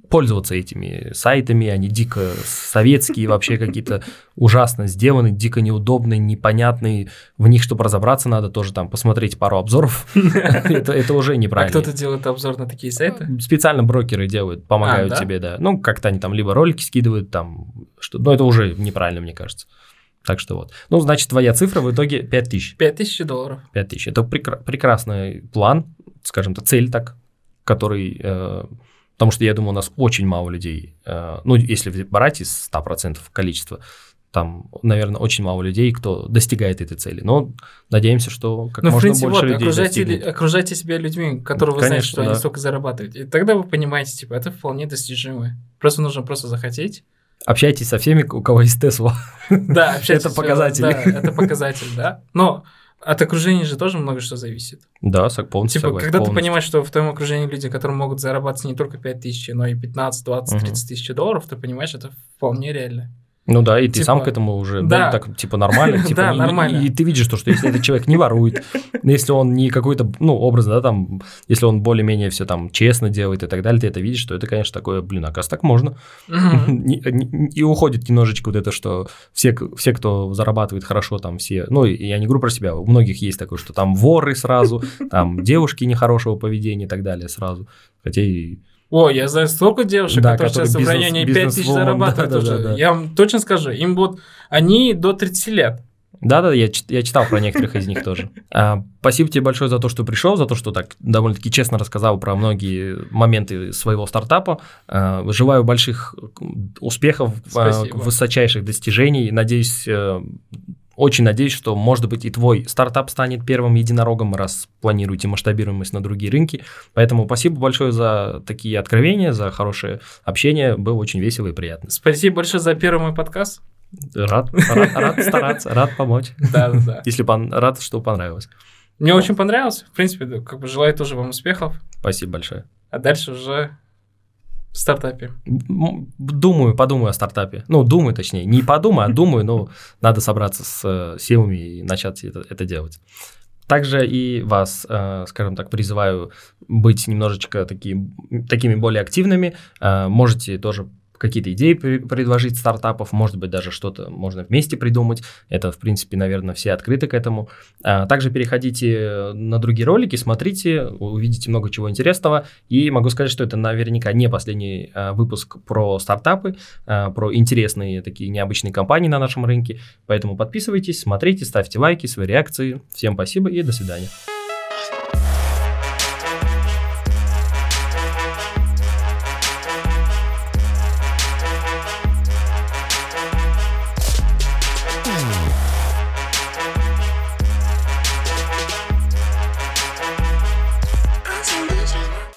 пользоваться этими сайтами, они дико советские, вообще какие-то ужасно сделаны, дико неудобные, непонятные, в них, чтобы разобраться, надо тоже там посмотреть пару обзоров, это это уже А неправильно. кто-то делает обзор на такие сайты? Специально брокеры делают, помогают А, тебе, да. Ну, как-то они там либо ролики скидывают, там, что, но это уже неправильно, мне кажется. Так что вот. Ну, значит, твоя цифра в итоге 5000. 5000 долларов. 5000. Это прекра- прекрасный план, скажем так, цель так, который... э, потому что я думаю, у нас очень мало людей, э, ну, если брать из 100% количества, там, наверное, очень мало людей, кто достигает этой цели. Но надеемся, что как Ну, в можно принципе, больше вот, людей окружайте, достигнет. окружайте себя людьми, которые вы знаете, Конечно, что они да. столько зарабатывают. И тогда вы понимаете, типа, это вполне достижимо. Просто нужно просто захотеть Общайтесь со всеми, у кого есть Тесла. Да, общайтесь. Это показатель. Да, это показатель, да. Но от окружения же тоже много что зависит. Да, полностью Типа, согласен, когда ты понимаешь, что в твоем окружении люди, которые могут зарабатывать не только 5 тысяч, но и 15, 20, Мгм. 30 тысяч долларов, ты понимаешь, это вполне реально. Ну да, и ты Типа, сам к этому уже, да. да, так, типа, нормально. Типа, Да, и- нормально. И, ты видишь, то, что если этот человек не ворует, если он не какой-то, ну, образно, да, там, если он более-менее все там честно делает и так далее, ты это видишь, что это, конечно, такое, блин, оказывается, так можно. И уходит немножечко вот это, что все, все, кто зарабатывает хорошо, там все, ну, и я не говорю про себя, у многих есть такое, что там воры сразу, там девушки нехорошего поведения и так далее сразу. Хотя и О, я знаю столько девушек, Да, которые сейчас в которые районе бизнес- 5 тысяч зарабатывают да, да, уже. да, да. Я вам точно скажу, им вот, они до 30 лет. Да-да, я, я читал про некоторых из них тоже. А, спасибо тебе большое за то, что пришел, за то, что так довольно-таки честно рассказал про многие моменты своего стартапа. А, желаю больших успехов, а, высочайших достижений. Надеюсь, э, очень надеюсь, что, может быть, и твой стартап станет первым единорогом, раз планируете масштабируемость на другие рынки. Поэтому спасибо большое за такие откровения, за хорошее общение. Было очень весело и приятно. Спасибо большое за первый мой подкаст. Рад, рад, рад стараться, рад помочь. Да, да, да. Если пон- рад, что понравилось. Мне очень понравилось. В принципе, как бы желаю тоже вам успехов. Спасибо большое. А дальше уже в стартапе. Думаю, подумаю о стартапе. Ну, думаю, точнее. Не подумаю, а думаю, но надо собраться с э, силами и начать это, это делать. Также и вас, э, скажем так, призываю быть немножечко таким, такими более активными. Э, Можете тоже какие-то идеи пре- предложить стартапов, может быть, даже что-то можно вместе придумать. Это, в принципе, наверное, все открыты к этому. А, Также переходите на другие ролики, смотрите, увидите много чего интересного. И могу сказать, что это наверняка не последний а, выпуск про стартапы, а, про интересные такие необычные компании на нашем рынке. Поэтому подписывайтесь, смотрите, ставьте лайки, свои реакции. Всем спасибо и до свидания.